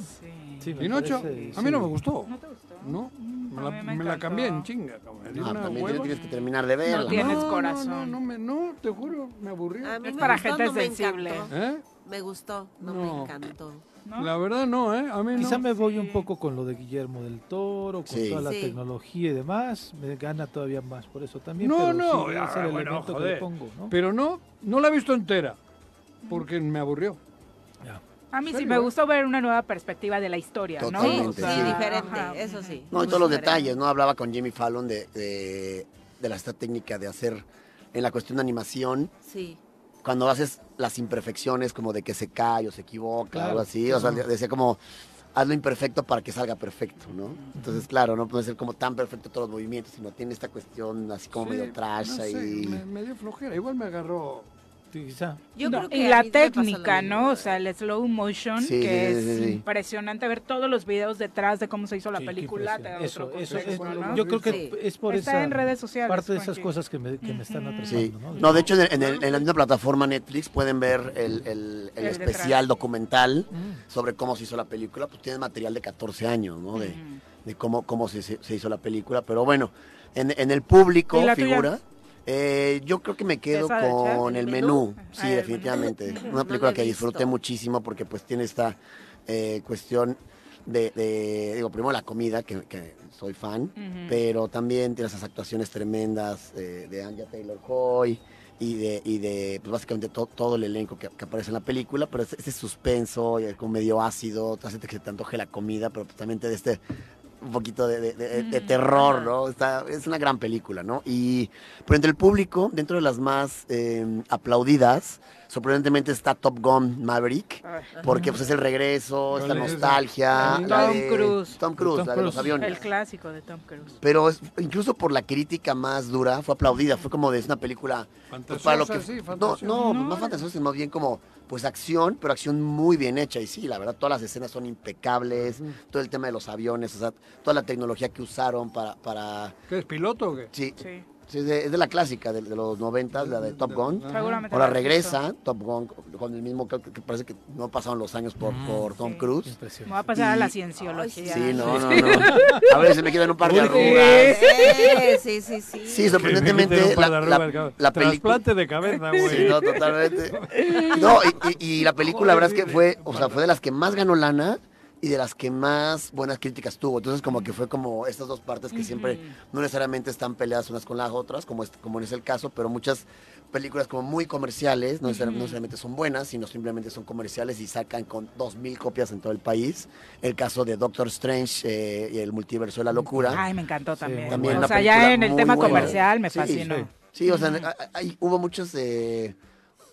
Sí. Pinocho, parece- a mí no me gustó. ¿No te gustó? No, Me la, A mí me me la cambié en chinga. dio Ah, también tienes que terminar de verla. No tienes No, corazón. No, no, me, no, te juro, me aburrió. A mí Es para gente no sensible. ¿Eh? Me gustó, no, No. me encantó. ¿no? La verdad no, ¿eh? A mí no. Quizá me voy un poco con lo de Guillermo del Toro, con Sí. toda la Sí. tecnología y demás, me gana todavía más por eso también. No, pero no, ya, es el bueno, elemento que le pongo, ¿no? Pero no, no la he visto entera. Porque me aburrió. Ya. A mí sí me gustó ver una nueva perspectiva de la historia, ¿no? Totalmente, O Sí, sí, diferente, ajá. eso sí. No, y todos los diferente. detalles, ¿no? Hablaba con Jimmy Fallon de, de, de la esta técnica de hacer en la cuestión de animación, Sí. Cuando haces las imperfecciones como de que se cae o se equivoca, Claro, algo así, o sea, decía como hazlo imperfecto para que salga perfecto, ¿no? Entonces, claro, no puede ser como tan perfecto todos los movimientos, sino tiene esta cuestión así como Sí, medio trash no sé, ahí. me, me dio flojera. Igual me agarró. Quizá. Yo No, creo que y la técnica. ¿no? O sea, el slow motion, Sí, que sí, es sí, impresionante ver todos los videos detrás de cómo se hizo la película. te da impresión. otro Eso, eso es- ¿no? yo creo que Sí. es por Está esa en redes sociales, parte de esas cosas que me, que me están atrapando. Sí. ¿no? No, de hecho, en, el- en el- en la misma plataforma Netflix pueden ver el, el- el El especial detrás. documental Mm. sobre cómo se hizo la película. Pues tiene material de 14 años, ¿no? De, de cómo, cómo se, se- hizo la película. Pero bueno, en, en el público ¿Y la tuya? Eh, yo creo que me quedo ¿Esa de con ¿El menú? Sí, definitivamente. [laughs] Una película que disfruté muchísimo porque pues tiene esta eh, cuestión de, de- digo, primero la comida, que, que soy fan, pero también tiene esas actuaciones tremendas eh, de Anya Taylor-Joy y de, y de pues básicamente to- todo el elenco que, que aparece en la película, pero ese, ese suspenso, y el como medio ácido, te hace que se te antoje la comida, pero pues también te da este un poquito de, de- de- de Ujú. terror, ¿no? Está, es una gran película, ¿no? Y pero entre el público, dentro de las más eh, aplaudidas, sorprendentemente está Top Gun Maverick, Ay, porque pues es el regreso, esta nostalgia. Tom la de Cruise. Tom Cruise, Tom la de los aviones. El clásico de Tom Cruise. Pero es- incluso por la crítica más dura, fue aplaudida. Fue como de es una película. pues, para lo que, Fantasiosa, sí, no, no, No. más fantasiosa, sino más bien como pues acción, pero acción muy bien hecha. Y sí, la verdad, todas las escenas son impecables. Todo el tema de los aviones, o sea, toda la tecnología que usaron para. para ¿Qué es piloto o qué? sí, Sí. Sí, es, de, es de la clásica, de, de los 90, la de Top Gun. Ahora regresa Top Gun con el mismo, que, que parece que no pasaron los años por, por Tom Sí. Cruise. Me voy a pasar a la Y- cienciología. Sí, no, no, no. A ver, se me quedan un par de arrugas. Sí, sí, sí. Sí, sorprendentemente la, la, la película... Trasplante de cabeza, güey. Sí, no, totalmente. No, y, y- y la película, la verdad es que fue, o sea, fue de las que más ganó lana y de las que más buenas críticas tuvo. Entonces, como que fue como estas dos partes que siempre no necesariamente están peleadas unas con las otras, como es, como es el caso, pero muchas películas como muy comerciales, no, necesar- no necesariamente son buenas, sino simplemente son comerciales y sacan con dos mil copias en todo el país. El caso de Doctor Strange eh, y el multiverso de la locura. Ay, me encantó también. También o sea, ya en el tema buena. comercial me Sí, fascinó. sí. Sí, o sea, ahí hubo muchos, eh,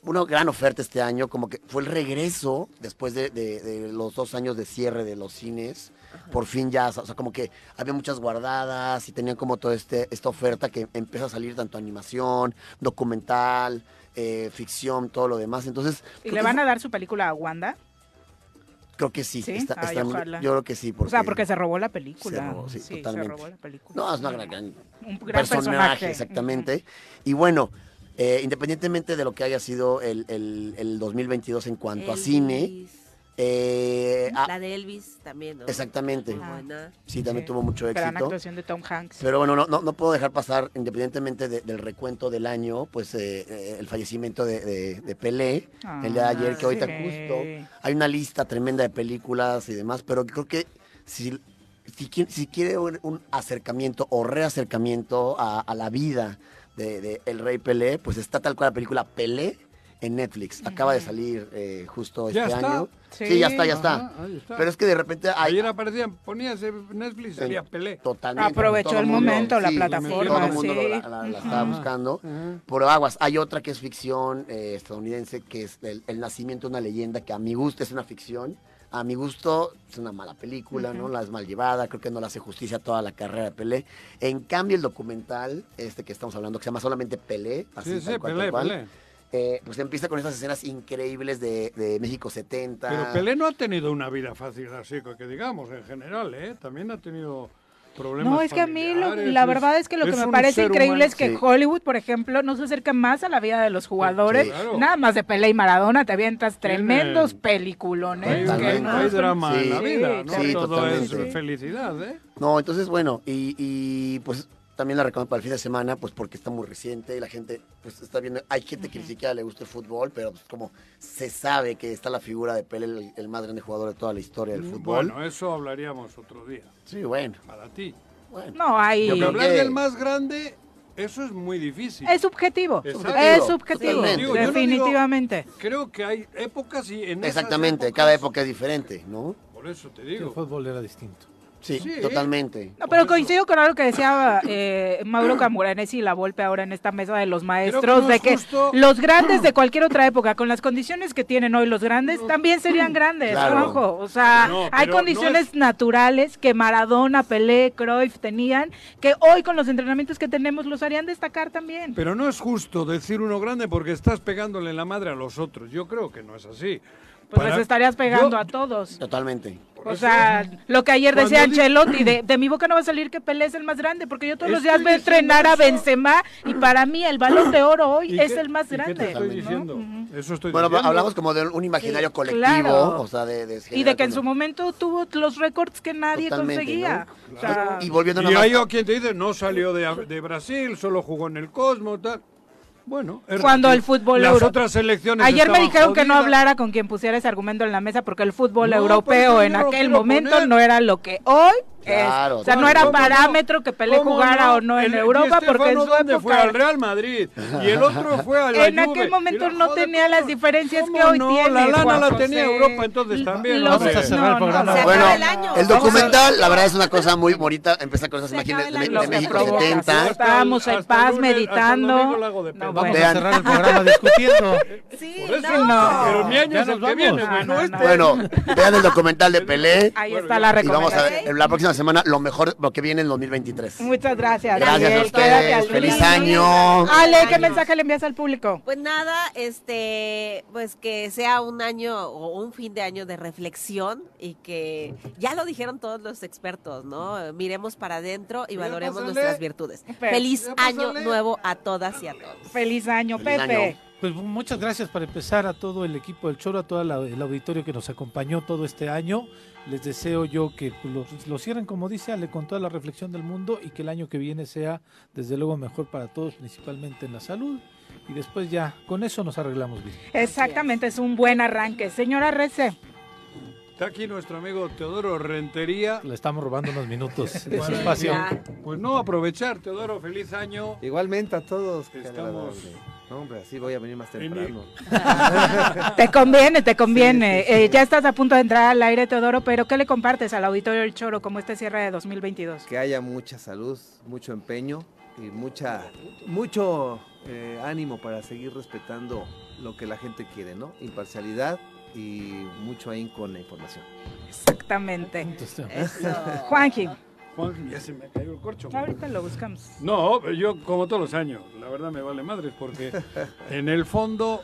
una gran oferta este año, como que fue el regreso después de, de- de los dos años de cierre de los cines. Por fin ya, o sea, como que había muchas guardadas y tenían como toda este, esta oferta que empieza a salir tanto animación, documental, eh, ficción, todo lo demás. Entonces, ¿Y le van a dar su película a Wanda? creo que sí. ¿Sí? está- Ay, está yo creo que sí. Porque, O sea, porque se robó la película. Se robó, sí, se totalmente. robó la película. No, es una gran, gran Un gran personaje. exactamente. Y bueno, eh, independientemente de lo que haya sido el, el- el 2022 en cuanto a cine, eh, ah, La de Elvis también, ¿no? exactamente. Buena. Sí, también Sí. tuvo mucho Gran éxito. actuación de Tom Hanks. Pero bueno, no, no, no puedo dejar pasar, independientemente de- del recuento del año, pues eh, el fallecimiento de, de- de Pelé, el de Ah, ayer, que ahorita sí. justo hay una lista tremenda de películas y demás, pero creo que si, si, qui- si quiere un, un acercamiento o reacercamiento a, a la vida de, de el rey Pelé, pues está tal cual la película Pelé en Netflix. Acaba de salir eh, justo ¿Ya este está? año. Sí. Sí, ya está, ya está. Ajá, ahí está. Pero es que de repente hay... Ayer aparecían, ponías Netflix, salía Pelé. Totalmente. Aprovechó el mundo- momento, la sí, plataforma, Todo el mundo sí. lo- la, la- la estaba buscando. ajá. Pero aguas, hay otra que es ficción eh, estadounidense, que es el, el nacimiento de una leyenda, que a mi gusto es una ficción. A mi gusto es una mala película, ¿no? La es mal llevada, creo que no le hace justicia a toda la carrera de Pelé. En cambio, el documental, este que estamos hablando, que se llama solamente Pelé, así Sí, sí, cual, Pelé, cual, Pelé. eh, pues empieza con esas escenas increíbles de, de México 70. Pero Pelé no ha tenido una vida fácil así, que digamos, en general, ¿eh? También ha tenido problemas No, es que a mí lo- la es- verdad es que lo que me parece increíble humano. es que Sí. Hollywood, por ejemplo, no se acerca más a la vida de los jugadores. Sí, claro. Nada más de Pelé y Maradona, te avientas tremendos peliculones. Hay, que hay- no hay drama en la Sí, vida, ¿no? sí, Todo es felicidad, ¿eh? No, entonces, bueno, y, y, pues también la recomiendo para el fin de semana, pues porque está muy reciente y la gente pues está viendo, hay gente que ni siquiera le gusta el fútbol, pero pues como se sabe que está la figura de Pele, el, el más grande jugador de toda la historia del fútbol. Bueno, eso hablaríamos otro día. Sí, bueno. Para ti. No, hay... Porque hablar del más grande, eso es muy difícil. Es subjetivo. Exacto. Es subjetivo, Totalmente. Digo, yo no digo- definitivamente. creo que hay épocas y en esas Exactamente, épocas- cada época es diferente, ¿no? Por eso te El digo. fútbol era distinto. Sí, Sí. totalmente. No, pero coincido con algo que decía eh, Mauro Camoranesi y la Volpe ahora en esta mesa de los maestros, no de es que justo- los grandes de cualquier otra época, con las condiciones que tienen hoy los grandes, también serían grandes, Claro. O sea, No, hay condiciones es- naturales que Maradona, Pelé, Cruyff tenían, que hoy con los entrenamientos que tenemos los harían destacar también. Pero no es justo decir uno grande porque estás pegándole la madre a los otros. Yo creo que no es así. Pues Para- les estarías pegando yo- a todos. Totalmente. O sea, lo que ayer Cuando decía di- Ancelotti, de, de mi boca no va a salir que Pelé es el más grande, porque yo todos los días veo entrenar a. Benzema y para mí el balón de oro hoy ¿Y es qué- el más y qué grande. te estoy ¿no? diciendo? Ujú. Eso estoy Bueno, diciendo. hablamos como de un imaginario Sí, colectivo, claro. o sea, de... de Y de que en su momento tuvo los récords que nadie Totalmente, conseguía. ¿no? O sea, Y volviendo Y hay o quien te dice, no salió de, de Brasil, solo jugó en el Cosmos, tal. Bueno, cuando el fútbol Las euro- otras selecciones Ayer me dijeron que no hablara con quien pusiera ese argumento en la mesa porque el fútbol No, europeo en aquel momento poner. no era lo que hoy Claro. O sea, no era ¿Cómo no? parámetro que Pelé ¿Cómo jugara o no en El Europa porque en su ¿dónde fue época al Real Madrid y el otro [laughs] fue a la en Juve. aquel momento no joder, tenía las diferencias ¿cómo que hoy no? tiene. La lana Juan la José. tenía Europa entonces también. Los-. Vamos a cerrar el no, no, programa. Bueno, el año. el documental, la verdad es una cosa muy bonita, empezar con esas Se imágenes de, de. México Lo que provoca, 70. Estábamos en paz meditando. No. Vamos bueno. a cerrar el programa discutiendo. [laughs] Sí, no. pero mi año es el nos que viene, no No, no, este. no. Bueno, vean el documental de Pelé Ahí está la y vamos a recomendación. ver en la próxima semana lo mejor, lo que viene en 2023. Muchas gracias. Gracias a Daniel. ustedes, Quédate al feliz año. Ale, ¿qué Años. mensaje le envías al público? Pues nada, este, pues que sea un año o un fin de año de reflexión y que ya lo dijeron todos los expertos, ¿no? Miremos para adentro y valoremos pásale. nuestras virtudes. Feliz año nuevo a todas y a todos. Feliz año, Feliz Pepe. año. Pues muchas gracias para empezar a todo el equipo del Choro, a todo la- el auditorio que nos acompañó todo este año. Les deseo yo que lo, lo cierren, como dice Ale, con toda la reflexión del mundo y que el año que viene sea, desde luego, mejor para todos, principalmente en la salud. Y después ya, con eso nos arreglamos bien. Exactamente, es un buen arranque. Señora Rece. Está aquí nuestro amigo Teodoro Rentería. Le estamos robando unos minutos de su espacio. Pues no, aprovechar, Teodoro, feliz año. Igualmente a todos. qué Estamos-. No, hombre, así voy a venir más temprano. [laughs] Te conviene, te conviene. Sí, sí, sí. Eh, ya estás a punto de entrar al aire, Teodoro, pero ¿qué le compartes al auditorio del Choro como este cierre de 2022? Que haya mucha salud, mucho empeño y mucha, mucho eh, ánimo para seguir respetando lo que la gente quiere, ¿no? Imparcialidad y mucho ahínco con la información. Exactamente. Juanji, Juan, ya se me cayó el corcho. ahorita lo buscamos. No, pero yo como todos los años, la verdad me vale madres porque [laughs] en el fondo,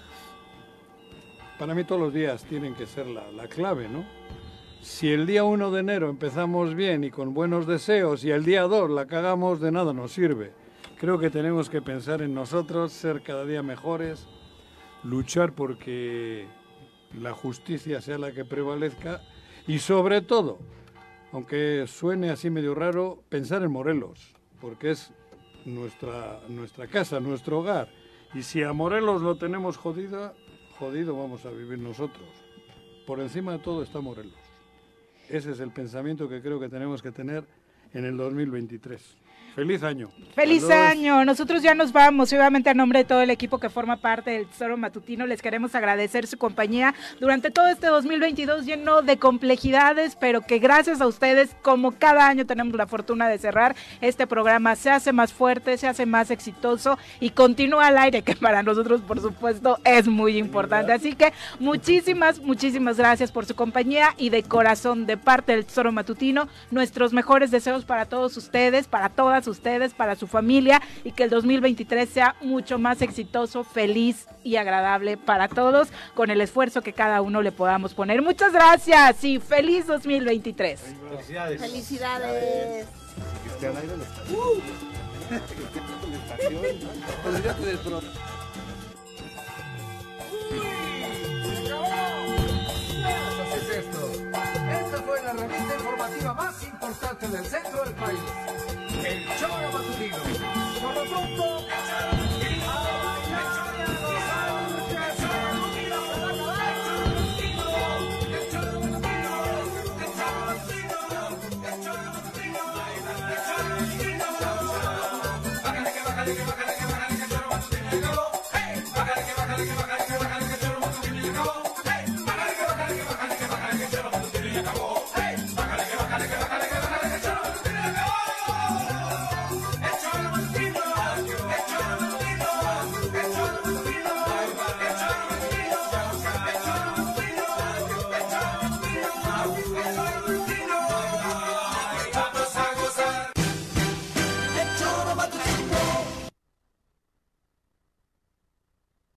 para mí todos los días tienen que ser la, la clave, ¿no? Si el día 1 de enero empezamos bien y con buenos deseos y el día 2 la cagamos, de nada nos sirve. Creo que tenemos que pensar en nosotros, ser cada día mejores, luchar porque la justicia sea la que prevalezca y sobre todo, aunque suene así medio raro, pensar en Morelos, porque es nuestra, nuestra casa, nuestro hogar. Y si a Morelos lo tenemos jodida, jodido vamos a vivir nosotros. Por encima de todo está Morelos. Ese es el pensamiento que creo que tenemos que tener en el 2023. Feliz año. Feliz Saludos. año, nosotros ya nos vamos obviamente a nombre de todo el equipo que forma parte del Tesoro Matutino les queremos agradecer su compañía durante todo este 2022 lleno de complejidades, pero que gracias a ustedes, como cada año tenemos la fortuna de cerrar, este programa se hace más fuerte, se hace más exitoso y continúa al aire, que para nosotros por supuesto es muy importante. Así que muchísimas, muchísimas gracias por su compañía y de corazón, de parte del Tesoro Matutino, nuestros mejores deseos para todos ustedes, para todas ustedes, para su familia y que el 2023 sea mucho más exitoso, feliz y agradable para todos con el esfuerzo que cada uno le podamos poner. Muchas gracias y feliz 2023. Felicidades. Felicidades. Esta fue la revista informativa más importante del centro del país. El Choro Matutino. Por lo pronto,